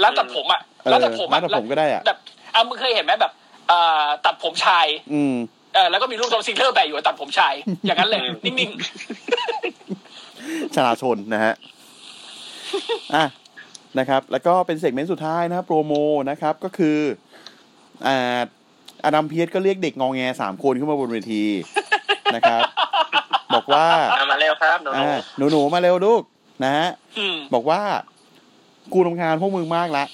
Speaker 4: ร้านตัดผมอะ
Speaker 2: เออ
Speaker 4: ร้านตัดผมอะร้า
Speaker 2: นตัดผมก็ได้อะ
Speaker 4: แบบอะมึงเคยเห็นไหมแบบอ่าตัดผมชาย
Speaker 2: อืม
Speaker 4: เออแล้วก็มีรูป Dolph Ziggler แปะอยู่ว่าตัดผมชาย อย่างนั้นเลย นิ่ง
Speaker 2: ชลาชนนะฮะอะ นะครับ แล้วก็เป็น segment สุดท้ายนะครับ promo นะครับก็คืออ่า Adam Pearce ก็เรียกเด็กงองแงสามคนขึ้นมาบนเวทีนะครับ บอกว่า
Speaker 3: อะมาเร็วครับหนู
Speaker 2: อ่าหนูหนูๆมาเร็วลูกนะฮะ
Speaker 4: ๆอืม
Speaker 2: บอกว่ากูรำคาญพวกมึงมากละ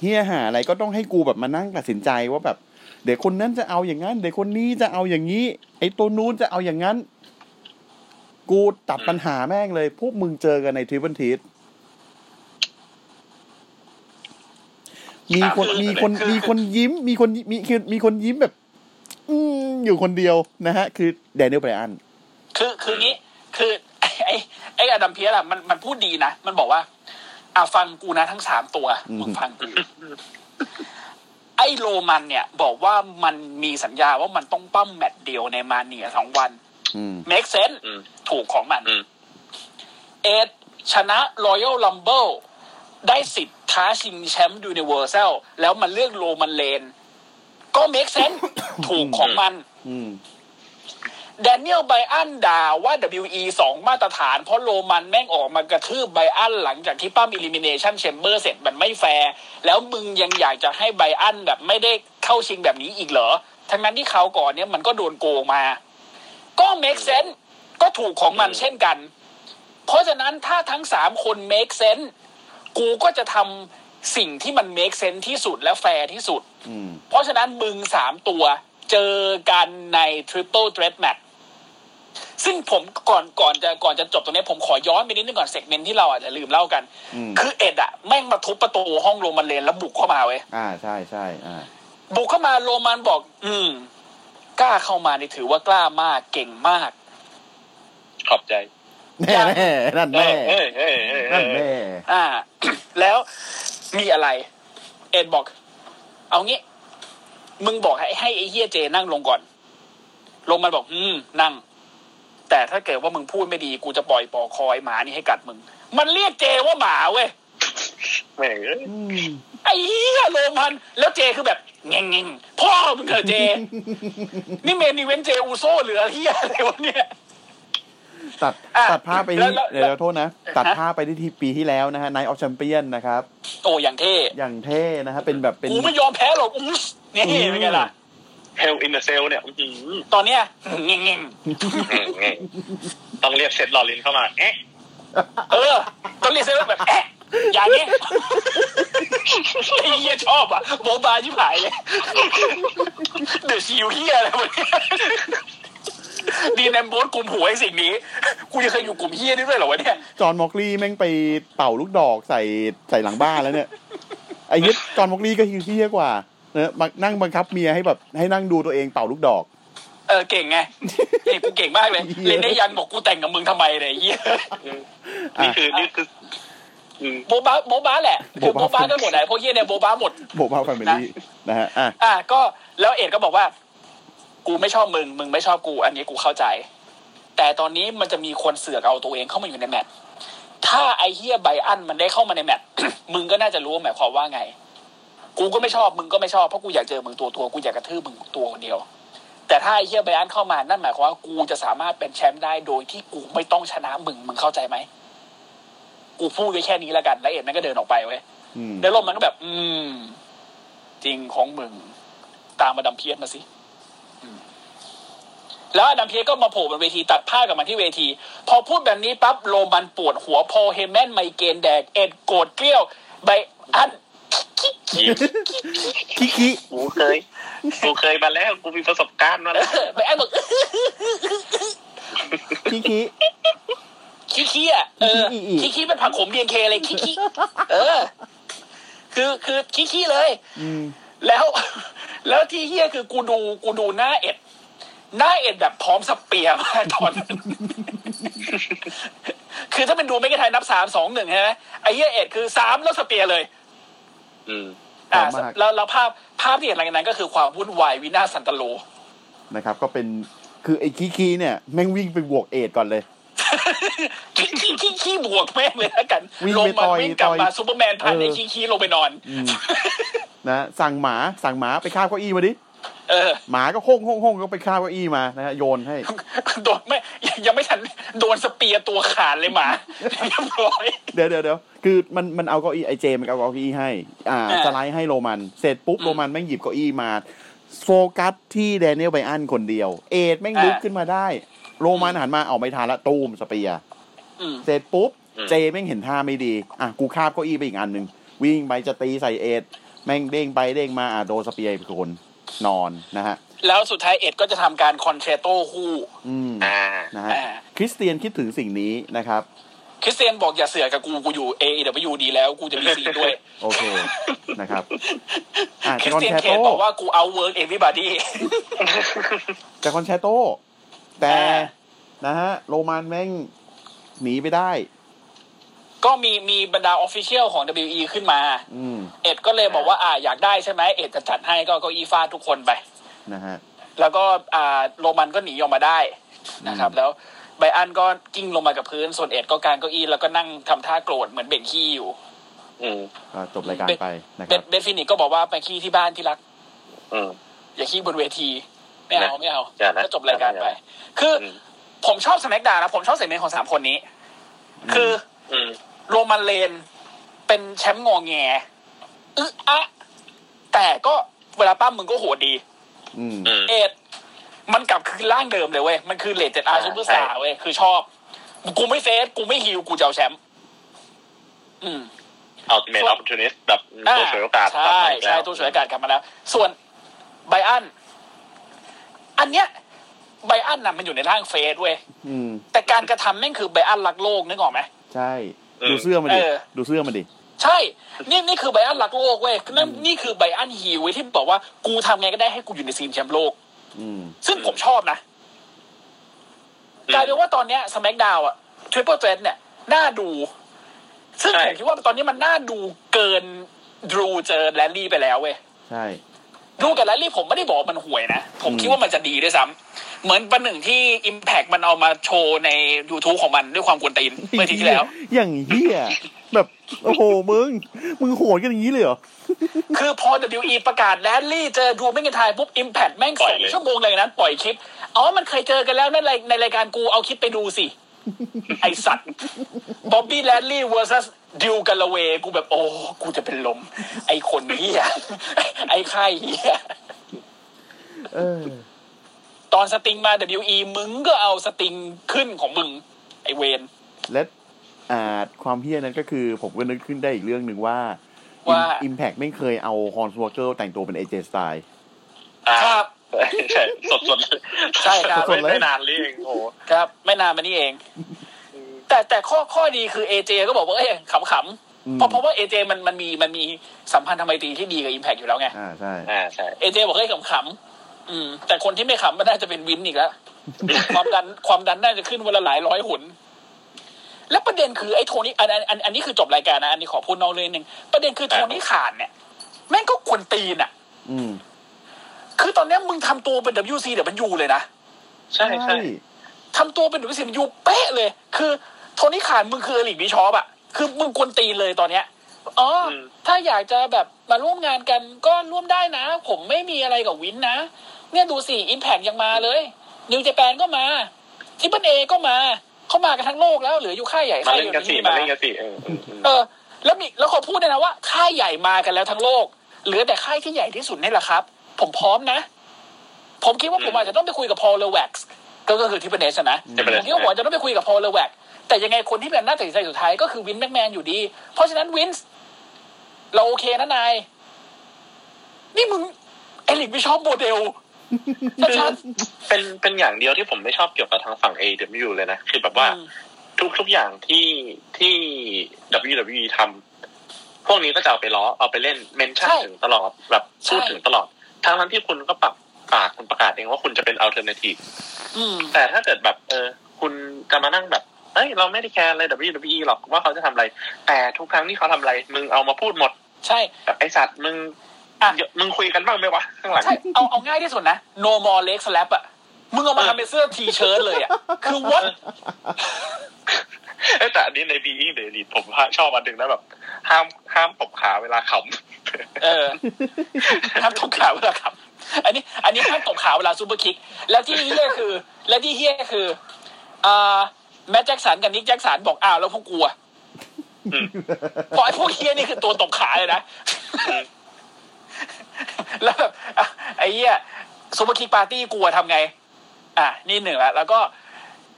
Speaker 2: เฮียหาอะไรก็ต้องให้กูแบบมานั่งตัดสินใจว่าแบบ เดี๋ยวคนนั้นจะเอาอย่างนั้น เดี๋ยวคนนี้จะเอาอย่างนี้ ไอ้ตัวนู้นจะเอาอย่างนั้น กูตัดปัญหาแม่งเลย พวกมึงเจอกันในทริปเปิลทีส มีคนมีคนมีคนยิ้ม มีคนมีคือมีคนยิ้มแบบ อืมอยู่คนเดียวนะฮะ คือแดเนียลไบรอัน
Speaker 4: คือคืองี้ คือไอ้ไอ้ไอ้อดัมเพียร์อะมันมันพูดดีนะ มันบอกว่า อะฟังกูนะทั้งสามตัว
Speaker 2: อืม
Speaker 4: มึงฟังกูไอ้โรมันเนี่ย บอกว่ามันมีสัญญาว่ามันต้องปั้มแมตช์เดียวในมาเนียสองวัน
Speaker 2: อืม
Speaker 4: make sense
Speaker 3: อืม
Speaker 4: ถูกของมัน
Speaker 3: อืม
Speaker 4: เอ็ดชนะ Royal Rumble ได้สิทธิ์ท้าชิงแชมป์ Universal แล้วมันเลือกโรมันเลน ก็ make sense ถูกของมัน
Speaker 2: อืม
Speaker 4: แดเนียลไบอันด่าว่า WE สองมาตรฐาน เพราะโรมันแม่งออกมากระทืบไบอันหลังจากที่ปั้ม Elimination Chamber เสร็จมันไม่แฟร์ แล้วมึงยังอยากจะให้ไบอันแบบไม่ได้เข้าชิงแบบนี้อีกเหรอ ทั้งนั้นที่เขาวก่อนเนี่ยมันก็โดนโกงมา ก็ make sense ก็ถูกของมันเช่นกัน เพราะฉะนั้นถ้าทั้งสามคน make sense กูก็จะทำสิ่งที่มัน make sense ที่สุดและแฟร์ที่สุด
Speaker 2: อืม
Speaker 4: เพราะฉะนั้นมึงสามตัวเจอกันใน Triple Threat Match ซึ่งผมก่อนก่อนจะก่อนจะจบตรงนี้ผมขอย้อนไปนิดนึงก่อน segment ที่เราอาจจะลืมเล่ากัน
Speaker 2: อืม
Speaker 4: คือ Edge อะแม่งมาทุบประตูห้อง Roman Reigns แล้วบุกเข้ามาเว้ย
Speaker 2: อ่าใช่ใช่อ่า
Speaker 4: บุกเข้ามาโรมันบอก อืม กล้าเข้ามานี่ถือว่ากล้ามากเก่งมาก
Speaker 3: ขอบใจ
Speaker 2: แน่แน่นั่น
Speaker 3: เอ
Speaker 2: แน่
Speaker 3: อเออเออเออเอ
Speaker 2: นั่น
Speaker 3: อ
Speaker 2: แน่
Speaker 4: อ่า แล้วมีอะไร เอ็ดบอก เอางี้ มึงบอกให้ให้ไอ้เฮียเจนั่งลงก่อน ลงมาบอก อืม นั่ง แต่ถ้าเกิดว่ามึงพูดไม่ดี กูจะปล่อยปอกคอยหมานี่ให้กัดมึง มันเรียกเจว่าหมาเว้ย
Speaker 3: แม่งเอ้ย
Speaker 2: อืม
Speaker 4: ไอ้เฮียโรมันแล้วเจคือแบบเง่งเง่งๆพ่อมึงเถอะเจ นี่เมนิเวนเจอูโซเหลือเฮียอะไรวะเนี่ย
Speaker 2: ตัด
Speaker 4: อะ
Speaker 2: ตัดภาพไป
Speaker 4: แล้
Speaker 2: ที่
Speaker 4: วแล้ว
Speaker 2: เดี๋ยวเราโทษนะ ตัด
Speaker 4: ฮะ
Speaker 2: ภาพไปที่ปีที่แล้วนะฮะ Night of Champion นะครับ
Speaker 4: โอ้อย่างเท่
Speaker 2: อย่างเท่นะฮะเป็นแบบเป็น
Speaker 4: กูไม่ยอมแพ้หรอกอุ๊สนี่เป็นไงล่ะ
Speaker 3: เฮลอินเดอะเซลเนี่ยอื้อหือ
Speaker 4: ตอนเนี้ยเง่งเง่ง
Speaker 3: อืมอืมต้องเรียกเซตลอรินเข้ามา เอ๊ะ
Speaker 4: ๆเออ ต้องเรียกเซเว่นแบบแอะอย่างนี้ไอ้เฮียชอบอะโบบาชิบหายเลยเดือดชิวเฮียอะไรวะเนี่ย ดีแนมโบสกลุ่มหัวไอ้สิ่งนี้ กูยังเคยอยู่กลุ่มเฮียนี่ด้วยเหรอวะเนี่ย
Speaker 2: จอห์นมอกลีแม่งไปเป่าลูกดอกใส่ใส่หลังบ้านแล้วเนี่ย ไอ้ยึดจอห์นมอกลีก็เฮี้ยกว่าเนอะมานั่งบังคับเมียให้แบบให้นั่งดูตัวเองเป่าลูกดอก
Speaker 4: เออเก่งไงเก่งกูเก่งมากเลย
Speaker 2: เหี้ย
Speaker 4: เล่นได้ยันบอกกูแต่งกับมึงทำไมเลยไอ้เหี้ย
Speaker 3: อืมนี่คือนี่คืออืม
Speaker 4: โบะบ้าโบะบ้าแหละคือ
Speaker 2: โบ๊ะ
Speaker 4: โบะ
Speaker 2: บ้า
Speaker 4: บ้ากันหมดไหนพวกเหี้ยเนี่ยโบะบ้าหมด
Speaker 2: โบมาแฟมิลี่นะฮะอะ
Speaker 4: อะก็แล้วเอ็ดก็บอกว่า กูไม่ชอบมึง มึงไม่ชอบกู อันนี้กูเข้าใจ แต่ตอนนี้มันจะมีคนเสือกเอาตัวเองเข้ามาอยู่ในแมตช์ถ้าไอเฮียไบอันมันได้เข้ามาในแมตช์มึงก็น่าจะรู้ว่าหมายความว่าไง กูก็ไม่ชอบมึงก็ไม่ชอบเพราะกูอยากเจอมึงตัวตัวกูอยากกระทืบมึงตัวคนเดียว แต่ถ้าไอเฮียไบอันเข้ามานั่นหมายความว่ากูจะสามารถเป็นแชมป์ได้โดยที่กูไม่ต้องชนะมึงมึงเข้าใจไหมกูพูดไว้แค่นี้แล้วกันแล้ว Edge มันก็เดินออกไปเว้ย
Speaker 2: อืม
Speaker 4: แล้วลมมันก็แบบ อืม จริงของมึงตาม Adam Pearce มาสิอืม แล้ว Adam Pearce ก็มาโผล่บนเวทีตัดภาพกลับมาที่เวที พอพูดแบบนี้ปั๊บโรมันปวดหัว Paul Heyman ไมเกรนแดก Edge โกรธเกรี้ยว
Speaker 3: Bryan
Speaker 2: คิคิ
Speaker 3: กูเคยกูเคยมาแล้วกูมีประสบการณ์มาแล้ว
Speaker 4: Bryan บอก
Speaker 2: คิคิ
Speaker 4: คิคิอะเออคิคิเป็นผักขมเบียงเคเลยคิคิเออ คือคือคิคิเลย
Speaker 2: อืม
Speaker 4: แล้ว แล้วที่เฮี้ยคือกูดูกูดูหน้าเอ็ด หน้าเอ็ดแบบพร้อมสเปียร์มากตอนนั้นคือถ้าเป็นดูไม่กระไทยนับสามสองหนึ่งใช่ไหมไอ้เฮี้ยเอ็ดคือสามแล้วสเปียร์เลย
Speaker 3: อืม
Speaker 4: อ่า
Speaker 2: พร้อมมาก
Speaker 4: แล้วแล้วภาพภาพที่เห็นหลังจากนั้นก็คือความวุ่นวายวินาศสันตโล
Speaker 2: นะครับ ก็เป็นคือไอ้คิคิเนี่ยแม่งวิ่งไปบวกเอดก่อนเลย
Speaker 4: ขี้ขี้ขี้ขี้บวกแม่งเลยแล้วกัน
Speaker 2: วิ่ง
Speaker 4: ล
Speaker 2: ไป
Speaker 4: งมา
Speaker 2: ต่อย
Speaker 4: วิ่งกลับมา
Speaker 2: ต่อย
Speaker 4: ซูเปอร์แมนผ่าน
Speaker 2: เออ
Speaker 4: ไอ้ขี้ขี้ลงไปนอน
Speaker 2: อืมนะสั่งหมาสั่งหมาไปคาบเก้าอี้มาดิ
Speaker 4: เออ
Speaker 2: หมาก็ห้องห้องห้องก็ไปคาบเก้าอี้มานะฮะโยนให้
Speaker 4: โดนไม่ยังไม่ทันโดนสเปียร์ตัวขาดเลยหมาเรียบร้อย
Speaker 2: เดี๋ยวเดี๋ยวเดี๋ยวคือมันมันเอาเก้าอี้ไอเจมันเอาเก้าอี้ให้ อ่า
Speaker 4: อ่า
Speaker 2: สไลด์ให้โรมัน เสร็จปุ๊บ
Speaker 4: อืม
Speaker 2: โรมันแม่งหยิบเก้าอี้มา โฟกัสที่ Daniel Bryan คนเดียว Edge แม่ง
Speaker 4: อ่า
Speaker 2: ลุกขึ้นมาได้ โรมันหันมาเอาไม่ทันละตูม spear
Speaker 4: อืม
Speaker 2: เสร็จปุ๊บ
Speaker 3: อืม
Speaker 2: Jey แม่งเห็นท่าไม่ดี อะกูคาบเก้าอี้ไปอีกอันหนึ่งวิ่งไปจะตีใส่ Edge แม่งเด้งไปเด้งมาอะโดน spear ไปคน นอนนะฮะ
Speaker 4: แล้วสุดท้าย Edge ก็จะทำการ con-chair-to คู่
Speaker 2: อืม
Speaker 3: อ่า
Speaker 2: นะฮะ
Speaker 4: อ่า
Speaker 2: คริสเตียนคิดถึงสิ่งนี้นะครับ
Speaker 4: คริสเตียนบอกอย่าเสือกกับกูกูอยู่ A W ดีแล้วกูจะมีซีด้วย
Speaker 2: โอเคนะครับอะ
Speaker 4: ค
Speaker 2: จา
Speaker 4: ริ
Speaker 2: ก
Speaker 4: ส
Speaker 2: คอน
Speaker 4: เตียน
Speaker 2: แช
Speaker 4: เค
Speaker 2: โต
Speaker 4: สบอกว่ากูเอาเวิร์กเอวิบาร์ดี้
Speaker 2: จากคอนแชโตแต่
Speaker 4: อ่า
Speaker 2: นะฮะโรมันแม่งหนีไปได้
Speaker 4: ก็มีมีบรรดาออฟฟิเชียลของ WE ขึ้นมา
Speaker 2: อืม
Speaker 4: เอ็ดก็เลยบอกว่าอ่าอยากได้ใช่ไหมเอ็ดจะจัดให้ก็เก็อีฟาดทุกคนไป
Speaker 2: นะฮะ
Speaker 4: แล้วก็อ่าโรมันก็หนีออกมาได้นะครับ
Speaker 2: อืม
Speaker 4: แล้วไบอันก็กิ้งลงมากับพื้นส่วนเอ็ดก็การเก้าอี้แล้วก็นั่งทำท่าโกรธเหมือนเบ่งขี้อยู่
Speaker 3: อืม
Speaker 2: ก็จบรายการไปนะค
Speaker 4: เบ
Speaker 2: รับ
Speaker 4: นเบนฟินิกก็บอกว่าไปขี้ที่บ้านที่รัก
Speaker 3: อืม
Speaker 4: อย่าขี้บนเวที ไม่เอา
Speaker 3: นะ
Speaker 4: ไม่เอา
Speaker 3: อย่านะ
Speaker 4: ก็จบรายการไป
Speaker 3: อย่านะ
Speaker 4: คือ
Speaker 3: อืม
Speaker 4: ผมชอบ SmackDown นะผมชอบเสียงเพลงของสามคนนี้ คือ
Speaker 3: อืม
Speaker 4: Roman Reigns เป็นแชมป์งอแงอึะอะแต่ก็เวลาปล้ำมึงก็โหดดี
Speaker 2: อืม
Speaker 3: อืม
Speaker 4: Edge มันกลับคือร่างเดิมเลยเว้ย มันคือ Rated-R อ่าซูเปอร์สตา
Speaker 3: ใช่
Speaker 4: ร์เว้ย คือชอบ กูไม่ face กูไม่ฮิวกูจะเอาแชมป์อืม
Speaker 3: อัลติเมทออป portunist แบบตัวฉวยโอกาส
Speaker 4: ใช่
Speaker 3: กลับมาอีก
Speaker 4: ใช่
Speaker 3: แล้ว
Speaker 4: ตัวฉวยโอกาสกลับมาแล้ว ส่วน Bryan อันเนี้ย Bryan น่ะมันอยู่ในร่าง face เว้ย
Speaker 2: อืม
Speaker 4: แต่การกระทำแม่งคือ Bryan รักโลกนึกออกไหม
Speaker 2: ใช่ ดูเสื้อมันดิ
Speaker 4: เออ
Speaker 2: ดูเสื้อมันดิ
Speaker 4: ใช่ นี่นี่คือ Bryan รักโลกเว้ยนั่นนี่คือ Bryan heel เว้ยที่บอกว่ากูทำไงก็ได้ให้กูอยู่ใน scene แชมป์โลก
Speaker 2: อืม
Speaker 4: ซึ่งผมชอบนะกลายเป็นว่าตอนเนี้ย SmackDown อะ triple threat เนี่ยน่าดู ซึ่ง
Speaker 3: ใช่
Speaker 4: ผมคิดว่าตอนนี้มันน่าดูเกิน Drew เจอ Lashley ไปแล้วเว้ย
Speaker 2: ใช่
Speaker 4: Drew กับ Lashley ผมไม่ได้บอกว่ามันห่วยนะผม
Speaker 2: อืม
Speaker 4: คิดว่ามันจะดีด้วยซ้ำเหมือนประหนึ่งที่ Impact มันเอามาโชว์ใน YouTube ของมันด้วยความกวนตีนเมื่ออาทีที่แล้ว
Speaker 2: อย่างเหี้ยแบบโอ้โหมึง มึงโหดกันอย่างนี้เลยเหรอ
Speaker 4: คือพอ WE ประกาศแรลลี่เจอดูไม่กันทายปุ๊บ Impact แม่ง
Speaker 3: ปล่
Speaker 4: ส
Speaker 3: อย
Speaker 4: อง
Speaker 3: เลย
Speaker 4: ชั่วโมงเลยนั้นปล่อยคลิปอ๋อมันเคยเจอกันแล้วนั่นในในรายการกูเอาคลิปไปดูสิ ไอสัตว์บ๊อบบี้แรลลี่ versus ดิวกันละเวกูแบบโอ้กูจะเป็นลม ไอคนเฮียไอใครเฮีย
Speaker 2: เออ
Speaker 4: ตอนสติงมา WE มึงก็เอาสติงขึ้นของมึง ไอเวน
Speaker 2: และอ่าความเหี้ยนั้นก็คือผมก็นึกขึ้นได้อีกเรื่องหนึ่งว่า
Speaker 4: ว่า
Speaker 2: Impact ไม่เคยเอา Hornswoggle แต่งตัวเป็น AJ Styles
Speaker 3: อ่า
Speaker 4: ครับ
Speaker 3: ใช่สดสดๆเลย
Speaker 4: ใช่ครับ
Speaker 3: ไม่ไม่นานนี้เองโอ้โห
Speaker 4: ครับ ไม่นานมานี้เอง แต่แต่ข้อข้อดีคือ AJ ก็บอกว่าเอ้ยขำ
Speaker 2: อืม
Speaker 4: เพราะเพราะว่า AJ มันมันมีมันมีสัมพันธ์ทำไมตรีที่ดีกับ Impact อยู่แล้วไง
Speaker 2: อ่าใช่
Speaker 3: อ่าใช่
Speaker 4: AJ บอกให้ขำๆอืม แต่คนที่ไม่ขำมันน่าจะเป็นวินอีกแล้วความดันความดันน่าจะขึ้นวันละหลายร้อยหุนแล้วประเด็นคือไอ้โทนี่อันอันอันอันนี้คือจบรายการนะอันนี้ขอพูดนอกเรื่องหนึ่งประเด็นคือโทนี่ขาดเนี่ยแม่งก็ควรตีนอะ
Speaker 2: อืม
Speaker 4: คือตอนเนี้ยมึงทำตัวเป็น WC เดี๋ยวมันยูเลยนะ
Speaker 3: ใช่ใช่
Speaker 4: ทำตัวเป็น WC มันยูเป๊ะเลย คือโทนี่ขาดมึงคืออลิกบิชอปอะคือมึงกวนตีนเลยตอนเนี้ยอ๋ออถ้าอยากจะแบบมาร่วมงานกันก็ร่วมได้นะ ผมไม่มีอะไรกับวินนะ เนี่ยดูสิ Impact ยังมาเลย New Japan ก็มา Triple A ก็มา เขามากันทั้งโลกแล้วเหลืออยู่ค่ายใหญ่
Speaker 3: มา
Speaker 4: ค่าย
Speaker 3: เล่น
Speaker 4: เดียว
Speaker 3: กันสิ
Speaker 4: ที่
Speaker 3: มา
Speaker 4: มา
Speaker 3: เล่นกันสิเออเออเออ
Speaker 4: เออ แล้วมีแล้วขอพูดด้วยนะว่าค่ายใหญ่มากันแล้วทั้งโลก เหลือแต่ค่ายที่ใหญ่ที่สุดนี่แหละครับ ผมพร้อมนะ ผมคิดว่าผมอาจจะต้องไปคุยกับ Paul Levesque ก็ก็คือ Triple A นะ
Speaker 3: จะเป็น
Speaker 4: ผมคิดว่าผมอาจจะต้องไปคุยกับ Paul Levesque แต่ยังไงคนที่เป็นหน้าตัดสินใจสุดท้ายก็คือ Vince McMahon อยู่ดี เพราะฉะนั้น Vinceเราโอเคนะนาย นี่มึงเอลิกไม่ชอบโมเดลชัด
Speaker 3: เป็นเป็นอย่างเดียวที่ผมไม่ชอบเกี่ยวกับทางฝั่ง AEW เลยนะ คือแบบว่า
Speaker 4: อืม
Speaker 3: ทุกทุกอย่างที่ที่ WWE ทำพวกนี้ก็จะเอาไปล้อเอาไปเล่น mention
Speaker 4: ใช่
Speaker 3: ถึงตลอดแบบพูด
Speaker 4: ใช่
Speaker 3: ถึงตลอด ทั้งนั้นที่คุณก็ปรับปากคุณประกาศเองว่าคุณจะเป็น alternative อื
Speaker 4: ม
Speaker 3: แต่ถ้าเกิดแบบเออ คุณจะมานั่งแบบเฮ้ยเราไม่ได้แคร์อะไร WWE หรอกว่าเขาจะทำอะไร แต่ทุกครั้งที่เขาทำอะไร มึงเอามาพูดหมด
Speaker 4: ใช่
Speaker 3: แบบไอสัตว์มึง
Speaker 4: อะ
Speaker 3: เดี๋ยวมึงคุยกันบ้างไหมวะข้างหลัง
Speaker 4: ใช่เอาเอาง่ายที่สุดนะ no more leg slap อะมึงเอามาทำเป็นเสื้อ T-shirt เลยอะคือ what
Speaker 3: เอ้ย แต่อันนี้ใน Being The Elite ผมชอบอันหนึ่งนะแบบ ห้ามห้ามตบขาเวลาขำ
Speaker 4: เออ ห้ามตบขาเวลาขำอันนี้ อันนี้ห้ามตบขาเวลา superkick แล้วที่เหี้ยคือ แล้วที่เหี้ยคืออ่า Matt Jackson กับ Nick Jackson บอกอ้าวแล้วพวกกูอะ
Speaker 3: อืม
Speaker 4: เพราะไอ้พวกเหี้ยนี่คือตัวตบขาเลยนะแล้วแบบอะไอ้เหี้ย Superkick Party กูทำไง อะนี่หนึ่งละแล้วก็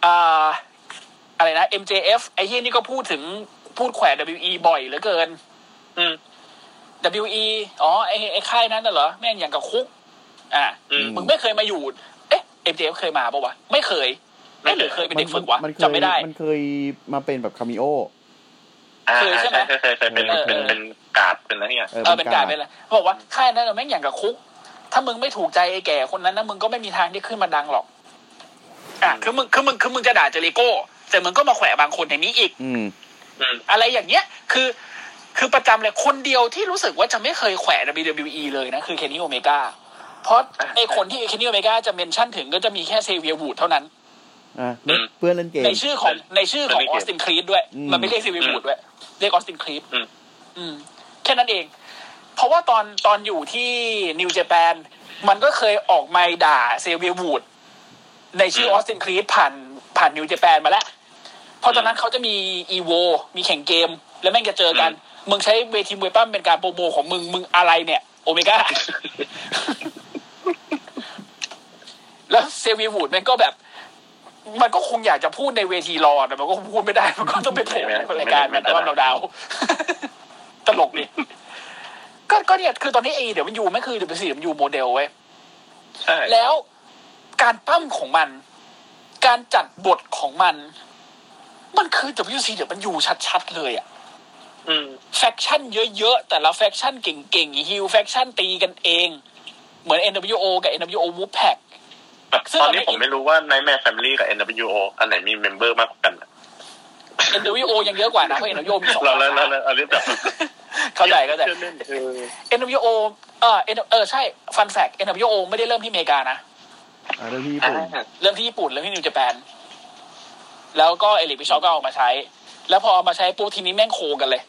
Speaker 4: อ่า อะไรนะ MJF ไอ้เหี้ยนี่ก็พูดถึงพูดแขวะ WWE บ่อยเหลือเกิน
Speaker 3: อืม
Speaker 4: WWE อ๋อไอ้ไอ้ค่ายนั้นน่ะเหรอ แม่งอย่างกับคุก อะ
Speaker 3: อืม
Speaker 4: มึงไม่เคยมาอยู่ เอ๊ะ MJF เคยมาปะวะ ไม่เคย
Speaker 3: ไม่
Speaker 4: ไม่
Speaker 3: เคย
Speaker 4: หรือเคยเป็นเด็กฝึกวะ
Speaker 2: มันเคย
Speaker 4: จำไม่ได้
Speaker 2: มันเคยมาเป็นแบบคามิโอ
Speaker 3: อ่า
Speaker 4: เคยใช่ไหม
Speaker 3: เคยเคยเคยเป็น
Speaker 4: เออ
Speaker 3: เป็น
Speaker 4: เออ
Speaker 3: เป็นการ์ดเป็นอะไรเนี่ย
Speaker 2: เออ
Speaker 4: เออเป็นการ
Speaker 2: ด
Speaker 4: เป็นอะไรบอกว่าค่ายนั้นนะแม่งอย่างกับคุก ถ้ามึงไม่ถูกใจไอ้แก่คนนั้นนะมึงก็ไม่มีทางที่ขึ้นมาดังหรอกอะคือมึงคือมึงคือมึงจะด่าเจริโก้ แต่มึงก็มาแขวะบางคนอย่างนี้อีก
Speaker 2: อืม
Speaker 3: อืม
Speaker 4: อะไรอย่างเงี้ย คือ คือประจำเลยคนเดียวที่รู้สึกว่าจะไม่เคยแขวะ WWE เลยนะ คือเคนนี่โอเมกาเพราะไอ้คนที่ Kenny Omega จะ mention ถึงก็จะมีแค่ Xavier Woods เท่านั้น
Speaker 2: อะเพื่อนเล่นเกม
Speaker 4: ในชื่อของในชื่อของ Austin Creed ด้วย
Speaker 2: อืม
Speaker 4: มันไม่เรียก Xavier Woods ด้วยเรียก Austin Creed
Speaker 3: อืม
Speaker 4: อืมแค่นั้นเอง เพราะว่าตอนตอนอยู่ที่ New Japan มันก็เคยออกมาด่า Xavier Woods ในชื่อ Austin Creed ผ่านผ่าน New Japan มาแล้ว เพราะตอนนั้นเขาจะมี EVO มีแข่งเกม แล้วแม่งจะเจอกัน มึงใช้เวทีมวยปั้มเป็นการโปรโมของมึงมึงอะไรเนี่ย โอเมก้าแล้วเซเวียวูดแม่งก็แบบ มันก็คงอยากจะพูดในเวทีรอแต่มันก็พูดไม่ได้ มันก็ต้องไปโผล่ในรายการมันว่าเราดาวๆตลกดิก็ก็เนี่ยคือตอนนี้เอเดี๋ยวมันอยู่ไม่คือเดี๋ยวเป็นสี่มันอยู่โมเดลเว้ย
Speaker 3: ใช่
Speaker 4: แล้วการปั้มของมัน การจัดบทของมัน มันคือ WC เดี๋ยวมันอยู่ชัดๆเลยอะ
Speaker 3: อืม
Speaker 4: แฟคชั่นเยอะๆ แต่ละแฟคชั่นเก่งๆฮิลแฟคชั่นตีกันเอง เหมือน NWO กับ NWO Wolfpack
Speaker 3: แบบ
Speaker 4: ซึ่ง
Speaker 3: ตอนนี้
Speaker 4: มันไม่
Speaker 3: ผมไม่รู้ว่า Nightmare Family กับ NWO อันไหนมีเมมเบอร์มากกว่ากันอะ
Speaker 4: NWO ยังเยอะกว่านะเพราะ NWO มีสอง
Speaker 3: เรา
Speaker 4: สา
Speaker 3: เรา
Speaker 4: ขา
Speaker 3: เราอันนี้แบบ
Speaker 4: เข้าใจเข้าใจ
Speaker 3: ชื่อเล่นเออ
Speaker 4: NWO เออ N- เออใช่ฟันแฟก NWO ไม่ได้เริ่มที่อเมริกานะ
Speaker 2: อะเรื่องที่ญี่
Speaker 3: อ่า
Speaker 2: ปุ่น
Speaker 4: เริ่มที่ญี่ปุ่นเริ่มที่นิวญี่ปุ่น แล้วก็ Eric Bischoff ก็เอามาใช้ แล้วพอเอามาใช้ปุ๊บทีนี้แม่งโคกันเลย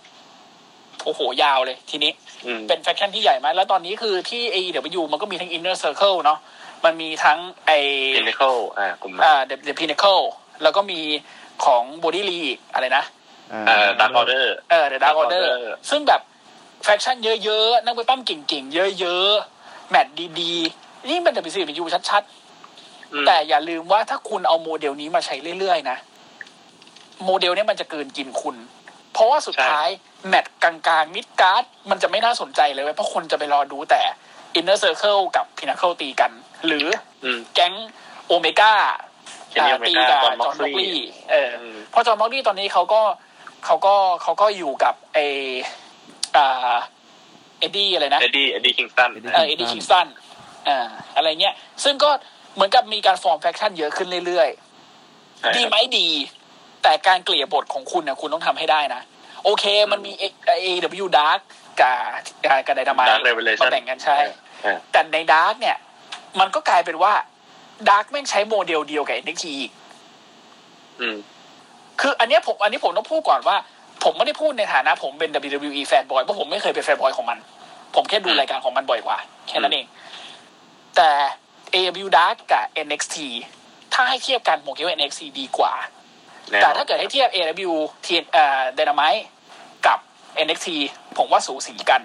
Speaker 4: โอ้โห ยาวเลย ทีนี้
Speaker 3: อืม
Speaker 4: เป็น faction ที่ใหญ่มาก แล้วตอนนี้คือที่ AEW มันก็มีทั้ง Inner Circle เนาะมันมีทั้งไอ
Speaker 3: Pinnacle อ่ากลุ่ม
Speaker 4: อ่า The, The Pinnacle แล้วก็มีของ Brodie Lee อะไรนะ
Speaker 3: เอ่อดาร์กออเดอร์
Speaker 4: เออ The Dark
Speaker 3: Dark
Speaker 4: Order
Speaker 3: Order
Speaker 4: ซึ่งแบบ faction เยอะๆ นักมวยปล้ำเก่งๆ เยอะๆ แมตช์ดีๆ นี่เป็น WCW ชัดๆ แต่อย่าลืมว่าถ้าคุณเอาโมเดลนี้มาใช้เรื่อยๆ นะ โมเดลเนี้ยมันจะเกินกินคุณ เพราะว่าสุดท้ายแมตช์กลางๆ midcard มันจะไม่น่าสนใจเลยเว้ยเพราะคนจะไปรอดูแต่ Inner Circle กับ Pinnacle ตีกัน หรือ
Speaker 3: อืม
Speaker 4: แก๊ง Omega
Speaker 3: Kenny Omega ตี
Speaker 4: กับ Jon
Speaker 3: Moxley
Speaker 4: เอออ
Speaker 3: ม
Speaker 4: เพราะ Jon Moxley ตอนนี้เขาก็เขาก็เขาก็อยู่กับไออ่า Eddie อะไรนะ
Speaker 3: Eddie Eddie Kingston เอ
Speaker 4: อ Eddie Kingston อ่าอะไรเงี้ย ซึ่งก็เหมือนกับมีการฟอร์ม faction เยอะขึ้นเรื่อยๆ ดีไหมดี แต่การเกลี่ยบทของคุณนะคุณต้องทำให้ได้นะ โอเค มันมี AEW Dark กับกับกับ Dynamite Dark Elevation มาแบ่งกันใช่
Speaker 3: เออ
Speaker 4: แต่ใน Dark เนี่ย มันก็กลายเป็นว่า Dark แม่งใช้โมเดลเดียวกับ NXT อีก
Speaker 3: อืม
Speaker 4: คืออันเนี้ยผมอันนี้ผมต้องพูดก่อนว่า ผมไม่ได้พูดในฐานะผมเป็น WWE แฟนบอยเพราะผมไม่เคยเป็นแฟนบอยของมัน ผมแค่ดู
Speaker 3: อืม
Speaker 4: รายการของมันบ่อยกว่า แค่นั้นเอง แต่ AW Dark กับ NXT ถ้าให้เทียบกันผมคิดว่า NXT ดีกว่า
Speaker 3: แน่นอน
Speaker 4: แต่ถ้าเกิดให้เทียบ AW ทีเอ่อ Dynamite กับ NXT ผมว่าสูสีกัน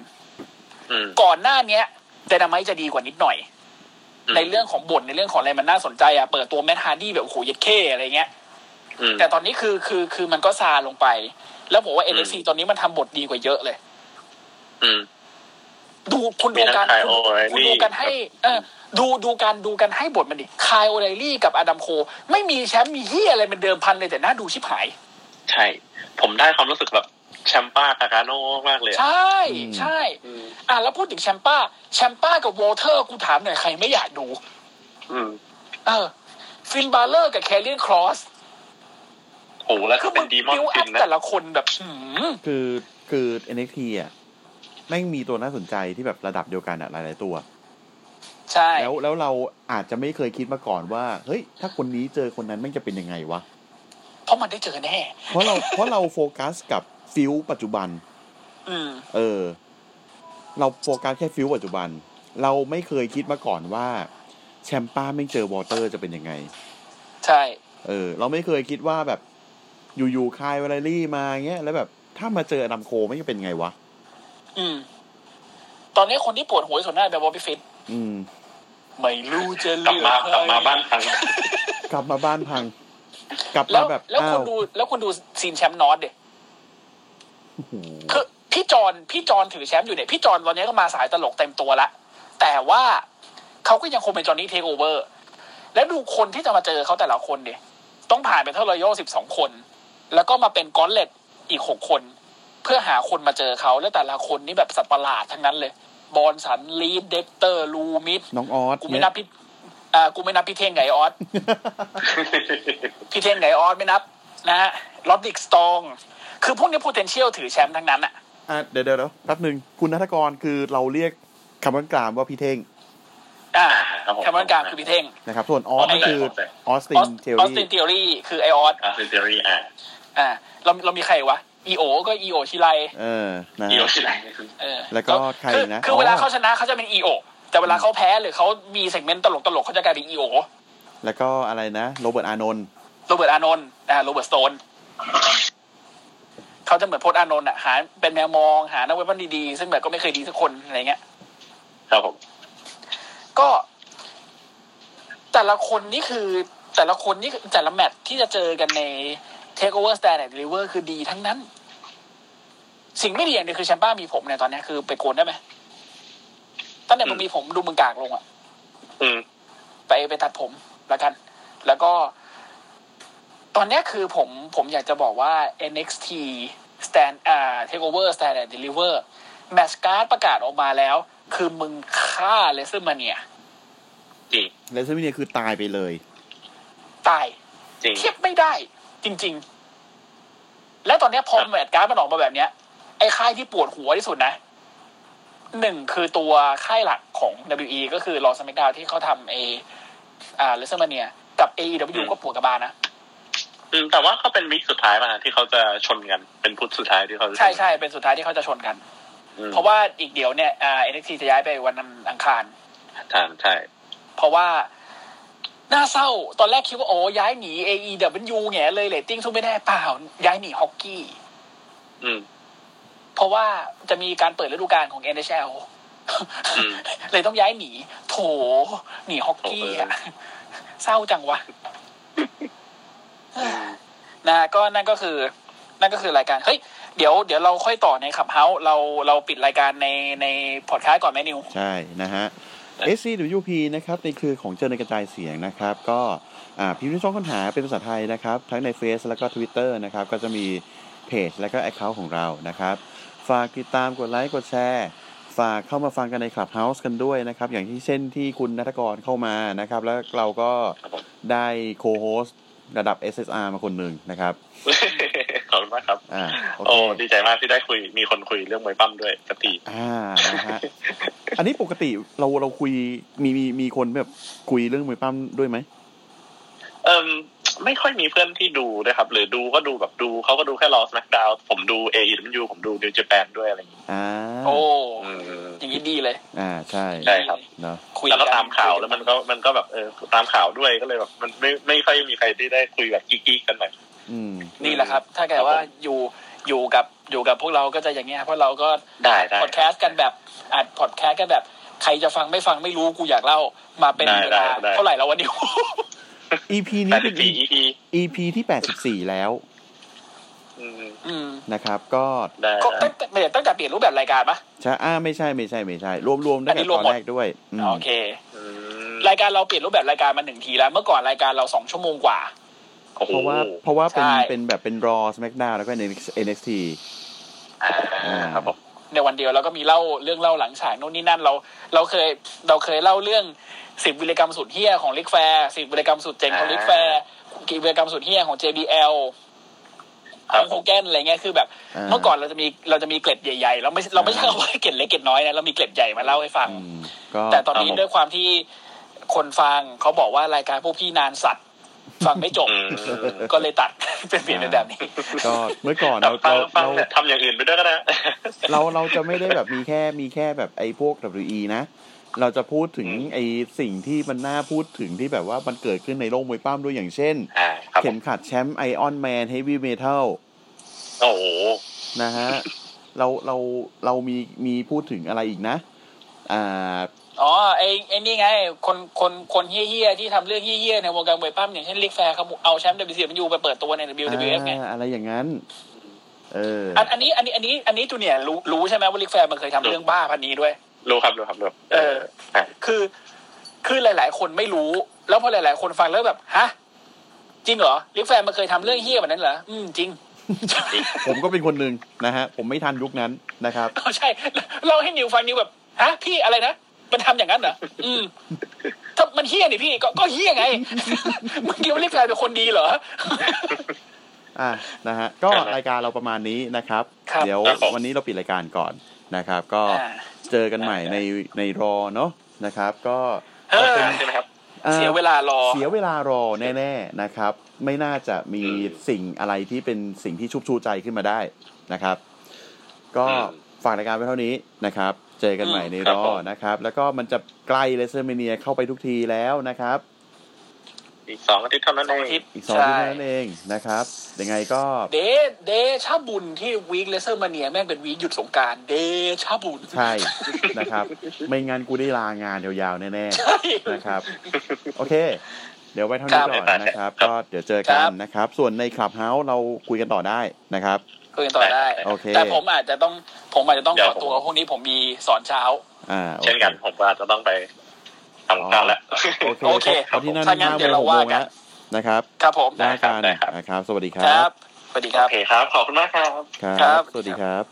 Speaker 3: อืม
Speaker 4: ก่อนหน้าเนี้ย Dynamite จะดีกว่านิดหน่อย
Speaker 3: อืม
Speaker 4: ในเรื่องของบทในเรื่องของอะไรมันน่าสนใจอะเปิดตัวแมทฮาร์ดี้แบบโอ้โหเย็ดเข้อะไรเงี้ย
Speaker 3: อืม
Speaker 4: แต่ตอนนี้คือคือคือมันก็ซาลงไป แล้วผมว่า
Speaker 3: อืม
Speaker 4: NXT ตอนนี้มันทำบทดีกว่าเยอะเลย
Speaker 3: อืม
Speaker 4: ดูคุณ
Speaker 3: มี
Speaker 4: ดู
Speaker 3: ทั้ง
Speaker 4: การ
Speaker 3: Kyle
Speaker 4: คุณ
Speaker 3: O'Reilly
Speaker 4: คุณดูกันให้ เออ ดูดูการดูกันให้บทมันดิคายโอไ i ลี่กับอดัมโค ไม่มีแชมป์มีเฮียอะไรเป็นเดิมพันเลยแต่น่าดูชิบหาย
Speaker 3: ใช่ ผมได้ความรู้สึกแบบแชมป้าคาคาโน่มากเลยอะ
Speaker 4: ใช่
Speaker 2: อืม
Speaker 4: ใช่
Speaker 3: อืม
Speaker 4: อะแล้วพูดถึงแชมป้า แชมป้ากับวอเทอร์กูถามหน่อยใครไม่อยากดู
Speaker 3: อืม
Speaker 4: เออ ฟินบาเลอร์กับแคเรียนครอส
Speaker 3: โอ้แล้ว
Speaker 4: คื
Speaker 3: ก็
Speaker 4: อ
Speaker 3: เป็
Speaker 4: มึ
Speaker 3: น
Speaker 4: ง
Speaker 3: ดีมอน
Speaker 4: บิว
Speaker 3: ฟิ
Speaker 4: อั
Speaker 3: น
Speaker 4: พ
Speaker 3: นะ
Speaker 4: แต่ละคนแบบหืม
Speaker 2: คือคือ NXT อะแม่งมีตัวน่าสนใจที่แบบระดับเดียวกันอะหลาย ๆ ตัว
Speaker 4: ใช่
Speaker 2: แล้วแล้วเราอาจจะไม่เคยคิดมาก่อนว่า เฮ้ย ถ้าคนนี้เจอคนนั้นแม่งจะเป็นยังไงวะ
Speaker 4: เพราะมันได้เจอแน่
Speaker 2: เพราะเราเพราะเราโฟกัสกับ feud ปัจจุบัน
Speaker 4: อืม
Speaker 2: เออ เราโฟกัสแค่ feud ปัจจุบัน เราไม่เคยคิดมาก่อนว่า Ciampa แม่งเจอ WALTER จะเป็นยังไง
Speaker 4: ใช่
Speaker 2: เออ เราไม่เคยคิดว่าแบบอยู่ๆ Kyle O'Reilly มาเงี้ยแล้วแบบถ้ามาเจอ Adam Cole แม่งจะเป็นไงวะ
Speaker 4: อืม ตอนนี้คนที่ปวดหัวที่สุดน่าจะเป็น Bobby Fish
Speaker 2: อืม
Speaker 4: ไม่รู้จะ
Speaker 3: กลับ
Speaker 4: เลือก
Speaker 3: มากลับมาบ้านพัง
Speaker 2: กลับมาบ้านพัง กลับ
Speaker 4: แล้
Speaker 2: มาวแบบ
Speaker 4: แล้ว
Speaker 2: อ้า
Speaker 4: คุ
Speaker 2: ว
Speaker 4: ณดู แล้วคุณดูซีนแชมป์นอตเด็
Speaker 2: โอ้โห
Speaker 4: คือพี่จอนพี่จอนถือแชมป์อยู่เนี่ยพี่จอนตอนนี้ก็มาสายตลกเต็มตัวละแต่ว่าเขาก็ยังคงเป็นจอห์นนี่เทคโอเวอร์ แล้วดูคนที่จะมาเจอเขาแต่ละคนเด็ต้องผ่านเป็นเท่าไรโยสิบสองคน แล้วก็มาเป็นกอนเลตอีกหกคน เพื่อหาคนมาเจอเขาแล้วแต่ละคนนี่แบบสัตว์ประหลาดทั้งนั้นเลย บอลสันลีดเด็กเตอร์ลูมิด
Speaker 2: น้องออส
Speaker 4: กูไม่นับพี่อ่ากูไม่นับพี่เท่งไงออสพี่เท่งไงออสไม่นับ นะฮะลอดดิกสตองคือพวกนี้ potential ถือแชมป์ทั้งนั้นอะ
Speaker 2: อะเดี๋ยวเดี๋ยวเดี๋ยวแป๊บหนึ่งคุณนัทกรคือเราเรียกคำว่ากลามว่าพี่เท่ง
Speaker 4: อ่า
Speaker 3: ครับผม
Speaker 4: คำว่าการคือพี่เท่ง
Speaker 2: นะครับ ส่วนออสนี่คือออสติ
Speaker 4: ออนส
Speaker 2: เทอ
Speaker 4: ออส
Speaker 2: รี่
Speaker 4: ตินเทอรี่คือไอออส
Speaker 3: อ่าซิเทอรี่อะ
Speaker 4: อ่าเราเรามีใครวะ อีโอก็อีโอชิไล
Speaker 2: เออนะ
Speaker 3: อีโอ
Speaker 2: ฮะ
Speaker 3: ชิไล
Speaker 4: เออ
Speaker 2: แล้วก็ใคร
Speaker 4: อ
Speaker 2: นะ
Speaker 4: คือ
Speaker 2: อ๋อ
Speaker 4: เวลาเขาชนะเขาจะเป็นอีโอแต่เวลาเขาแพ้หรือเขามีเซกเมนต์ตลกตลกๆเขาจะกลายเป็นอีโอ
Speaker 2: แล้วก็อะไรนะโรเบิร์ตอานนท์
Speaker 4: โรเบิร์ตอานนท์อ่าโรเบิร์ตสโตนเขาจะเหมือนโพสต์อานนท์อะหาเป็นแมวมองหานักเว็บมันดีๆซึ่งแบบก็ไม่เคยดีสักคนอะไรเงี้ย
Speaker 3: ครับผม
Speaker 4: ก็ แต่ละคนนี่คือแต่ละคนนี่คือแต่ละแมตช์ที่จะเจอกันใน Take Over Stand and Deliver คือดีทั้งนั้น สิ่งไม่ดีอย่างเดียวคือแชมป้ามีผมเนี่ยตอนเนี้ยคือไปโกนได้ไหมตั้งแต่มึงมีผมดูมึงกากลงอะ
Speaker 3: อืม
Speaker 4: ไปไปตัดผมแล้วกัน แล้วก็ ตอนเนี้ยคือผมผมอยากจะบอกว่า NXT Stand อ่า Take Over Stand and Deliver แมตช์การ์ดประกาศออกมาแล้ว คือมึงฆ่าเลเซอร์มาเนีย
Speaker 3: จริง
Speaker 2: WrestleMania คือตายไปเลย
Speaker 4: ตาย
Speaker 3: จริง
Speaker 4: เทียบไม่ได้ จริง ๆ แล้วตอนเนี้ยพอ
Speaker 3: ครับ
Speaker 4: match card มันออกมาแบบเนี้ย ไอ้ค่ายที่ปวดหัวที่สุดนะหนึ่งคือตัวค่ายหลักของ WWE ก็คือ Raw SmackDown ที่เขาทำเออ่า WrestleManiaกับ AEW ก็ปวดกระบาลนะ
Speaker 3: อืมแต่ว่าก็เป็น week สุดท้ายมาที่เขาจะชนกัน เป็นพุธสุดท้ายที่เขาจะ
Speaker 4: ใช่ใช่เป็นสุดท้ายที่เขาจะชนกัน
Speaker 3: อืม
Speaker 4: เพราะว่าอีกเดี๋ยวเนี่ยอ่า NXT จะย้ายไปวันอังคาร
Speaker 3: ทานใช่
Speaker 4: เพราะว่าน่าเศร้าตอนแรกคิดว่าโอ้ย้ายหนี AEW แง่เลยเรตติ้งสู้ไม่ได้เปล่า ย้ายหนีฮอกกี้
Speaker 3: อืม
Speaker 4: เพราะว่าจะมีการเปิดฤดูกาลของ NHL
Speaker 3: อืม
Speaker 4: เลยต้องย้ายหนี โถ หนีฮอกกี้อะเศร้าจังวะนะก็นั่นก็คือ นั่นก็คือรายการ เฮ้ย เดี๋ยว เดี๋ยวเราค่อยต่อในขับเฮาเราเราปิดรายการในในพอดคาสต์ก่อนไหมนิว
Speaker 2: ใช่นะฮะ SCWP นะครับในคือของเจอในกระจายเสียงนะครับ ก็อ่าพิมพ์ในช่องค้นหาเป็นภาษาไทยนะครับ ทั้งในเฟซแล้วก็ Twitter นะครับ ก็จะมีเพจและก็แอคเคาท์ของเรานะครับ ฝากติดตามกดไลค์กดแชร์ฝากเข้ามาฟังกันใน Clubhouse กันด้วยนะครับ อย่างที่เช่นที่คุณนัทกรเข้ามานะครับ แล้วเราก็
Speaker 3: ครับผม
Speaker 2: ได้โคโฮสระดับ SSR มาคนหนึ่งนะครับ
Speaker 3: ขอบคุณมากครับ
Speaker 2: อ่าโอ
Speaker 3: โอ้
Speaker 2: เค
Speaker 3: ดีใจมากที่ได้คุยมีคนคุยเรื่องมวยปั้มด้วยสักที
Speaker 2: อ่านะฮะอันนี้ปกติเราเราคุยมีมีมีคนแบบคุยเรื่องมวยปั้มด้วยไหม
Speaker 3: เอิม ไม่ค่อยมีเพื่อนที่ดูด้วยครับ หรือดูก็ดูแบบดูเขาก็ดูแค่รอสแมกดาวผมดูเอ e ยูผมดูนิว j แปนด้วยอะไรอย่างงี้
Speaker 2: อ่า
Speaker 4: โอ้
Speaker 3: อืม
Speaker 4: อย่างนี้ดีเลย
Speaker 2: อ่าใช่
Speaker 3: ใช่ครับ
Speaker 2: เนาะ
Speaker 4: คุย
Speaker 3: แล้วก็
Speaker 4: น
Speaker 3: ตามข่าวแล้วมันก็มันก็แบบเออตามข่าวด้วยก็เลยแบบมันไม่ไม่ค่อยมีใครที่ได้คุยแบบกิ๊กๆกันหน่อย
Speaker 2: อืม
Speaker 4: นี่แหละครับ ถ้าเกิดว่าอยู่อยู่กับอยู่กับพวกเราก็จะอย่างเงี้ยเพราะเราก็
Speaker 3: ได้ได้
Speaker 4: พอดแคสต์กันแบบอัดพอดแคสต์กันแบบ ใครจะฟังไม่ฟังไม่รู้กูอยากเล่ามาเป็น
Speaker 3: ได้
Speaker 4: เวลา
Speaker 3: ได้ได้
Speaker 4: เท่าไหร่แล้ววันนี้
Speaker 2: EP
Speaker 3: แป
Speaker 2: นี้
Speaker 3: ด
Speaker 2: เป็
Speaker 3: สิ
Speaker 2: น
Speaker 3: บสี่ EP
Speaker 2: EP ที่แปดสิบสี่แล้ว
Speaker 3: อืม
Speaker 4: อืม
Speaker 2: นะครับ ก็
Speaker 3: ได้
Speaker 4: ก็
Speaker 3: ได้
Speaker 4: ตั้งแต่ตั้งแต่เปลี่ยนรูปแบบรายการปะ
Speaker 2: ใช่อ่าไม่ใช่ไม่ใช่ไม่ใช่ รวมรวมได้
Speaker 4: อันนี้
Speaker 2: กับ
Speaker 4: รวม
Speaker 2: ตอน
Speaker 4: หมด
Speaker 2: แรกด้วยอืม
Speaker 4: โอเค
Speaker 3: อืม
Speaker 4: รายการเราเปลี่ยนรูปแบบรายการมาหนึ่งทีแล้ว เมื่อก่อนรายการเราสองชั่วโมงกว่า
Speaker 3: โอ้โห
Speaker 2: เพราะว่าเพราะว่าเป็น
Speaker 4: ใช่
Speaker 2: เป็นแบบเป็น Raw SmackDown แล้วก็ NXT
Speaker 3: อ่าครับผม
Speaker 4: ในวันเดียวเราก็มีเล่าเรื่องเล่าหลังฉากโน่นนี่นั่นเรา เราเคยเราเคยเล่าเรื่องสิบวิรกรรมสุดเฮี้ยของลิกแฟร์สิบวิรกรรมสุดเจ๋งของลิกแฟร์กี่วิรกรรมสุดเฮี้ยของ JBL ของโฮแกนอะไรเงี้ยคือแบบ
Speaker 2: อ่า
Speaker 4: เมื่อก่อนเราจะมีเราจะมีเกล็ดใหญ่ๆเราไม่เราไม่ใช่คำว่าเกล็ดเล็กเกล็ดน้อยนะเรามีเกล็ดใหญ่มาเล่าให้ฟัง
Speaker 2: อืมก็
Speaker 4: แต่ตอนนี้
Speaker 3: ครับผม
Speaker 4: ด้วยความที่คนฟังเขาบอกว่ารายการพวกพี่นานสัตว์ ฟังไม่จบ
Speaker 3: อืม
Speaker 4: ก็เลยตัดเป็นเปลี่ยนเป็นแบบนี้
Speaker 2: ก็เมื่อก่อน
Speaker 3: แต่
Speaker 2: เรา
Speaker 3: ฟัง
Speaker 2: เรา
Speaker 3: ฟัง
Speaker 2: เรา
Speaker 3: เนี่ยทำอย่างอื่นไปด้วยก็ได้
Speaker 2: เราเราจะไม่ได้แบบมีแค่มีแค่แบบไอ้พวก WE นะเราจะพูดถึง
Speaker 3: อืม
Speaker 2: ไอ้สิ่งที่มันน่าพูดถึงที่แบบว่ามันเกิดขึ้นในโลกมวยปั้มด้วยอย่างเช่น
Speaker 3: อ่าครับผ
Speaker 2: เข็
Speaker 3: ม
Speaker 2: มขัดแชมป์ไอออนแมนเฮฟวี่เมทัล
Speaker 3: โอ้โห
Speaker 2: นะฮะ เราเราเรามีมีพูดถึงอะไรอีกนะ อ่า
Speaker 4: อ๋อไอ้ไอ้นี่ไง คนคนคนเหี้ยๆที่ทำเรื่องเฮี้ยๆในวงการมวยปล้ำอย่างเช่น Ric Flair เขาเอาแชมป์ WCW ไปเปิดตัวใน WWF ไง
Speaker 2: อ่าอะไรอย่างนั้น เออ
Speaker 4: อันอันนี้อันนี้อันนี้อันนี้จูเนียร์รู้รู้ใช่ไหมว่า Ric Flair มันเคยทำเรื่องบ้าพรรค์นี้ด้วย
Speaker 3: รู้ครับรู้ครับรู้
Speaker 4: เออ
Speaker 3: อะ
Speaker 4: คือคือหลาย ๆ คนไม่รู้ แล้วพอหลาย ๆ คนฟังแล้วแบบฮะจริงเหรอ Ric Flair มันเคยทำเรื่องเหี้ยแบบนั้นเหรออืมจริง
Speaker 2: ผมก็เป็นคนหนึ่งนะฮะ ผมไม่ทันยุคนั้นนะครับ
Speaker 4: ก็ใช่ เราให้นิวฟังนิวแบบฮะพี่อะไรนะ มันทำอย่างนั้นเหรออืมถ้ามันเฮี้ยนี่พี่ ก็ก็เฮี้ยไงมึงคิดว่าลิกแฟร์เป็นคนดีเหรอ
Speaker 2: อะนะฮะ ก็รายการเราประมาณนี้นะครับ
Speaker 4: ครับ
Speaker 2: เดี๋ยว
Speaker 3: ครับผม
Speaker 2: วันนี้เราปิดรายการก่อนนะครับ ก็
Speaker 4: อ่า
Speaker 2: เจอกันใหม่ในในรอเนาะนะครับ ก็
Speaker 4: เออ
Speaker 3: ใช่ไหมครับ
Speaker 2: อ่อ
Speaker 4: เสียเวลารอ
Speaker 2: เสียเวลารอแน่ๆนะครับ ไม่น่าจะมี
Speaker 3: อืม
Speaker 2: สิ่งอะไรที่เป็นสิ่งที่ชุบชูใจขึ้นมาได้นะครับ ก็
Speaker 3: อืม
Speaker 2: ฝากรายการไว้เท่านี้นะครับ เจอกันใหม่ใน
Speaker 3: ครั
Speaker 2: ร
Speaker 3: บ
Speaker 2: อ
Speaker 3: ผม
Speaker 2: นะครับ แล้วก็มันจะใกล้ WrestleMania เข้าไปทุกทีแล้วนะครับ
Speaker 3: อีกสองอาทิตย์เท่านั้น
Speaker 4: ส
Speaker 3: เอ
Speaker 4: อง
Speaker 3: ง
Speaker 4: อาทิตย์
Speaker 2: อีกสอง
Speaker 4: ใช่
Speaker 2: ที่นั่นเองนะครับยังไงก็
Speaker 4: เดเดชะบุญที่ week WrestleMania แม่งเป็น week หยุดสงกรานต์เดชะบุญ
Speaker 2: ใช่นะครับ ไม่งั้นกูได้ลางานยาวๆแน่
Speaker 4: ใช่
Speaker 2: ๆนะครับ โอเค เดี๋ยวไว้เท่านี้
Speaker 4: ครับ
Speaker 2: ก่อนนะครับ
Speaker 3: ครับ
Speaker 2: ก็เดี๋ยวเจอกั
Speaker 4: คนรับ
Speaker 2: นะครับ ส่วนในคลับเฮาส์เราคุยกันต่อได้นะครับ
Speaker 4: คุยกันต่อได้
Speaker 2: โอเค
Speaker 4: แต่ผมอาจจะต้องผมอาจจะต้อง
Speaker 3: เดี๋
Speaker 4: ข
Speaker 3: ยว
Speaker 4: อตัวพรุ่งนี้ผมมีสอนเช้า
Speaker 2: อ่าโอค
Speaker 3: เช่นกันผมก็อาจจะต้องไปทำการแล้ว
Speaker 2: โอเค
Speaker 4: โอเค
Speaker 2: เพราะที่นั่น
Speaker 4: ถ้างั้น
Speaker 2: ห้า
Speaker 4: เดี๋ยว
Speaker 2: โม
Speaker 4: เรา
Speaker 2: งหกโม
Speaker 4: ว่างกัน
Speaker 2: แล้วนะครับ
Speaker 4: ครับผม
Speaker 2: ได้กัน
Speaker 3: ได้ครับ
Speaker 2: นะครับ สวัสดีค
Speaker 4: ค
Speaker 2: รั
Speaker 4: รับบสวัสดีค
Speaker 3: โอ
Speaker 4: รับ
Speaker 3: เคครับ ขอบคุณมากครับ
Speaker 2: ครั
Speaker 4: ครับบ
Speaker 2: สวัสดีครับ